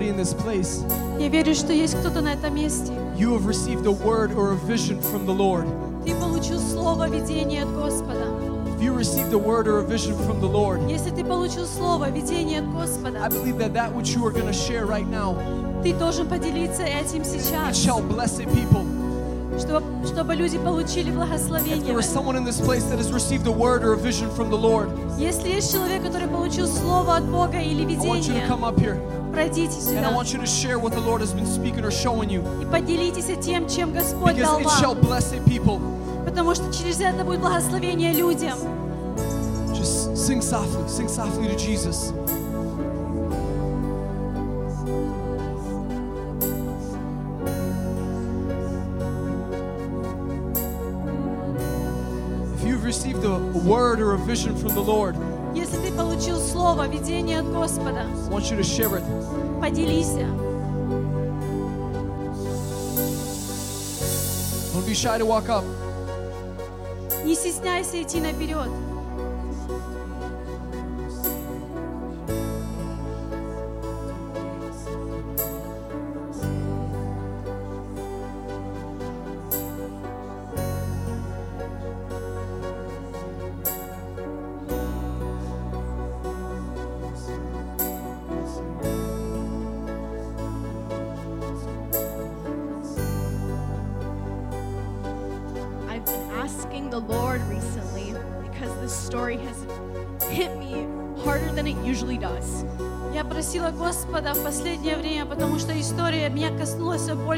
Somebody in this place. Я верю, что есть кто-то на этом месте. You have received a word or a vision from the Lord. Ты получил слово видение от Господа. If you received a word or a vision from the Lord, Если ты получил слово видение от I Господа, believe that that which you are going to share right now, ты должен поделиться этим it сейчас, shall bless a people. чтобы, чтобы люди получили If благословение. there is someone in this place that has received a word or a vision from the Lord, Если есть человек, который получил слово от Бога или I want you to видение, come up here пройдите and I сюда want you to share what the Lord has been speaking or showing you и поделитесь тем, чем Господь дал because it shall вам. bless a people. Потому что через это будет благословение людям. Just sing softly, sing softly to Jesus. If you've received a word or a vision from the Lord, Если ты получил слово, видение от Господа, I want you to share it. поделись. Don't be shy to walk up. Не стесняйся идти наперед.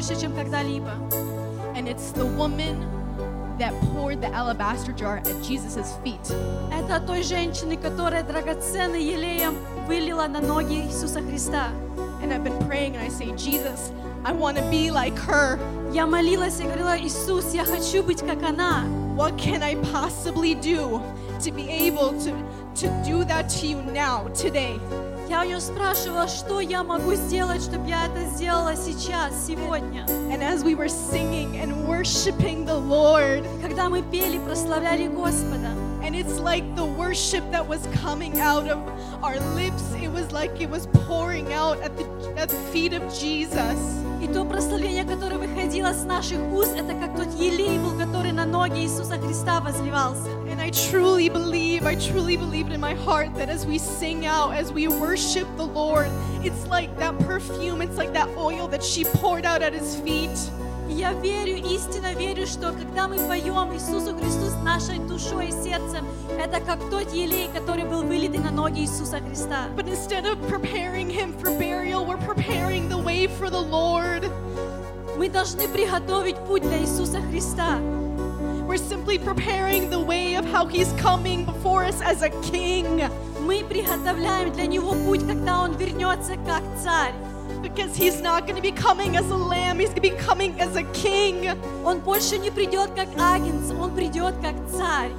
Больше, чем когда-либо. And it's the woman that poured the alabaster jar at Jesus' feet. Это той женщины, которая драгоценный елеем вылила на ноги Иисуса Христа. And I've been praying and I say, Jesus, I want to be like her. Я молилась и говорила, Иисус, я хочу быть как она. What can I possibly do to be able to, to do that to you now, today? Я у нее спрашивала, что я могу сделать, чтобы я это сделала сейчас, сегодня. And as we were singing and worshiping the Lord, Когда мы пели, прославляли Господа, and it's like the worship that was coming out of our lips, it was like it was pouring out at the, at the feet of Jesus. и то прославление, которое выходило с наших уст, это как тот елей был, который на ноги Иисуса Христа возливался. And I truly believe, I truly believe it in my heart that as we sing out, as we worship the Lord, it's like that perfume, it's like that oil that she poured out at his feet. И я верю, истинно верю, что когда мы поем Иисусу Христу с нашей душой и сердцем, это как тот елей, который был вылитый на ноги Иисуса Христа. But instead of preparing him for burial, we're preparing the way for the Lord. Мы должны приготовить путь для Иисуса Христа. We're simply preparing the way of how he's coming before us as a king. Мы приготовляем для Него путь, когда Он вернется как царь. Because he's not going to be coming as a lamb, he's going to be coming as a king. Он больше не придет как агнец, Он придет как царь.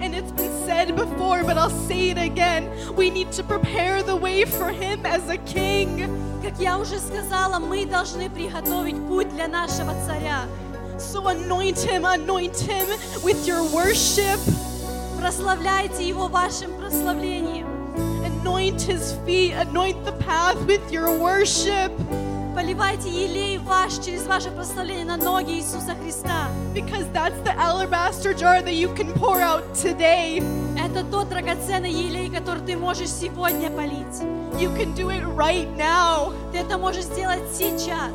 And it's been said before, but I'll say it again. We need to prepare the way for him as a king. Как я уже сказала, мы должны приготовить путь для нашего царя. So anoint him, anoint him with your worship. Прославляйте Его вашим прославлением. Anoint his feet, anoint the path with your worship. Поливайте елей ваш через ваше прославление на ноги Иисуса Христа. Because that's the alabaster jar that you can pour out today. Это тот драгоценный елей, который ты можешь сегодня полить. You can do it right now. Ты это можешь сделать сейчас.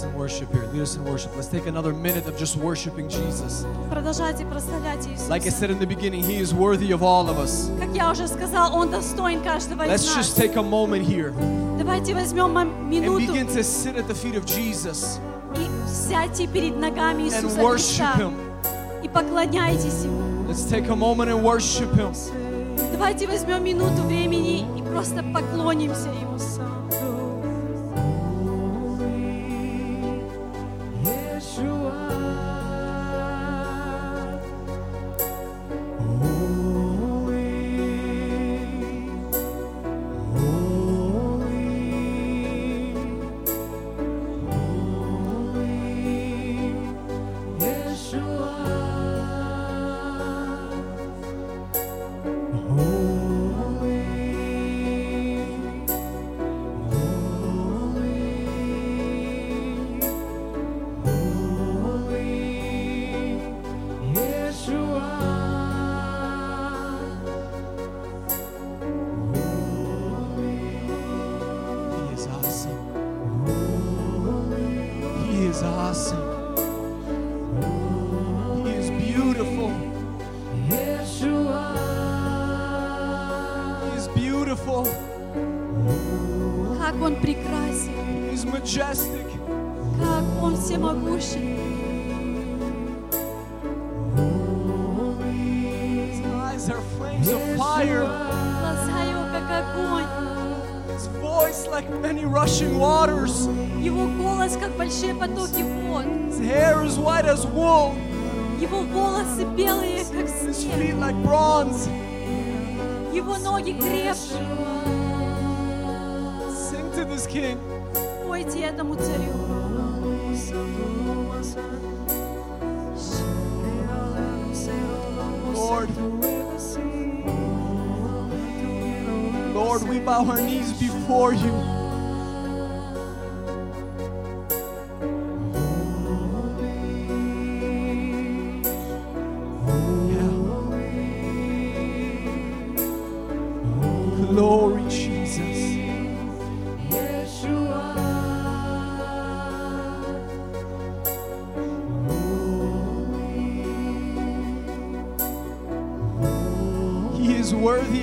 Us in worship here. Lead us in worship. Let's take another minute of just worshiping Jesus. Продолжайте прославлять Like I Иисуса. said in the beginning, He is worthy of all of us. Как я уже сказал, Он достоин каждого из Let's нас. just take a moment here Давайте возьмем мом- and минуту begin to sit at the feet of Jesus и сядьте перед ногами and Иисуса worship Христа Him. и поклоняйтесь Ему. Let's take a moment and worship Him. Давайте возьмем минуту времени и просто поклонимся Ему.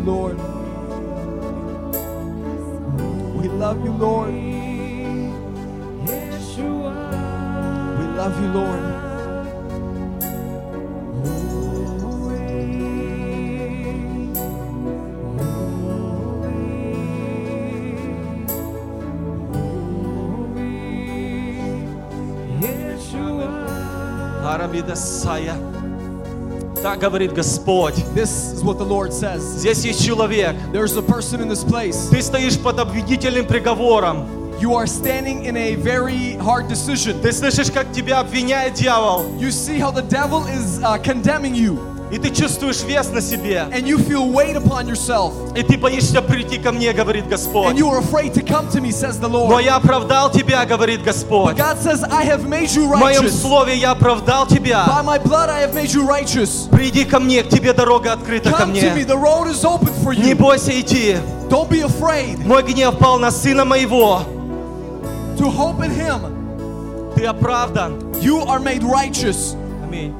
you, Lord. We love you, Lord. We love you, Lord. A vida saia Так говорит Господь. This is what the Lord says. Здесь есть человек. There's a person in this place. Ты стоишь под обвинительным приговором. You are standing in a very hard decision. Ты слышишь, как тебя обвиняет дьявол. You see how the devil is uh, condemning you. И ты чувствуешь вес на себе. And you feel weight upon yourself. И ты боишься прийти ко мне, говорит Господь. And you are afraid to come to me, says the Но Lord. я оправдал тебя, говорит Господь. But God says, I have made you В моем righteous. слове я оправдал By тебя. my blood I have made you righteous. Приди ко мне, к тебе дорога открыта ко Come to me, мне. the road is open for Не you. бойся идти. Don't be afraid Мой гнев пал на сына моего. to hope in Him. Ты оправдан. You are made righteous. Аминь.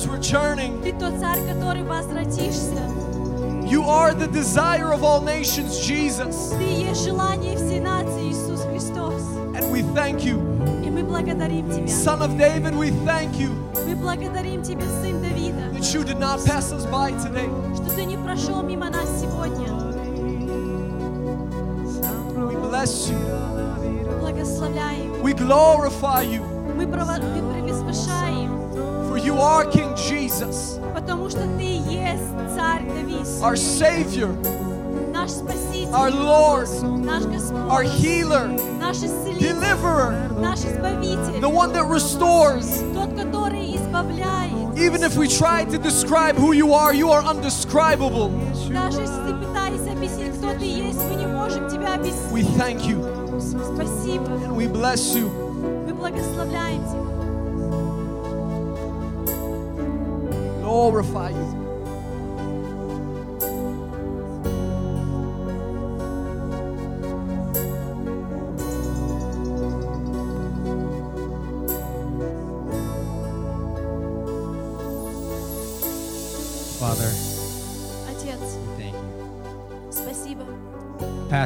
king that is returning. Ты тот царь, который возвратишься. You are the desire of all nations, Jesus. Ты есть желание всей нации, Иисус Христос. And we thank you. И мы благодарим Тебя. Son of David, we thank you Мы благодарим Тебя, Сын Давида, that you did not pass us by today. что Ты не прошел мимо нас сегодня. We bless you. Благословляем. We glorify you. Мы прово- мы превозвышаем, For you are King our Savior, our Lord, our Healer, Deliverer, the one that restores. Even if we try to describe who you are, you are undescribable. We thank you. And we bless you. Glorify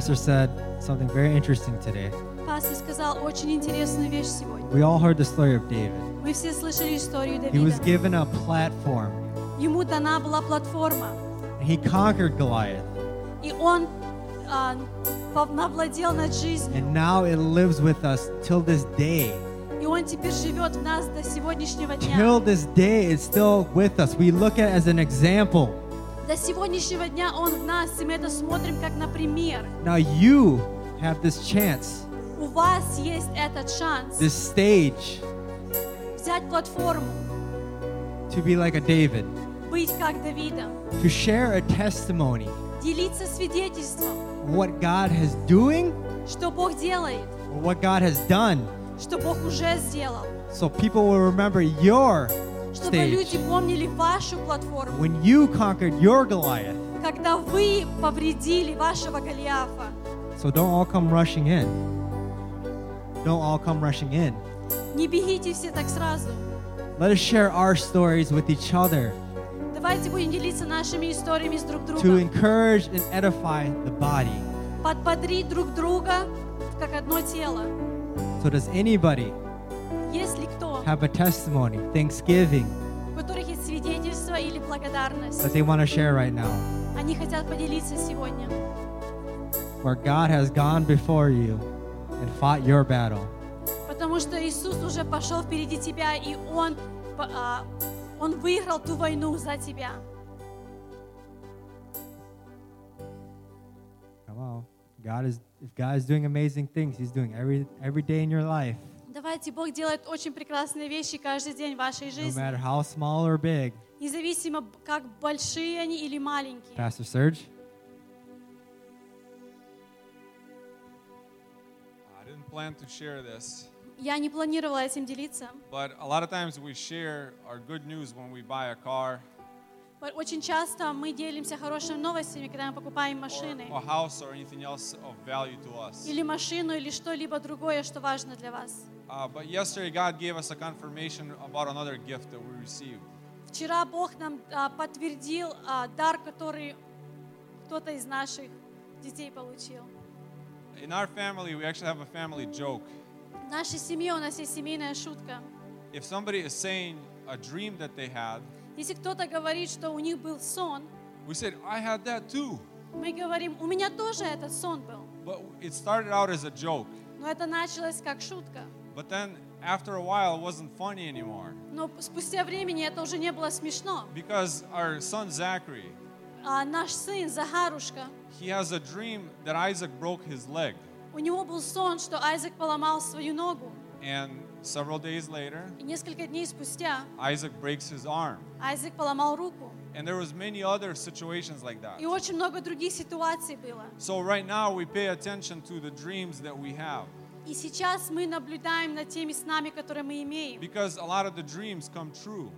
Pastor said something very interesting today. Пастор сказал очень интересную вещь сегодня. We all heard the story of David. Мы все слышали историю He was Давида. given a platform, Ему дана была платформа, and he conquered Goliath, и он а, пов- навладел над жизнью. and now it lives with us till this day. И он теперь живет в нас до сегодняшнего дня. Till this day, it's still with us. We look at it as an example. До сегодняшнего дня он в нас, и мы это смотрим как на пример. Now you have this chance, У вас есть этот шанс this stage, взять платформу, to be like a David, быть как Давидом, to share a testimony делиться свидетельством, of what God is doing, что Бог делает, or what God has done, что Бог уже сделал. so people will remember your Чтобы stage люди помнили вашу платформу, when you conquered your Goliath. когда вы повредили вашего Голиафа. So don't all come rushing in. Don't all come rushing in. Не бегите все так сразу. Let us share our stories with each other Давайте будем делиться нашими историями с друг to другом. encourage and edify the body. Подбодрить друг друга как одно тело. So, does anybody Если кто, have a testimony, thanksgiving у которых есть свидетельство или благодарность, that they want to share right now? они хотят поделиться сегодня. Where God has gone before you and fought your battle. Потому что Иисус уже пошел впереди тебя, и Он, по- а, Он выиграл ту войну за тебя. Come on. God is if God is doing amazing things, He's doing every every day in your life, Давайте, Бог делает очень прекрасные вещи каждый день в вашей no жизни. matter how small or big. Независимо, как большие они или маленькие. Pastor Serge? I didn't plan to share this, Я не планировала этим делиться. but a lot of times we share our good news when we buy a car Очень часто мы делимся хорошими новостями, когда мы покупаем машины. or a house or anything else of value to us. Или машину, или что-либо другое, что важно для вас. Uh, but yesterday, God gave us a confirmation about another gift that we received. Вчера Бог нам а, подтвердил а, дар, который кто-то из наших детей получил. In our family, we actually have a family joke. В нашей семье у нас есть семейная шутка. If somebody is saying a dream that they had, Если кто-то говорит, что у них был сон, we said, I had that too. мы говорим, у меня тоже этот сон был. But it started out as a joke. Но это началось как шутка. But then after a while, it wasn't funny anymore. Но спустя времени это уже не было смешно. Because our son Zachary, А наш сын Захарушка, he has a dream that Isaac broke his leg. у него был сон, что Айзек поломал свою ногу. And several days later, И несколько дней спустя Isaac breaks his arm. Айзек поломал руку. And there was many other situations like that. И очень много других ситуаций было. So right now we pay attention to the dreams that we have И сейчас мы наблюдаем над теми снами, которые мы имеем. because a lot of the dreams come true.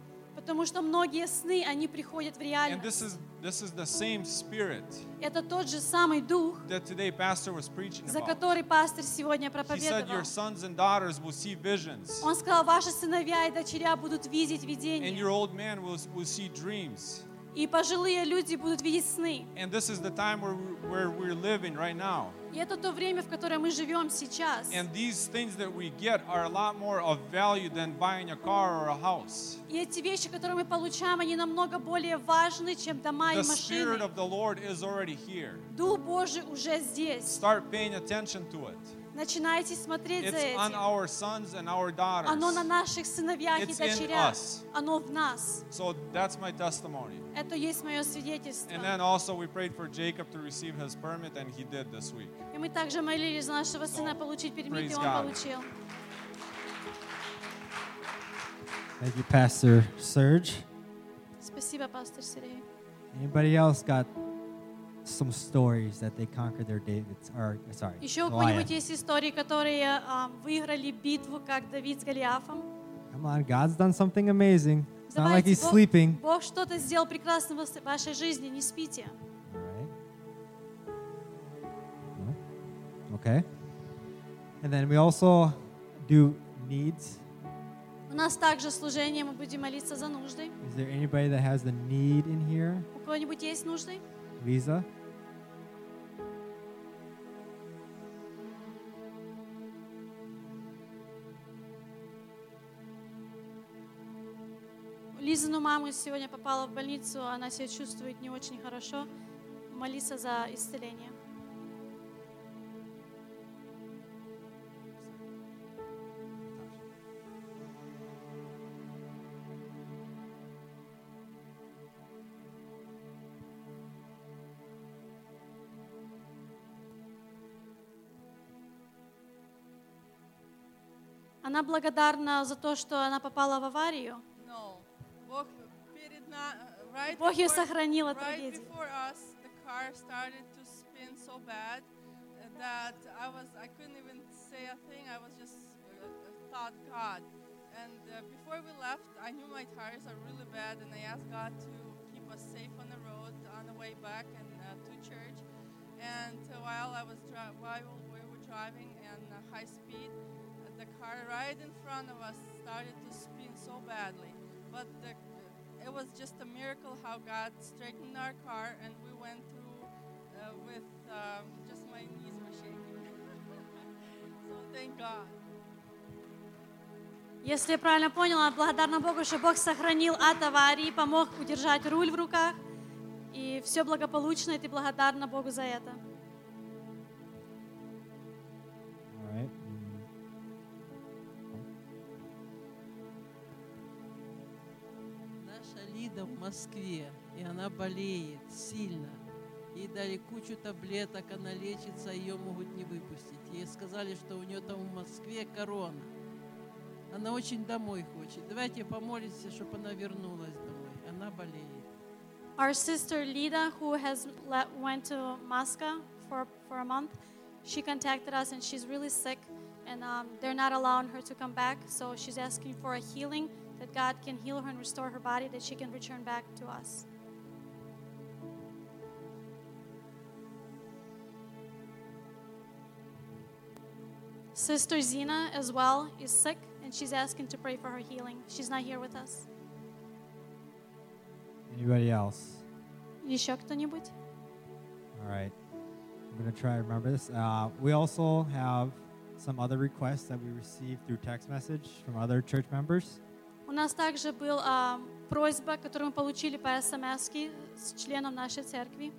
Потому что многие сны, они приходят в And реальность. this is this is the same spirit Это тот же самый дух, that today Pastor was preaching за about. который пастор сегодня He said проповедовал. your sons and daughters will see visions, Он сказал, ваши сыновья и дочеря будут видеть and видения, your old man will, will see dreams. и пожилые люди будут видеть сны. And this is the time where, we, where we're living right now. И это то время, в которое мы живем сейчас. And these things that we get are a lot more of value than buying a car or a house. И эти вещи, которые мы получаем, они намного более важны, чем дома и The Spirit машины. of the Lord is already here. Дух Божий уже здесь. Start paying attention to it. Начинайте смотреть за It's on этим. our sons and our daughters. Оно на наших сыновьях и It's in дочерях. us. Оно в нас. So that's my testimony. Это есть мое свидетельство. And then also we prayed for Jacob to receive his permit, and he did this week. И мы также молились за нашего сына получить пермит, и praise он God. получил. Thank you, Pastor Serge. Спасибо, пастор Сергей. Anybody else got some stories that they conquered their Davids? Or sorry, Еще у Goliath? кого-нибудь есть истории, которые а, выиграли битву, как Давид с Голиафом? Come on, God's done something amazing. It's not like Давайте, He's Бог, sleeping. Бог что-то сделал прекрасного в вашей жизни, не спите. Okay. And then we also do needs. У нас также служение, мы будем молиться за нужды. Is there anybody that has the need in here? У кого-нибудь есть нужды? Lisa? Лизину маму сегодня попала в больницу, она себя чувствует не очень хорошо. Молиться за исцеление. Она благодарна за то, что она попала в аварию. No. Бог перед на- right Бог ее before- сохранил от right трагедии. before us, the car started to spin so bad uh, that I was I couldn't even say a thing. I was just uh, thought God. And uh, before we left, I knew my tires are really bad, and I asked God to keep us safe on the road on the way back and uh, to church. And uh, while I was dri- while we were driving in uh, high speed, uh, the car right in front of us started to spin so badly. But the, it was just a miracle how God straightened our car, and we went through uh, with um, just my knees were shaking. [laughs] so thank God. Если я правильно поняла, благодарна Богу, что Бог сохранил от аварии, помог удержать руль в руках. И все благополучно, и ты благодарна Богу за это. All right. Лида в Москве, и она болеет сильно. Ей дали кучу таблеток, она лечится, ее могут не выпустить. Ей сказали, что у нее там в Москве корона. Она очень домой хочет. Давайте помолимся, чтобы она вернулась домой. Она болеет. Our sister Lida, who has le- went to Moscow for, for a month, she contacted us and she's really sick and um, they're not allowing her to come back. So she's asking for a healing, that God can heal her and restore her body, that she can return back to us. Sister Zina as well is sick and she's asking to pray for her healing. She's not here with us. Anybody else? Еще кто-нибудь? All right. I'm going to try to remember this. Uh, we also have some other requests that we received through text message from other church members. У нас также была а, просьба, которую мы получили по смс с членом нашей церкви.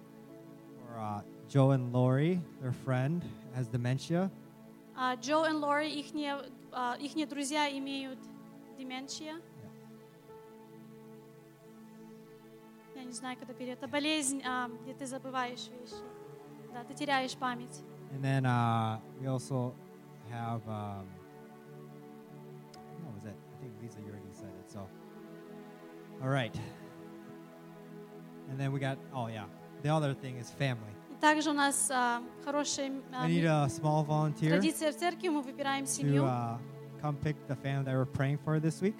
For uh, Joe and Lori, their friend, has dementia. А, Джо и Лори, ихние, а, ихние друзья имеют деменция. Я не знаю, как это перевод. Это болезнь, а, где ты забываешь вещи. Да, ты теряешь память. And then uh, we also have, um, what was it? I think Lisa, you already said it. So, all right. And then we got, oh yeah, the other thing is family. И также у нас а, хорошая а, I need a small volunteer традиция в церкви. Мы выбираем to семью. uh, come pick the family that we're praying for this week.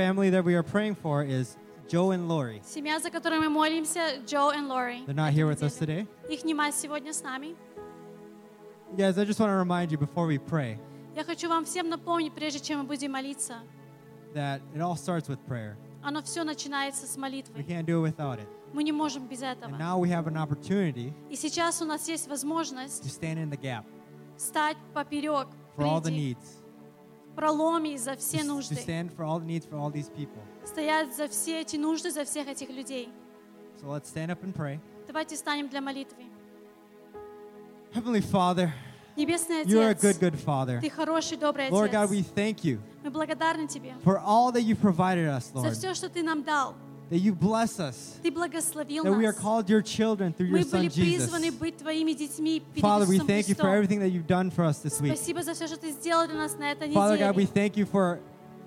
family that we are praying for is Joe and Lori. Семья, за которую мы молимся, Джо и Лори. They're not here with us today. Их нема сегодня с нами. Guys, I just want to remind you before we pray Я хочу вам всем напомнить, прежде чем мы будем молиться, that it all starts with prayer. оно все начинается с We молитвы. can't do it without it. Мы не можем без And этого. now we have an opportunity И сейчас у нас есть возможность to stand in the gap стать поперек, for all the впереди, needs. в проломе за To, все to нужды. stand for all the needs for all these people. Стоять за все эти нужды, за всех этих людей. So let's stand up and pray. Давайте станем для молитвы. Heavenly Father, Небесный you are a Отец, good, good Father. Ты хороший, добрый Lord God, we Отец. thank you Мы благодарны Тебе for all that you provided us, за Lord. все, что Ты нам дал. That you bless us. Ты благословил That we are нас. called your children through your Мы Son были Jesus. призваны быть Твоими детьми перед Father, we Иисусом thank you for Христом. everything that you've done for us this week. Спасибо за все, что Ты сделал для нас на этой Father God, we неделе. thank you for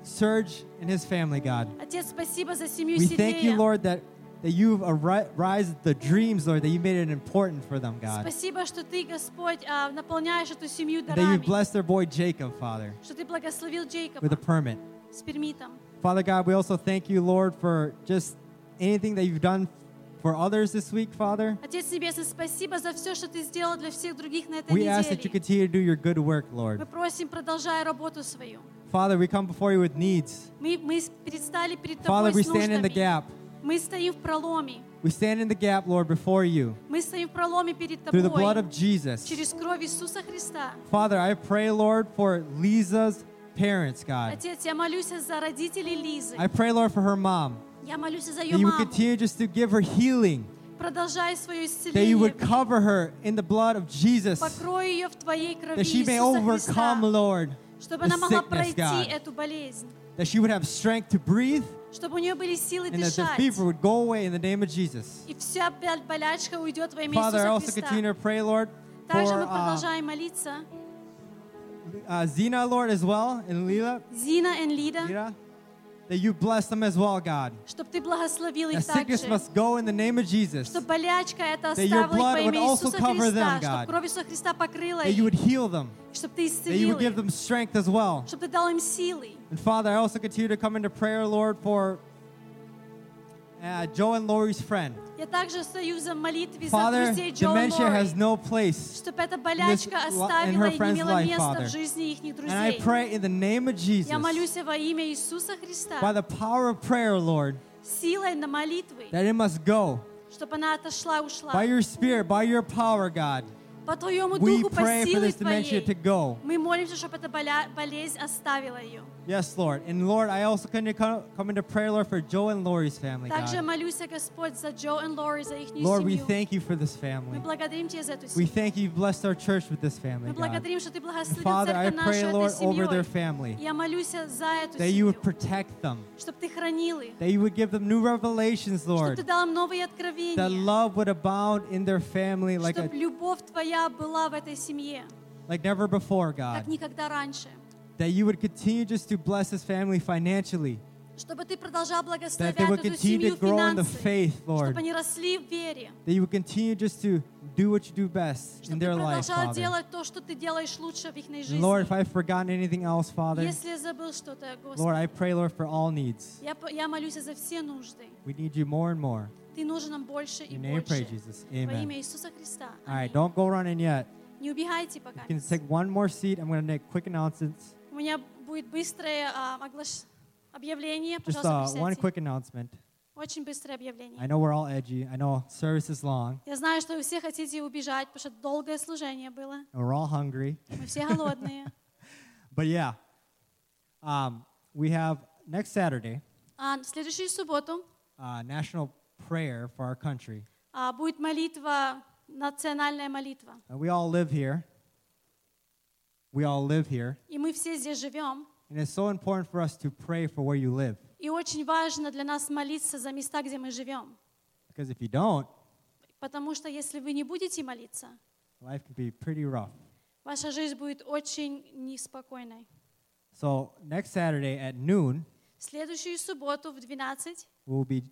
Serge and his family, God. Отец, спасибо за семью We thank you, Сергея. Lord, that, that you've arisen the dreams, Lord, that you made it important for them, God. Спасибо, что Ты, Господь, а, наполняешь эту семью That you've дарами. blessed their boy Jacob, Father, Что Ты благословил Джейкоба with a permit. с пермитом. Father God, we also thank you, Lord, for just anything that you've done for others this week, Father. Отец Небесный, спасибо за все, что Ты сделал для всех других на этой We ask that you неделе. continue to do your good work, Мы Lord. просим, продолжай работу свою. Father, we come before you with needs. Мы, мы предстали перед Father, Тобой we с stand in the нуждами. gap. Мы стоим в проломе. We stand in the gap, Lord, before you Мы стоим в проломе перед through the blood Тобой of Jesus. через кровь Иисуса Христа. Father, I pray, Lord, for Lisa's parents, God. Отец, я молюсь за родителей Лизы. I pray, Lord, for her mom. Я молюсь за That ее you would маму. continue just to give her healing. Продолжай свое That you исцеление. would cover her in the blood of Jesus. Покрой ее в Твоей крови That she may Иисуса overcome, Христа. Lord, Чтобы the она могла sickness, пройти God. эту болезнь. That she would have strength to breathe Чтобы у нее были силы and that the дышать. fever would go away in the name of Jesus. И вся боль- болячка уйдет во имя Father, I Иисуса also continue Христа. to pray, Lord, Также for мы uh, продолжаем молиться. uh, Zena, Lord, as well, and Lila, Зина и Лида, Lila, that you bless them as well, God. чтобы Ты благословил их That sickness также. must go in the name of Jesus. Чтобы болячка это That your оставила их во blood would имя also Иисуса cover Христа. them, Чтобы God. кровь Иисуса Христа покрыла That you их. would heal them. Чтобы Ты That you исцелил would give их. them strength as well. Чтобы Ты дал им силы. And Father, I also continue to come into prayer, Lord, for uh, Joe and Lori's friend. Я также стою за молитвой за Father, друзей Джо и dementia has Лори. no place. Чтобы эта in болячка this- in оставила her и не friend's имела life, места Father. в жизни их And I друзей. pray in the name of Jesus, Я молюсь во имя Иисуса by Христа. the power of prayer, Lord, Силой на молитвы. that it must go. Чтобы она отошла, ушла. By your spirit, by your power, God, По Твоему we Духу, по pray for силе this dementia Твоей. to go. Мы молимся, чтобы эта боля- болезнь оставила ее. Yes, Lord. And Lord, I also continue to come come into prayer, Lord, for Joe and Lori's family, Также God. молюсь, Господь, за Джо и Лори, за их Lord, we семью. thank you for this Мы family. благодарим Тебя за эту We семью. thank you, you've blessed our church with this family, Мы God. благодарим, что Ты благословил Father, I церковь pray, нашу Lord, этой over their семьей. family, Я молюсь за эту that you семью, would protect them, чтобы Ты хранил их, that you would give them new revelations, чтобы Lord, Ты дал им новые that откровения, love would abound in their family like, чтобы a, любовь Твоя была в этой семье, like never before, как God. никогда раньше. That you would continue just to bless this family financially, Чтобы Ты продолжал that благословлять they would эту continue to семью grow in the финансы, faith, Lord, чтобы они росли в вере, that you would continue just to do what you do best in чтобы Ты their life, продолжал Father. делать то, что Ты делаешь лучше в их And жизни. Lord, if I've forgotten anything else, Father, Если я забыл что-то, Lord, Господи, I pray, Lord, for all needs. я, по- я молюсь за все нужды. We need you more and more. Ты нужен нам больше и In your name, pray, больше. Jesus. Во Amen. имя Иисуса Христа. All right, don't go running yet. Не убегайте пока. You can take one more seat. I'm going to make quick announcements. У меня будет быстрое а, оглаш- объявление. Just Пожалуйста, uh, one присядьте. quick announcement. Очень быстрое объявление. I know we're all edgy. I know service is long, Я знаю, что вы все хотите убежать, потому что долгое служение было. and we're all hungry. Мы все голодные. But yeah, um, we have next Saturday А в следующую субботу uh, national prayer for our country. а, будет молитва, национальная молитва. And we all live here. We all live here. И мы все здесь живем. And it's so important for us to pray for where you live. И очень важно для нас молиться за места, где мы живем. Because if you don't, Потому что если вы не будете молиться, life can be pretty rough. ваша жизнь будет очень неспокойной. So next Saturday at noon, В следующую субботу в 12 we'll be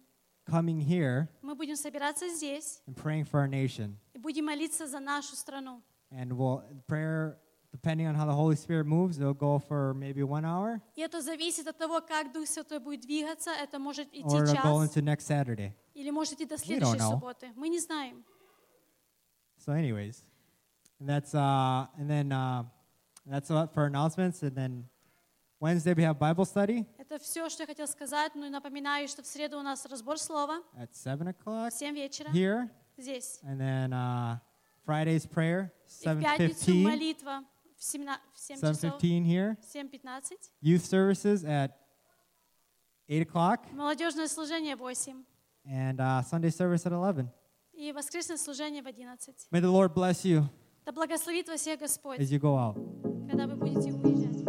coming here мы будем собираться здесь and praying for our nation. и будем молиться за нашу страну. And we'll prayer depending on how the Holy Spirit moves, it'll go for maybe one hour, И это зависит от того, как Дух Святой будет двигаться. Это может идти or it'll go час into next Saturday. или может идти до don't следующей know. субботы. Мы не знаем. So, anyways, and that's uh, and then uh, that's what for announcements. And then Wednesday we have Bible study Это все, что я хотела сказать. Ну и напоминаю, что в среду у нас разбор слова at seven o'clock в 7 вечера here, здесь. and then uh, Friday's prayer И в seven пятницу fifteen. молитва в 7, в 7 часов. 7:15 here. 7.15. Youth services at eight o'clock, Молодежное служение в 8. and uh, Sunday service at eleven. И воскресное служение в 11. May the Lord bless you Да благословит вас всех Господь, as you go out. когда вы будете уезжать.